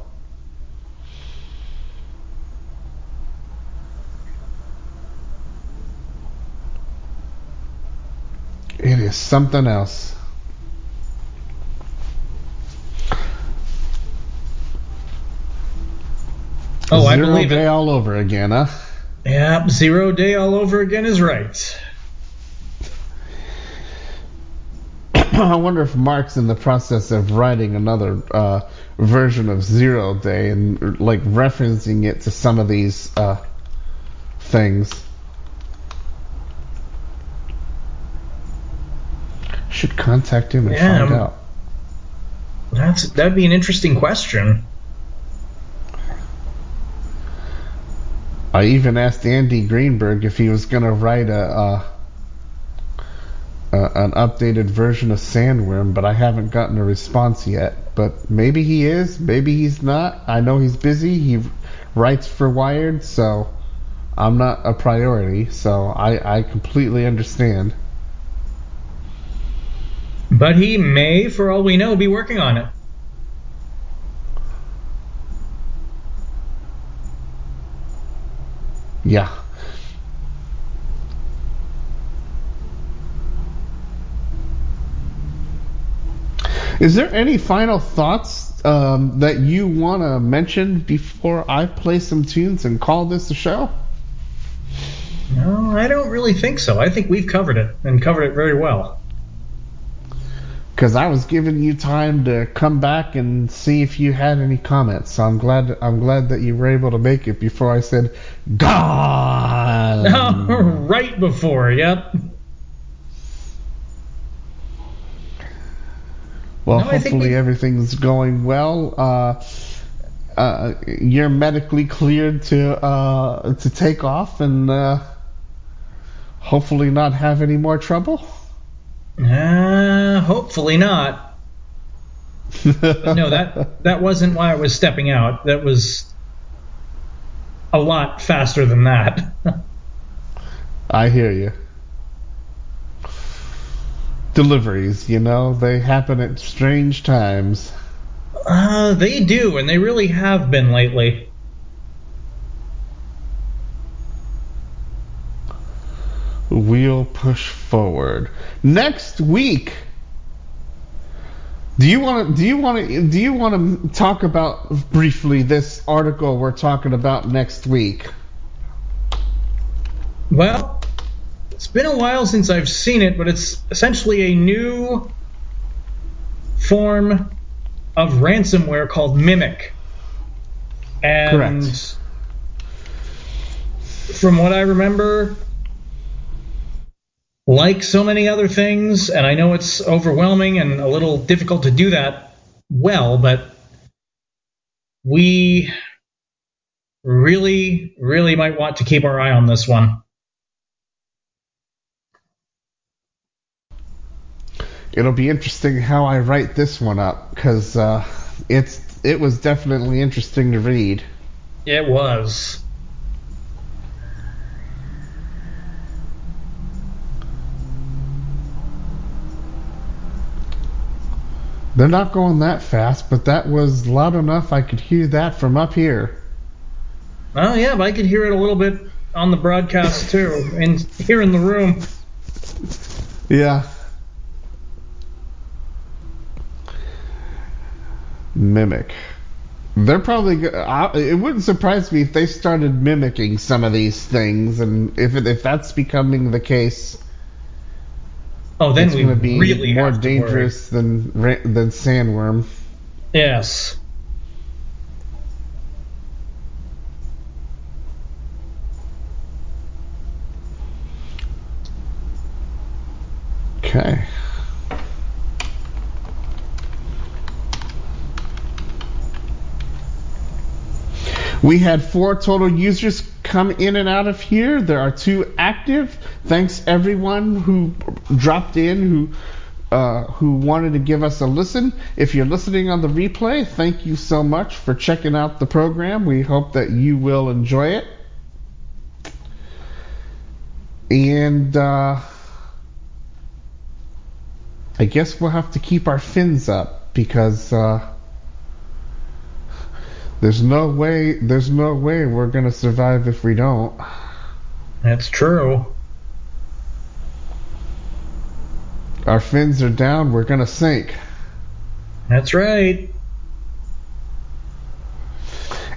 it is something else. Oh, I Zero believe day it. all over again, huh? Yeah, zero day all over again is right. I wonder if Mark's in the process of writing another uh, version of Zero Day and like referencing it to some of these uh, things. Should contact him and Yeah, find um, out. That's that'd be an interesting question. I even asked Andy Greenberg if he was going to write a, uh, an updated version of Sandworm, but I haven't gotten a response yet. But maybe he is, maybe he's not. I know he's busy. He writes for Wired, so I'm not a priority. So I, I completely understand. But he may, for all we know, be working on it. Yeah. Is there any final thoughts um, that you want to mention before I play some tunes and call this a show? No, I don't really think so. I think we've covered it and covered it very well. Because I was giving you time to come back and see if you had any comments. So I'm glad I'm glad that you were able to make it before I said gone. right before, yep. Well, No, hopefully we- everything's going well. Uh, uh, you're medically cleared to uh, to take off and uh, hopefully not have any more trouble. Uh, hopefully not. No, that that wasn't why I was stepping out. That was a lot faster than that. I hear you. Deliveries, you know, they happen at strange times. Uh, they do, and they really have been lately. We'll push forward. Next week. Do you want to do you want to do you want to talk about briefly this article we're talking about next week? Well, it's been a while since I've seen it, but it's essentially a new form of ransomware called Mimic. And Correct. from what I remember, like so many other things, and I know it's overwhelming and a little difficult to do that well, but we really, really might want to keep our eye on this one. It'll be interesting how I write this one up because uh, it's it was definitely interesting to read. It was. They're not going that fast, but that was loud enough I could hear that from up here. Oh yeah, but I could hear it a little bit on the broadcast too, and here in the room. Yeah. Mimic. They're probably. go- I- It wouldn't surprise me if they started mimicking some of these things, and if it, if that's becoming the case, Oh, then it's we going to be really more to worry. dangerous than than sandworm. Yes. Okay. We had four total users come in and out of here. There are two active. Thanks everyone who dropped in, who uh, who wanted to give us a listen. If you're listening on the replay, thank you so much for checking out the program. We hope that you will enjoy it. And uh, I guess we'll have to keep our fins up because uh, there's no way there's no way we're gonna survive if we don't. That's true. Our fins are down, we're gonna sink. That's right.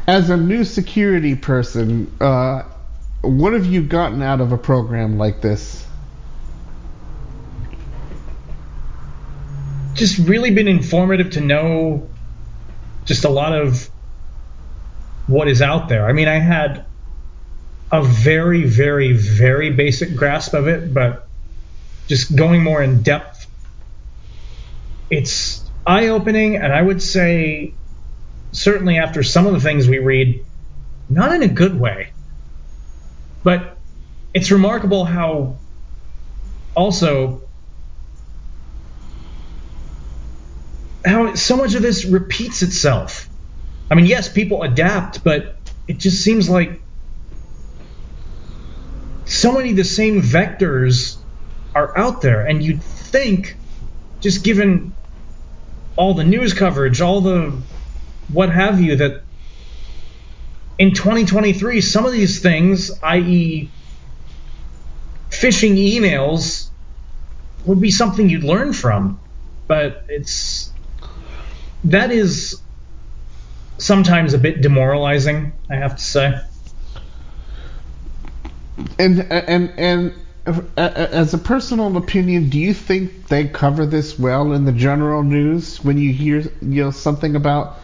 As a new security person, uh, what have you gotten out of a program like this? Just really been informative to know just a lot of what is out there. I mean, I had a very, very, very basic grasp of it, but just going more in depth, it's eye opening, and I would say, certainly after some of the things we read, not in a good way. But it's remarkable how also how so much of this repeats itself. I mean, yes, people adapt, but it just seems like so many of the same vectors are out there, and you'd think just given all the news coverage, all the what have you, that in 2023, some of these things, i.e., phishing emails, would be something you'd learn from. But it's that is sometimes a bit demoralizing, I have to say. And and and uh, as a personal opinion, do you think they cover this well in the general news when you hear you know something about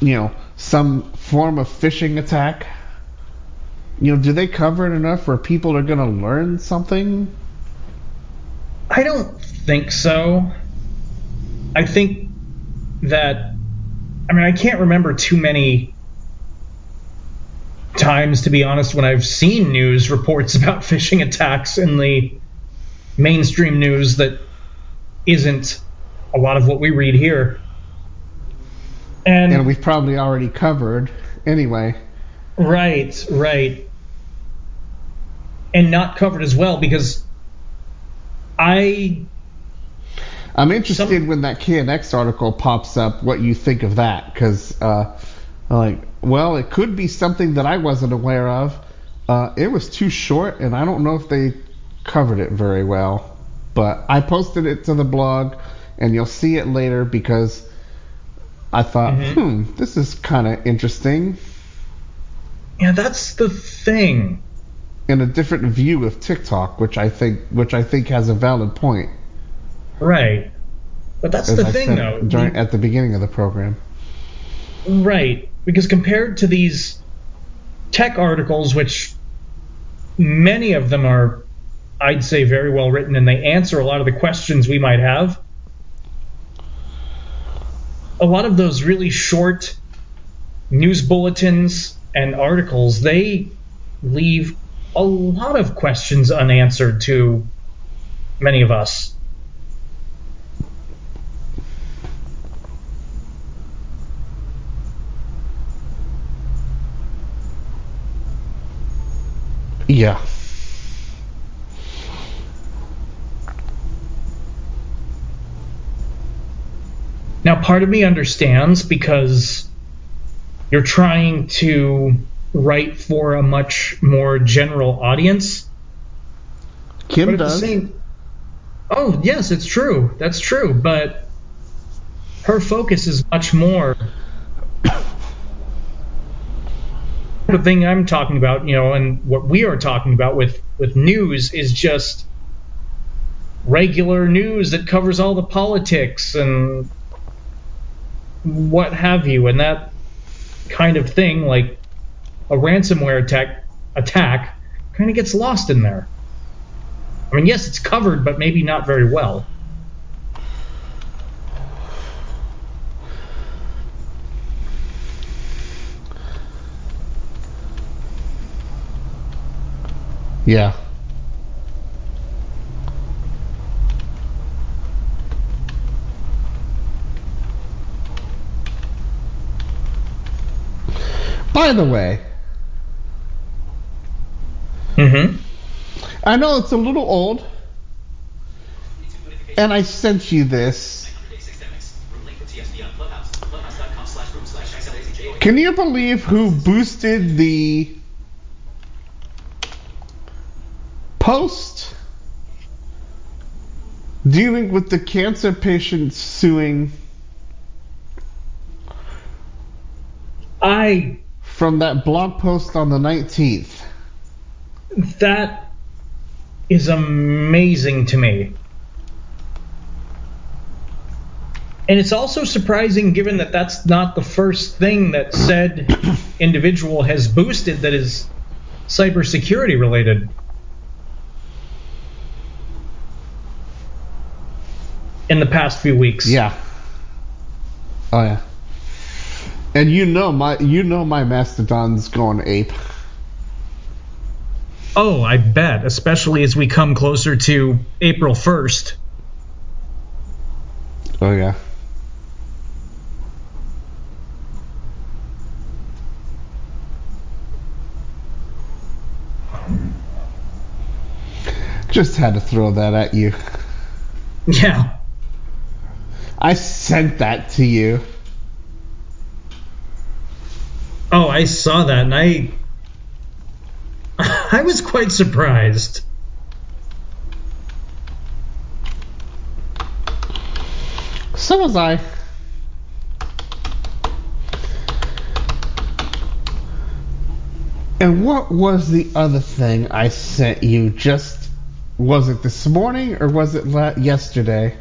you know some form of phishing attack? You know, do they cover it enough where people are going to learn something? I don't think so. I think that I mean I can't remember too many times to be honest when I've seen news reports about phishing attacks in the mainstream news that isn't a lot of what we read here. And, And we've probably already covered anyway. right, right. And not covered as well because I I'm interested Some- when that KNX article pops up, what you think of that, because uh, like, well, it could be something that I wasn't aware of. Uh, it was too short, and I don't know if they covered it very well. But I posted it to the blog, and you'll see it later because I thought, Mhm. hmm, this is kind of interesting yeah, that's the thing. in a different view of TikTok, which I think, which I think has a valid point. Right. But that's As the I thing though. during, at the beginning of the program. Right. Because compared to these tech articles, which many of them are, I'd say, very well written and they answer a lot of the questions we might have, a lot of those really short news bulletins and articles, they leave a lot of questions unanswered to many of us. Yeah. Now, part of me understands because you're trying to write for a much more general audience. Kim does. same, oh yes, it's true. That's true. But her focus is much more. The thing I'm talking about, you know, and what we are talking about with with news is just regular news that covers all the politics and what have you, and that kind of thing, like a ransomware attack, attack, kind of gets lost in there. I mean, yes, it's covered, but maybe not very well. Yeah. By the way, Mm-hmm. I know it's a little old, and I sent you this. Can you believe who boosted the post dealing with the cancer patient suing I from that blog post on the 19th? that is amazing to me. And it's also surprising given that that's not the first thing that said individual has boosted that is cybersecurity related. In the past few weeks. Yeah. Oh yeah. And you know my you know my mastodon's going ape. Oh, I bet, especially as we come closer to April 1st. Oh yeah. Just had to throw that at you. Yeah. I sent that to you. Oh, I saw that and I I was quite surprised. So was I. And what was the other thing I sent you? Just was it this morning or was it la- yesterday?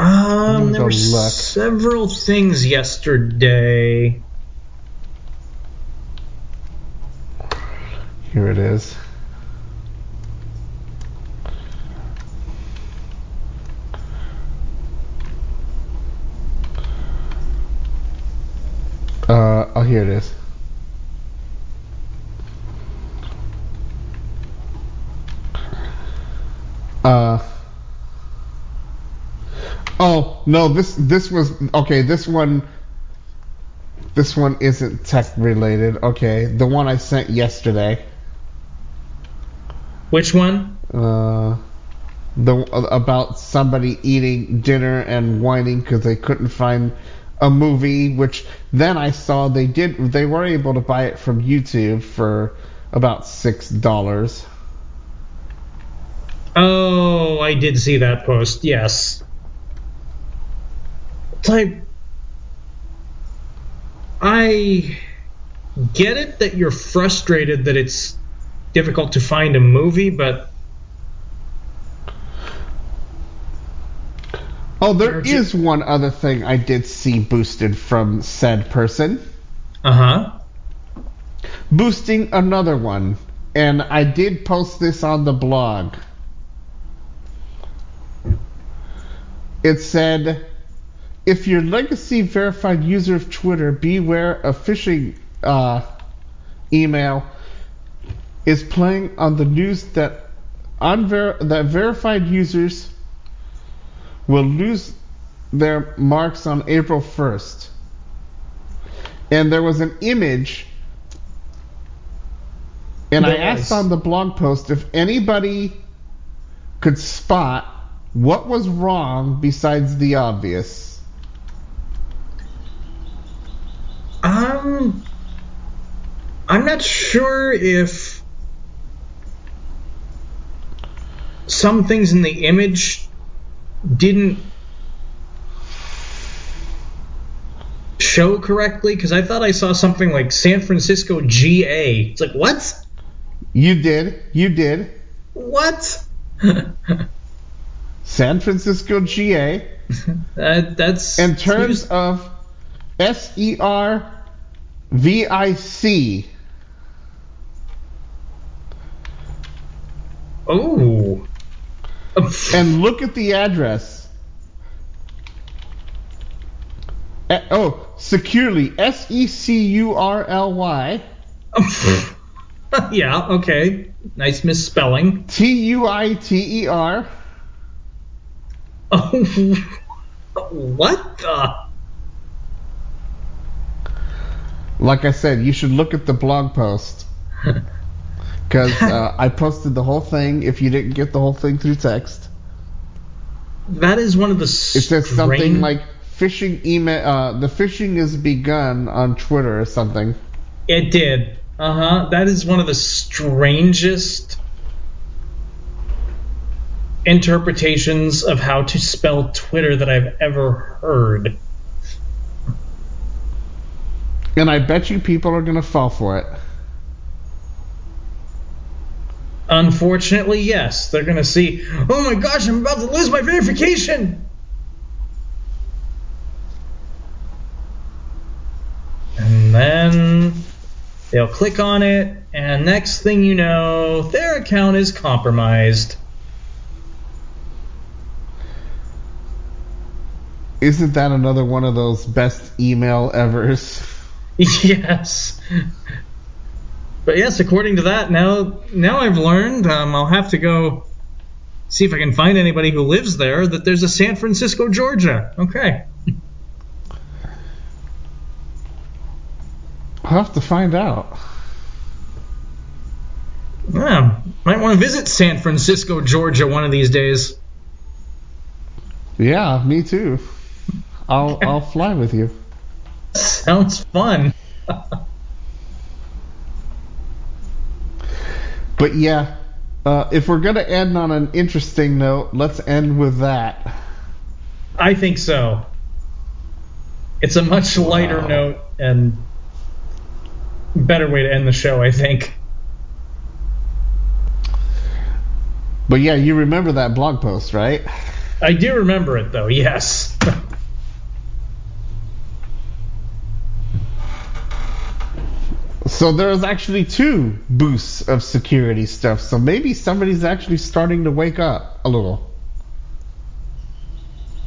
Um, there were look. several things yesterday. Here it is. Uh, oh, here it is. Uh. Oh no, this this was okay. This one, this one isn't tech related. Okay, the one I sent yesterday. Which one? Uh, the about somebody eating dinner and whining because they couldn't find a movie. Which then I saw they did. They were able to buy it from YouTube for about six dollars. Oh, I did see that post. Yes. Type. I get it that you're frustrated that it's difficult to find a movie, but Oh, there is one other thing I did see boosted from said person. uh huh. boosting another one. And I did post this on the blog. It said, if your legacy verified user of Twitter, beware of phishing uh, email is playing on the news that unver- that verified users will lose their marks on April 1st. And there was an image and I asked on the blog post if anybody could spot what was wrong besides the obvious. Um, I'm not sure if some things in the image didn't show correctly because I thought I saw something like San Francisco GA. It's like what? You did. You did. What? San Francisco GA. That that's In terms of S E R V I C. oh. And look at the address. Eh, oh, securely. S E C U R L Y yeah, okay. Nice misspelling. T U I T E R. Oh, what the? Like I said, you should look at the blog post. Because uh, I posted the whole thing. If you didn't get the whole thing through text, That is one of the. it says something like phishing email. Uh, the phishing is begun on Twitter or something. It did. Uh huh. That is one of the strangest interpretations of how to spell Twitter that I've ever heard. And I bet you people are gonna fall for it. Unfortunately, yes. They're going to see, oh my gosh, I'm about to lose my verification. And then they'll click on it, and next thing you know, their account is compromised. Isn't that another one of those best email evers? yes. But yes, according to that, now now I've learned. Um, I'll have to go see if I can find anybody who lives there. That there's a San Francisco, Georgia. Okay. I'll have to find out. Yeah, might want to visit San Francisco, Georgia, one of these days. Yeah, me too. I'll I'll fly with you. Sounds fun. But yeah, uh, if we're gonna end on an interesting note, let's end with that. I think so. It's a much lighter Wow. note and better way to end the show, I think. But yeah, you remember that blog post, right? I do remember it though, yes. So there's actually two boosts of security stuff. So maybe somebody's actually starting to wake up a little.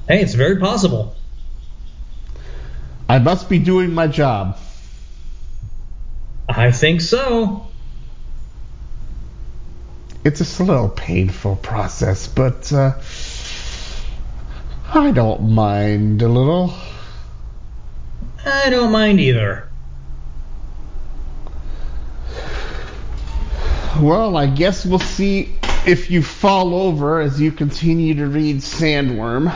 hey, it's very possible. I must be doing my job. I think so. It's a slow, painful process, but uh, I don't mind a little. I don't mind either. Well, I guess we'll see if you fall over as you continue to read Sandworm.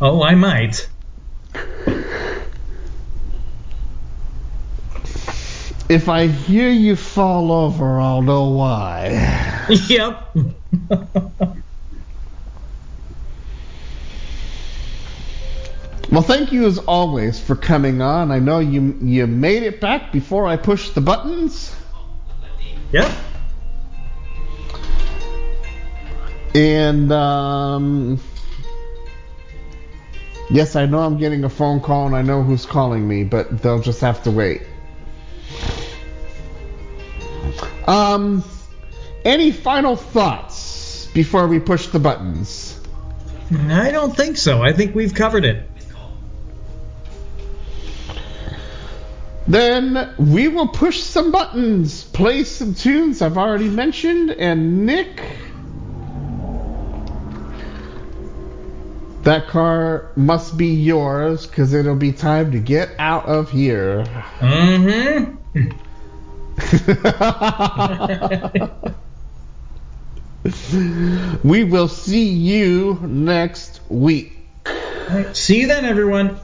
Oh, I might. If I hear you fall over, I'll know why. yep. Well, thank you as always for coming on. I know you you made it back before I pushed the buttons. yep. And um, yes, I know I'm getting a phone call and I know who's calling me, but they'll just have to wait. Um, any final thoughts before we push the buttons? I don't think so. I think we've covered it. Then we will push some buttons, play some tunes I've already mentioned, and Nick. That car must be yours because it'll be time to get out of here. Mm-hmm. we will see you next week. See you then, everyone.